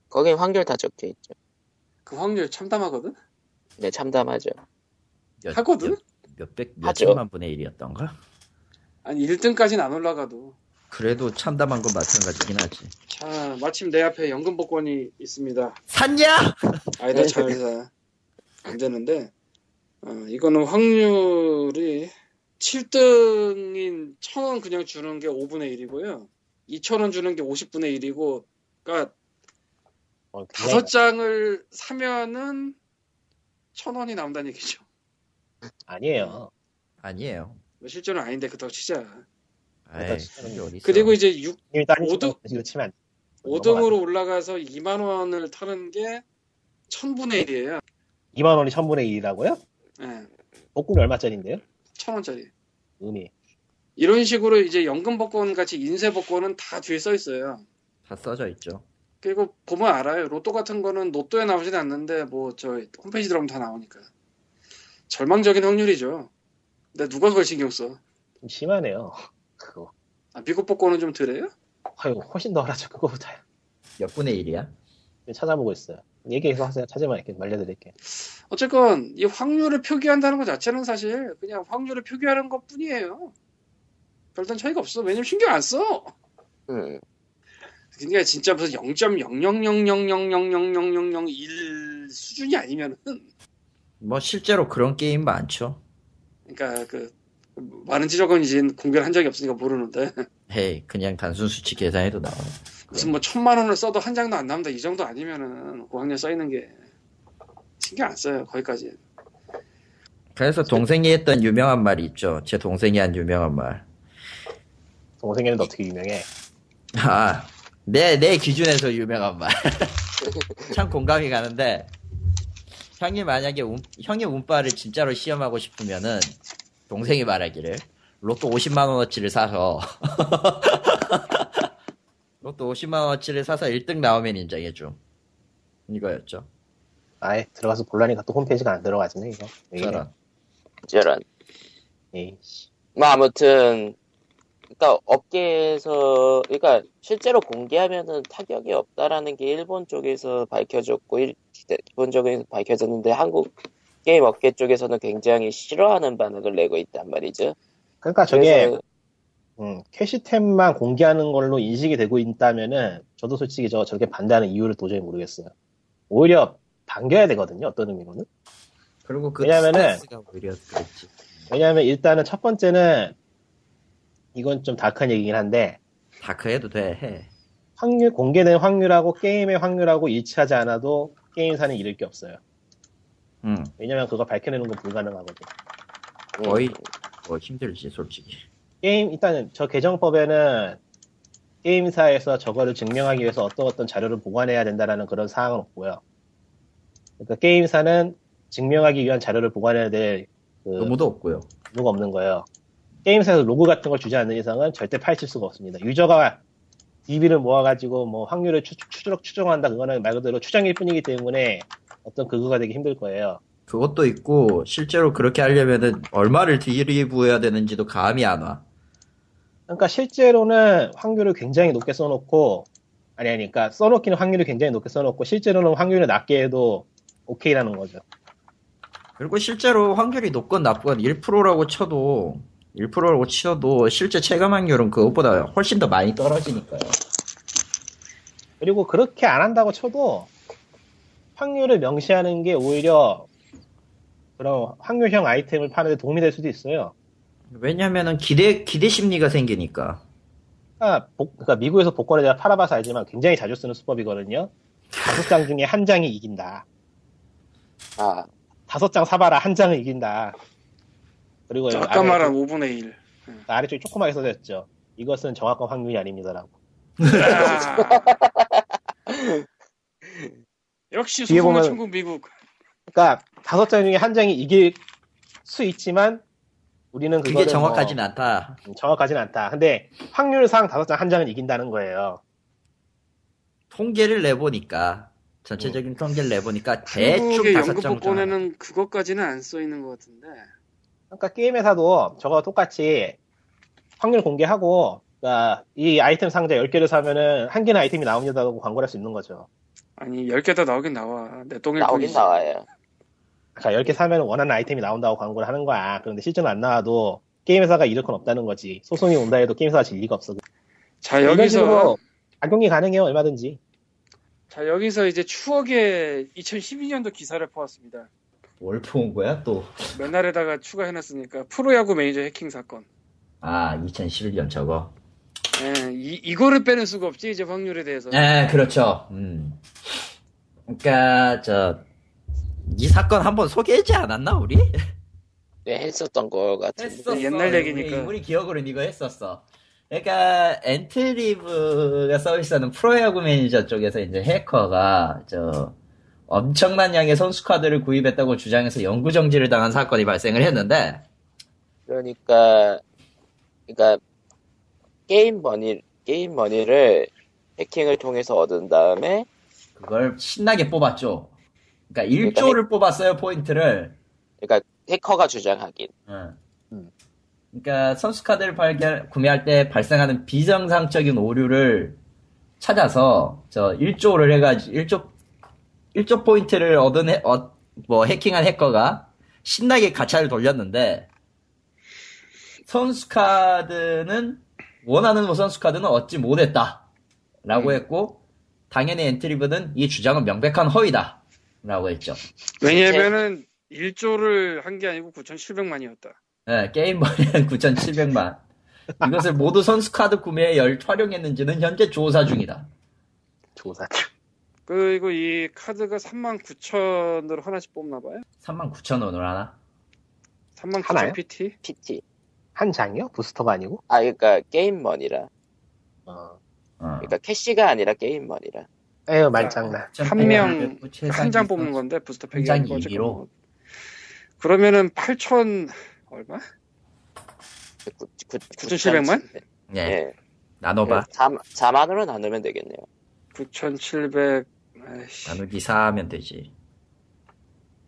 거긴 확률 다 적혀 있죠. 그 확률 참담하거든? 네 참담하죠. 몇, 하거든? 몇, 몇백. 몇천만 분의 1이었던가? 아니 1등까지는 안 올라가도 그래도 참담한 건 마찬가지긴 하지. 자 마침 내 앞에 연금 복권이 있습니다. 샀냐? 아니다 잘 사. 안 되는데 어, 이거는 확률이 7등인 1000원 그냥 주는 게 5분의 1이고요. 2000원 주는 게 50분의 1이고 그러니까 어, 다섯 장을 사면은 1000원이 나온다는 얘기죠. 아니에요. 아니에요. 뭐 실제로는 아닌데 그렇다고 치자. 에이. 그리고 이제 6, 이미 다른 오등- 식으로 치면 안 돼. 5등으로 올라가서 2만 원을 타는 게 1000분의 1이에요. 2만 원이 1000분의 1이라고요? 예. 복권이 얼마짜리인데요? 1000원짜리. 의미. 이런 식으로 이제 연금 복권 같이 인쇄 복권은 다 뒤에 써 있어요. 다 써져 있죠. 그리고 보면 알아요. 로또 같은 거는 로또에 나오진 않는데 뭐 저 홈페이지 들어가면 다 나오니까. 절망적인 확률이죠. 근데 누가 그걸 신경 써? 좀 심하네요. 그거. 아, 미국 복권은 좀 덜해요? 아유, 훨씬 더 하라죠. 그거보다요. 몇 분의 1이야? 찾아보고 있어요. 얘기해서 하세요. 찾으면 이렇게 말려드릴게요. 어쨌건 이 확률을 표기한다는 것 자체는 사실 그냥 확률을 표기하는 것 뿐이에요. 별다른 차이가 없어. 왜냐면 신경 안 써. 음, 그러니까 진짜 무슨 0.000000001 수준이 아니면은 뭐 실제로 그런 게임 많죠. 그러니까 그 많은 지적은 이제 공개를 한 적이 없으니까 모르는데 헤이, 그냥 단순 수치 계산해도 나와. 무슨 뭐 천만 원을 써도 한 장도 안 남는다 이 정도 아니면은 고학년 써 있는 게 신경 안 써요 거기까지. 그래서 동생이 했던 유명한 말이 있죠. 제 동생이 한 유명한 말. 동생이는 어떻게 유명해? 아, 내, 내 기준에서 유명한 말. 참 공감이 가는데 형이 만약에 운- 형의 운빨을 진짜로 시험하고 싶으면은 동생이 말하기를 로또 50만 원어치를 사서 로또 50만 원어치를 사서 1등 나오면 인정해줘 이거였죠 아예 들어가서 볼라니까 또 홈페이지가 안 들어가지네 이거. 저런 저런. 에이씨. 뭐 아무튼 그러니까 업계에서 그러니까 실제로 공개하면은 타격이 없다라는 게 일본 쪽에서 밝혀졌고 일, 기본적으로 밝혀졌는데 한국 게임 업계 쪽에서는 굉장히 싫어하는 반응을 내고 있단 말이죠. 그러니까 저게 그래서 음, 캐시템만 공개하는 걸로 인식이 되고 있다면은 저도 솔직히 저 저렇게 반대하는 이유를 도저히 모르겠어요. 오히려 반겨야 되거든요. 어떤 의미로는. 그리고 그 왜냐면은- 왜냐하면 일단은 첫 번째는 이건 좀 다크한 얘기긴 한데 다크해도 돼 해 확률 공개된 확률하고 게임의 확률하고 일치하지 않아도 게임사는 잃을 게 없어요. 응 왜냐면 그거 밝혀내는 건 불가능하거든. 거의 뭐 힘들지 솔직히 게임 일단은 저 개정법에는 게임사에서 저거를 증명하기 위해서 어떤 어떤 자료를 보관해야 된다라는 그런 사항은 없고요. 그러니까 게임사는 증명하기 위한 자료를 보관해야 될 그, 의무도 없고요 의무가 없는 거예요. 게임사에서 로그 같은 걸 주지 않는 이상은 절대 파헤칠 수가 없습니다. 유저가 DB를 모아가지고 뭐 확률을 추, 추적, 추정한다 그거는 말 그대로 추정일 뿐이기 때문에 어떤 근거가 되기 힘들 거예요. 그것도 있고 실제로 그렇게 하려면은 얼마를 드리부해야 되는지도 감이 안 와. 그러니까 실제로는 확률을 굉장히 높게 써놓고 아니 아니 그러니까 써놓기는 확률을 굉장히 높게 써놓고 실제로는 확률을 낮게 해도 오케이라는 거죠. 그리고 실제로 확률이 높건 낮건 1%라고 쳐도 1%라고 치어도 실제 체감 확률은 그것보다 훨씬 더 많이 떨어지니까요. 그리고 그렇게 안 한다고 쳐도 확률을 명시하는 게 오히려 그런 확률형 아이템을 파는데 도움이 될 수도 있어요. 왜냐면은 기대 기대 심리가 생기니까. 그러니까, 복- 그러니까 미국에서 복권을 제가 팔아봐서 알지만 굉장히 자주 쓰는 수법이거든요. 다섯 장 중에 한 장이 이긴다. 아, 다섯 장 사봐라 한 장은 이긴다. 그리고 아까 아래- 말한 5분의 1. 아래쪽에 조그맣게 써졌죠. 이것은 정확한 확률이 아닙니다라고. 역시 뒤에 소송의 보면- 천국 미국. 그러니까 다섯 장 중에 한 장이 이길 수 있지만 우리는 그게 정확하진 뭐, 않다. 음, 정확하진 않다. 근데 확률상 다섯 장 한 장은 이긴다는 거예요. 통계를 내보니까 전체적인 통계를 내보니까 대충 다섯 장 복권에는 그것까지는 안 써 있는 것 같은데. 그러니까 게임 회사도 저거 똑같이 확률 공개하고 그러니까 이 아이템 상자 10개를 사면은 한 개는 아이템이 나옵니다라고 광고를 할 수 있는 거죠. 아니 10개 다 나오긴 나와. 내 똥일 나오긴 뿐이지. 나와요. 그러니까 10개 사면 원하는 아이템이 나온다고 광고를 하는 거야. 그런데 실제는 안 나와도 게임 회사가 잃을 건 없다는 거지. 소송이 온다 해도 게임 회사가 질 리가 없어. 자 여기서 악용이 가능해요. 얼마든지. 자 여기서 이제 추억의 2012년도 기사를 보았습니다. 뭘 푸은 거야 또? 맨날에다가 추가해놨으니까 프로야구 매니저 해킹 사건. 아 2011년 저거. 예, 이, 이거를 빼는 수가 없지 이제 확률에 대해서. 네 그렇죠. 음. 그러니까 저 이 사건 한번 소개하지 않았나 우리? 네, 했었던 거 같은데. 했었어. 옛날 얘기니까. 우리, 우리 기억으로는 이거 했었어. 그러니까 엔트리브가 서비스하는 프로야구 매니저 쪽에서 이제 해커가 저 엄청난 양의 선수 카드를 구입했다고 주장해서 영구 정지를 당한 사건이 발생을 했는데 그러니까, 그러니까 게임 머니 게임 머니를 해킹을 통해서 얻은 다음에 그걸 신나게 뽑았죠. 그러니까 1조를 뽑았어요 포인트를. 그러니까 해커가 주장하긴 응. 음. 그러니까 선수 카드를 발견 구매할 때 발생하는 비정상적인 오류를 찾아서 저 1조를 해가지고 1조 1조 포인트를 얻은 해, 어, 뭐 해킹한 해커가 신나게 가차를 돌렸는데 선수 카드는 원하는 선수 카드는 얻지 못했다라고 했고 당연히 엔트리브는 이 주장은 명백한 허위다 라고 했죠. 왜냐면은 1조를 한 게 아니고 9,700만이었다. 네, 게임 머니는 9,700만. 이것을 모두 선수 카드 구매에 열 활용했는지는 현재 조사 중이다. 조사. 그리고 이 카드가 39,000으로 하나씩 뽑나 봐요. 39,000원을 하나? 39,000 하나요? PT. PT. 한 장이요? 부스터가 아니고? 아, 그러니까 게임 머니라. 어. 어. 그러니까 캐시가 아니라 게임 머니라. 에휴 말장난. 한 명, 한 장 뽑는 건데, 부스터팩이 2로. 뭐. 그러면은 8천, 얼마? 9,700만? 예. 예. 나눠봐. 4, 4만으로 나누면 되겠네요. 9,700, 아이씨, 나누기 4하면 되지.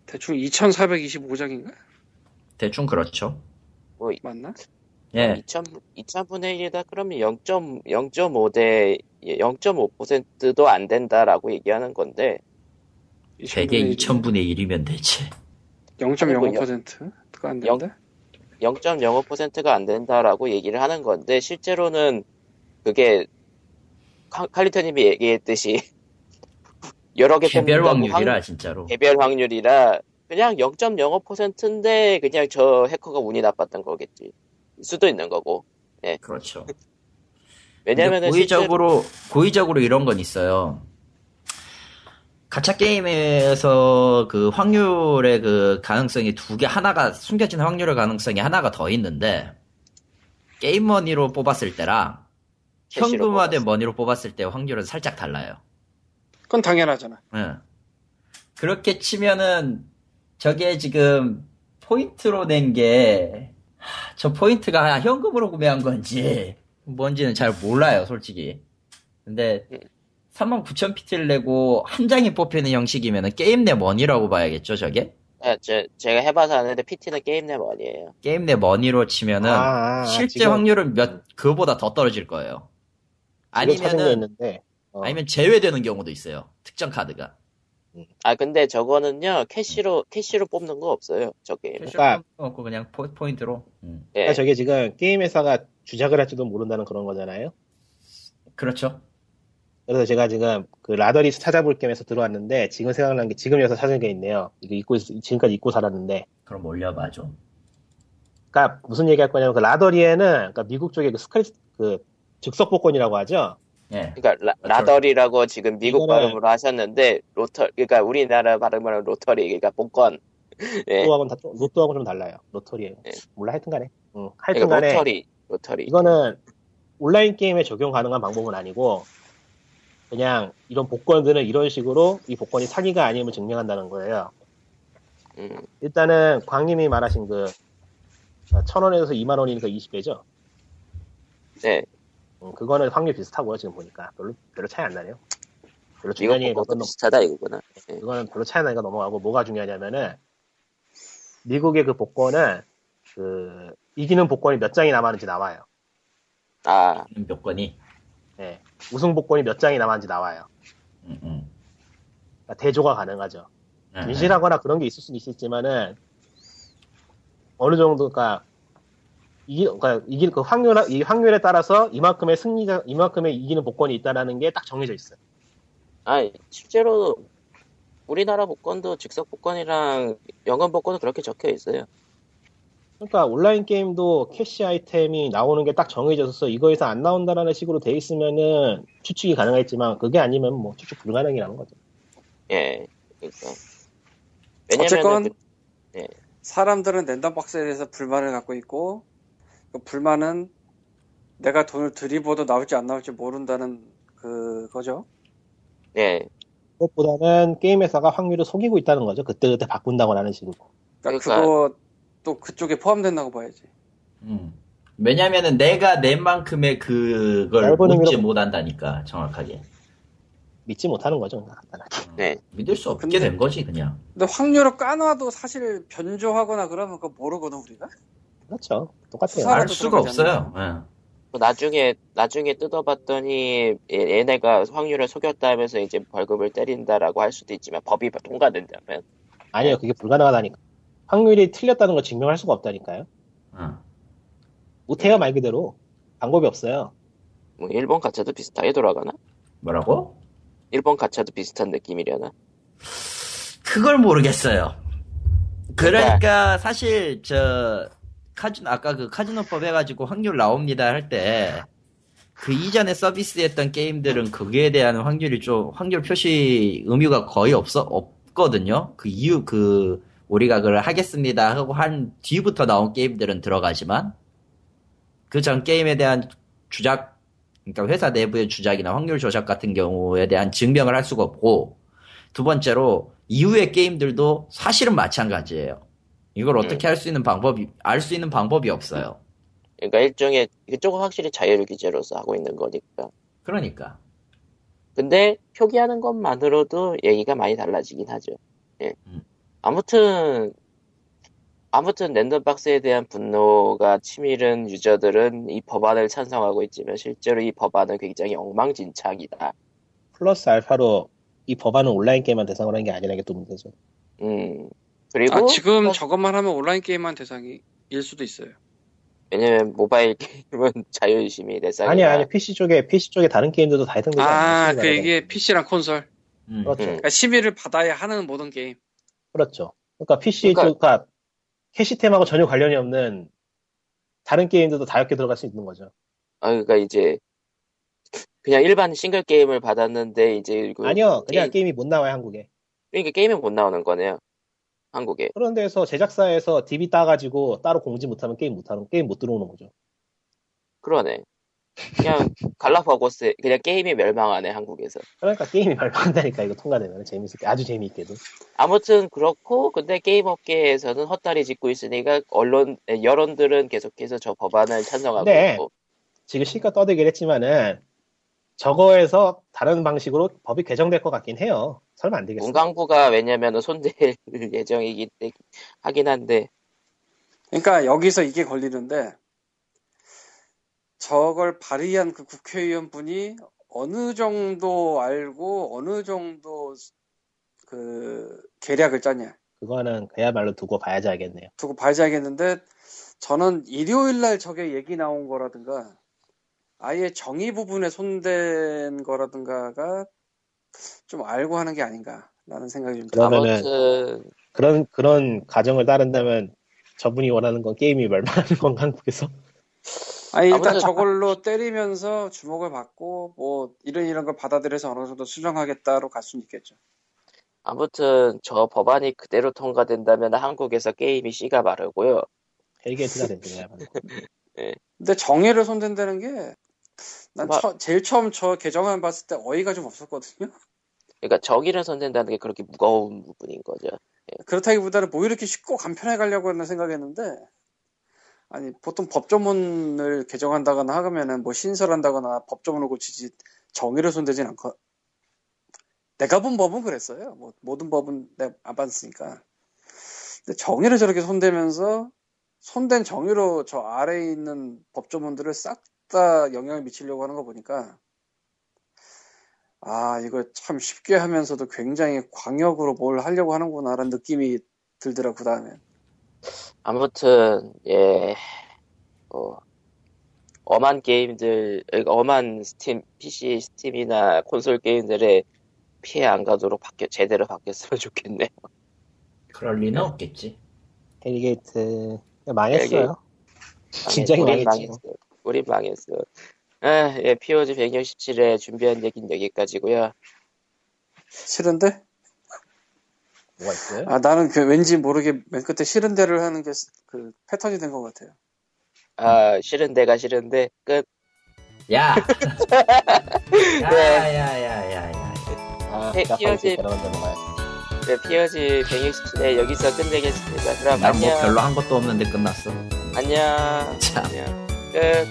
대충 2,425장인가? 대충 그렇죠. 맞나? 예. 2000, 2000분의 1이다 그러면 0.5대 0.5%도 안 된다라고 얘기하는 건데 대개 2000분의 1이면 되지. 0.05%가 안 된다? 0.05%가 안 된다라고 얘기를 하는 건데 실제로는 그게 카- 칼리터님이 얘기했듯이 여러 개 개별 확률이라 확- 진짜로. 개별 확률이라 그냥 0.05%인데 그냥 저 해커가 운이 나빴던 거겠지. 수도 있는 거고. 그렇죠. 왜냐면은 고의적으로 고의적으로 이런 건 있어요. 가챠 게임에서 그 확률의 그 가능성이 두 개 하나가 숨겨진 확률의 가능성이 하나가 더 있는데 게임 머니로 뽑았을 때랑 캐시로 현금화 된 뽑았을 머니로 뽑았을 때 확률은 살짝 달라요. 그건 당연하잖아. 예. 그렇게 치면은 저게 지금 포인트로 낸 게 저 포인트가 현금으로 구매한 건지 뭔지는 잘 몰라요, 솔직히. 근데 음. 39,000PT를 내고 한 장이 뽑히는 형식이면은 게임 내 머니라고 봐야겠죠, 저게? 아, 저, 제가 해봐서 아는데 PT는 게임 내 머니에요. 게임 내 머니로 치면은 아, 아, 실제 지금 확률은 몇 그거보다 더 떨어질 거예요. 아니면은 어, 아니면 제외되는 경우도 있어요. 특정 카드가. 아, 근데 저거는요, 캐시로, 캐시로 뽑는 거 없어요, 저 게임은. 그러니까- 없고 그냥 포, 포인트로. 음. 예. 그러니까 저게 지금 게임 회사가 주작을 할지도 모른다는 그런 거잖아요. 그렇죠. 그래서 제가 지금 그 lotteries 찾아볼 겸 해서 들어왔는데 지금 생각난 게 지금 여기서 찾은 게 있네요. 이거 잊고 있- 지금까지 잊고 살았는데. 그럼 올려봐 좀. 그러니까 무슨 얘기할 거냐면 그 lottery에는 그러니까 미국 쪽에 그 스크립트 그 즉석 복권이라고 하죠. 예. 그러니까 라, lottery라고 지금 미국 이거는- 발음으로 하셨는데 로터 그러니까 우리나라 발음으로 lottery 그러니까 복권 예 로또하고는 다, 로또하고 좀 달라요. 로터리에요. 예. 몰라 하여튼간에. 응. 그러니까 하여튼간에 로터리 로터리 이거는 온라인 게임에 적용 가능한 방법은 아니고 그냥 이런 복권들은 이런 식으로 이 복권이 사기가 아님을 증명한다는 거예요. 음, 일단은 광님이 말하신 그 천 원에서 2만 원이니까 20배죠. 네 음, 그거는 확률 비슷하고요. 지금 보니까 별로 별로 차이 안 나네요. 별로 복권도 그건 비슷하다 이거구나 예. 그거는 별로 차이 안 나니까 넘어가고 뭐가 중요하냐면은 미국의 그 복권은 그 이기는 복권이 몇 장이 남았는지 나와요. 아몇 건이. 예. 우승 복권이 몇 장이 남았는지 나와요. 음, 음. 그러니까 대조가 가능하죠. 예, 진실하거나 그런 게 있을 수는 있겠지만은 어느 정도가 이기, 그러니까 이길 그 확률 이 확률에 따라서 이만큼의 승리자 이만큼의 이기는 복권이 있다라는 게 딱 정해져 있어요. 아, 실제로 우리나라 복권도 즉석 복권이랑 연금 복권도 그렇게 적혀 있어요 그러니까 온라인 게임도 캐시 아이템이 나오는 게 딱 정해져서 이거에서 안 나온다라는 식으로 돼 있으면은 추측이 가능했지만 그게 아니면 뭐 추측 불가능이라는 거죠. 예 그러니까 어쨌건 그- 사람들은 랜덤 박스에 대해서 불만을 갖고 있고 그 불만은 내가 돈을 들이부어도 나올지 안 나올지 모른다는 그거죠. 예 그것보다는 게임 회사가 확률을 속이고 있다는 거죠. 그때그때 바꾼다고 하는 식으로. 그러니까 그러니까- 그거 또 그쪽에 포함된다고 봐야지. 음. 왜냐면은 내가 낸 만큼의 그걸 의미로- 못한다니까 정확하게 믿지 못하는 거죠. 간단하게. 네. 믿을 수 없게 근데- 된 거지 그냥 근데 확률을 까놔도 사실 변조하거나 그러면 그거 모르거든 우리가. 그렇죠. 똑같아요. 알도 수가 없어요 예. 그 나중에 나중에 뜯어봤더니 얘- 얘네가 확률을 속였다 면서 이제 벌금을 때린다라고 할 수도 있지만 법이 통과된다면 아니요, 그게 불가능하다니까. 확률이 틀렸다는 걸 증명할 수가 없다니까요. 어. 못해요, 말 그대로. 방법이 없어요. 뭐 일본 가차도 비슷하게 돌아가나? 뭐라고? 일본 가차도 비슷한 느낌이려나? 그걸 모르겠어요 그러니까 사실 저 카지노 아까 그 카지노법 해가지고 확률 나옵니다 할 때 그 이전에 서비스했던 게임들은 그에 대한 확률이 좀 확률 표시 의미가 거의 없어 없거든요. 그 이유 그 우리가 그걸 하겠습니다 하고 한 뒤부터 나온 게임들은 들어가지만 그 전 게임에 대한 주작 그러니까 회사 내부의 주작이나 확률 조작 같은 경우에 대한 증명을 할 수가 없고 두 번째로 이후의 게임들도 사실은 마찬가지예요. 이걸 어떻게 할수 있는 방법이 알 수 있는 방법이 없어요. 그러니까 일종의 이쪽은 확실히 자율 규제로서 하고 있는 거니까. 그러니까 근데 표기하는 것만으로도 얘기가 많이 달라지긴 하죠. 예. 음. 아무튼 아무튼 랜덤박스에 대한 분노가 치밀은 유저들은 이 법안을 찬성하고 있지만 실제로 이 법안은 굉장히 엉망진창이다. 플러스 알파로 이 법안은 온라인 게임만 대상으로 한게 아니라는 게 또 문제죠. 음. 그리고 아, 지금 사- 저것만 하면 온라인 게임만 대상이 일 수도 있어요. 왜냐면 모바일 게임은 자율심의 대상이다. 아니 아니 PC 쪽에 PC 쪽에 다른 게임들도 다 해당되지 아, 않나요? 그 이게 PC랑 콘솔. 음. 그렇죠. 음. 그러니까 심의를 받아야 하는 모든 게임. 그렇죠. 그러니까 PC 그러니까- 쪽, 그러니까 캐시템하고 전혀 관련이 없는 다른 게임들도 다 엮여 들어갈 수 있는 거죠. 아, 그러니까 이제 그냥 일반 싱글 게임을 받았는데 이제 그 아니요, 그냥 게임- 게임... 이못 나와요 한국에. 그러니까 게임이 못 나오는 거네요. 한국에. 그런 데서 제작사에서 DB 따가지고 따로 공지 못하면 게임 못하는 게임 못 들어오는 거죠. 그러네. 그냥 갈라파고스 그냥 게임이 멸망하네 한국에서. 그러니까 게임이 발표한다니까 이거 통과되면 재밌게 아주 재미있게도. 아무튼 그렇고 근데 게임 업계에서는 헛다리 짚고 있으니까 언론 에, 여론들은 계속해서 저 법안을 찬성하고 네. 있고. 지금 실컷 떠들긴 했지만은 저거에서 다른 방식으로 법이 개정될 것 같긴 해요. 설마 안 되겠어? 문광부가 왜냐면은 손댈 예정이기 때 하긴 한데 그러니까 여기서 이게 걸리는데 저걸 발의한 그 국회의원 분이 어느 정도 알고 어느 정도 그 계략을 짰냐 그거는 그야말로 두고 봐야지 알겠네요. 두고 봐야지 알겠는데 저는 일요일 날 저게 얘기 나온 거라든가 아예 정의 부분에 손댄 거라든가가 좀 알고 하는 게 아닌가라는 생각이 좀 들어요. 그러면은 아무튼 그런 그런 가정을 따른다면 저분이 원하는 건 게임이 멸망하는 건가 한국에서? 아니 일단 저걸로 때리면서 주목을 받고 뭐 이런 이런 걸 받아들여서 어느 정도 수정하겠다로 갈 수는 있겠죠. 아무튼 저 법안이 그대로 통과된다면 한국에서 게임이 씨가 마르고요. hell gate가 되죠 그야말로. 근데 정의를 손댄다는 게 난 마- 제일 처음 저 개정안 봤을 때 어이가 좀 없었거든요. 그러니까 정의를 손댄다는 게 그렇게 무거운 부분인 거죠. 그렇다기보다는 뭐 이렇게 쉽고 간편하게 가려고 하는 생각했는데 아니 보통 법조문을 개정한다거나 하면은 뭐 신설한다거나 법조문을 고치지 정의를 손대진 않고 내가 본 법은 그랬어요. 뭐 모든 법은 내가 안 봤으니까. 근데 정의를 저렇게 손대면서 손댄 정의로 저 아래에 있는 법조문들을 싹 다 영향을 미치려고 하는 거 보니까 아 이거 참 쉽게 하면서도 굉장히 광역으로 뭘 하려고 하는구나라는 느낌이 들더라고 그 다음에 아무튼 예, 뭐 엄한 게임들, 그러니까 엄한 스팀, PC 스팀이나 콘솔 게임들의 피해 안 가도록 바뀌어 제대로 바뀌었으면 좋겠네요. 그럴 리는 없겠지. hell gate 망했어요. 우린 망했지. 우린 망했어. 아, 예, POG 167에 준비한 얘기는 여기까지고요. 싫은데? 뭐가 있어요? 아 나는 그 왠지 모르게 맨 끝에 싫은데를 하는 게 그 패턴이 된 것 같아요. 아, 싫은 데가 싫은데 끝. 야! 야, 야, 야, 야, 야. 아, 대로 가야 네, POG 167에 여기서 끝내겠습니다. 그럼 난뭐 안녕. 별로 한 것도 없는데 끝났어. 안녕. 참. 안녕. 끝.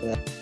돼.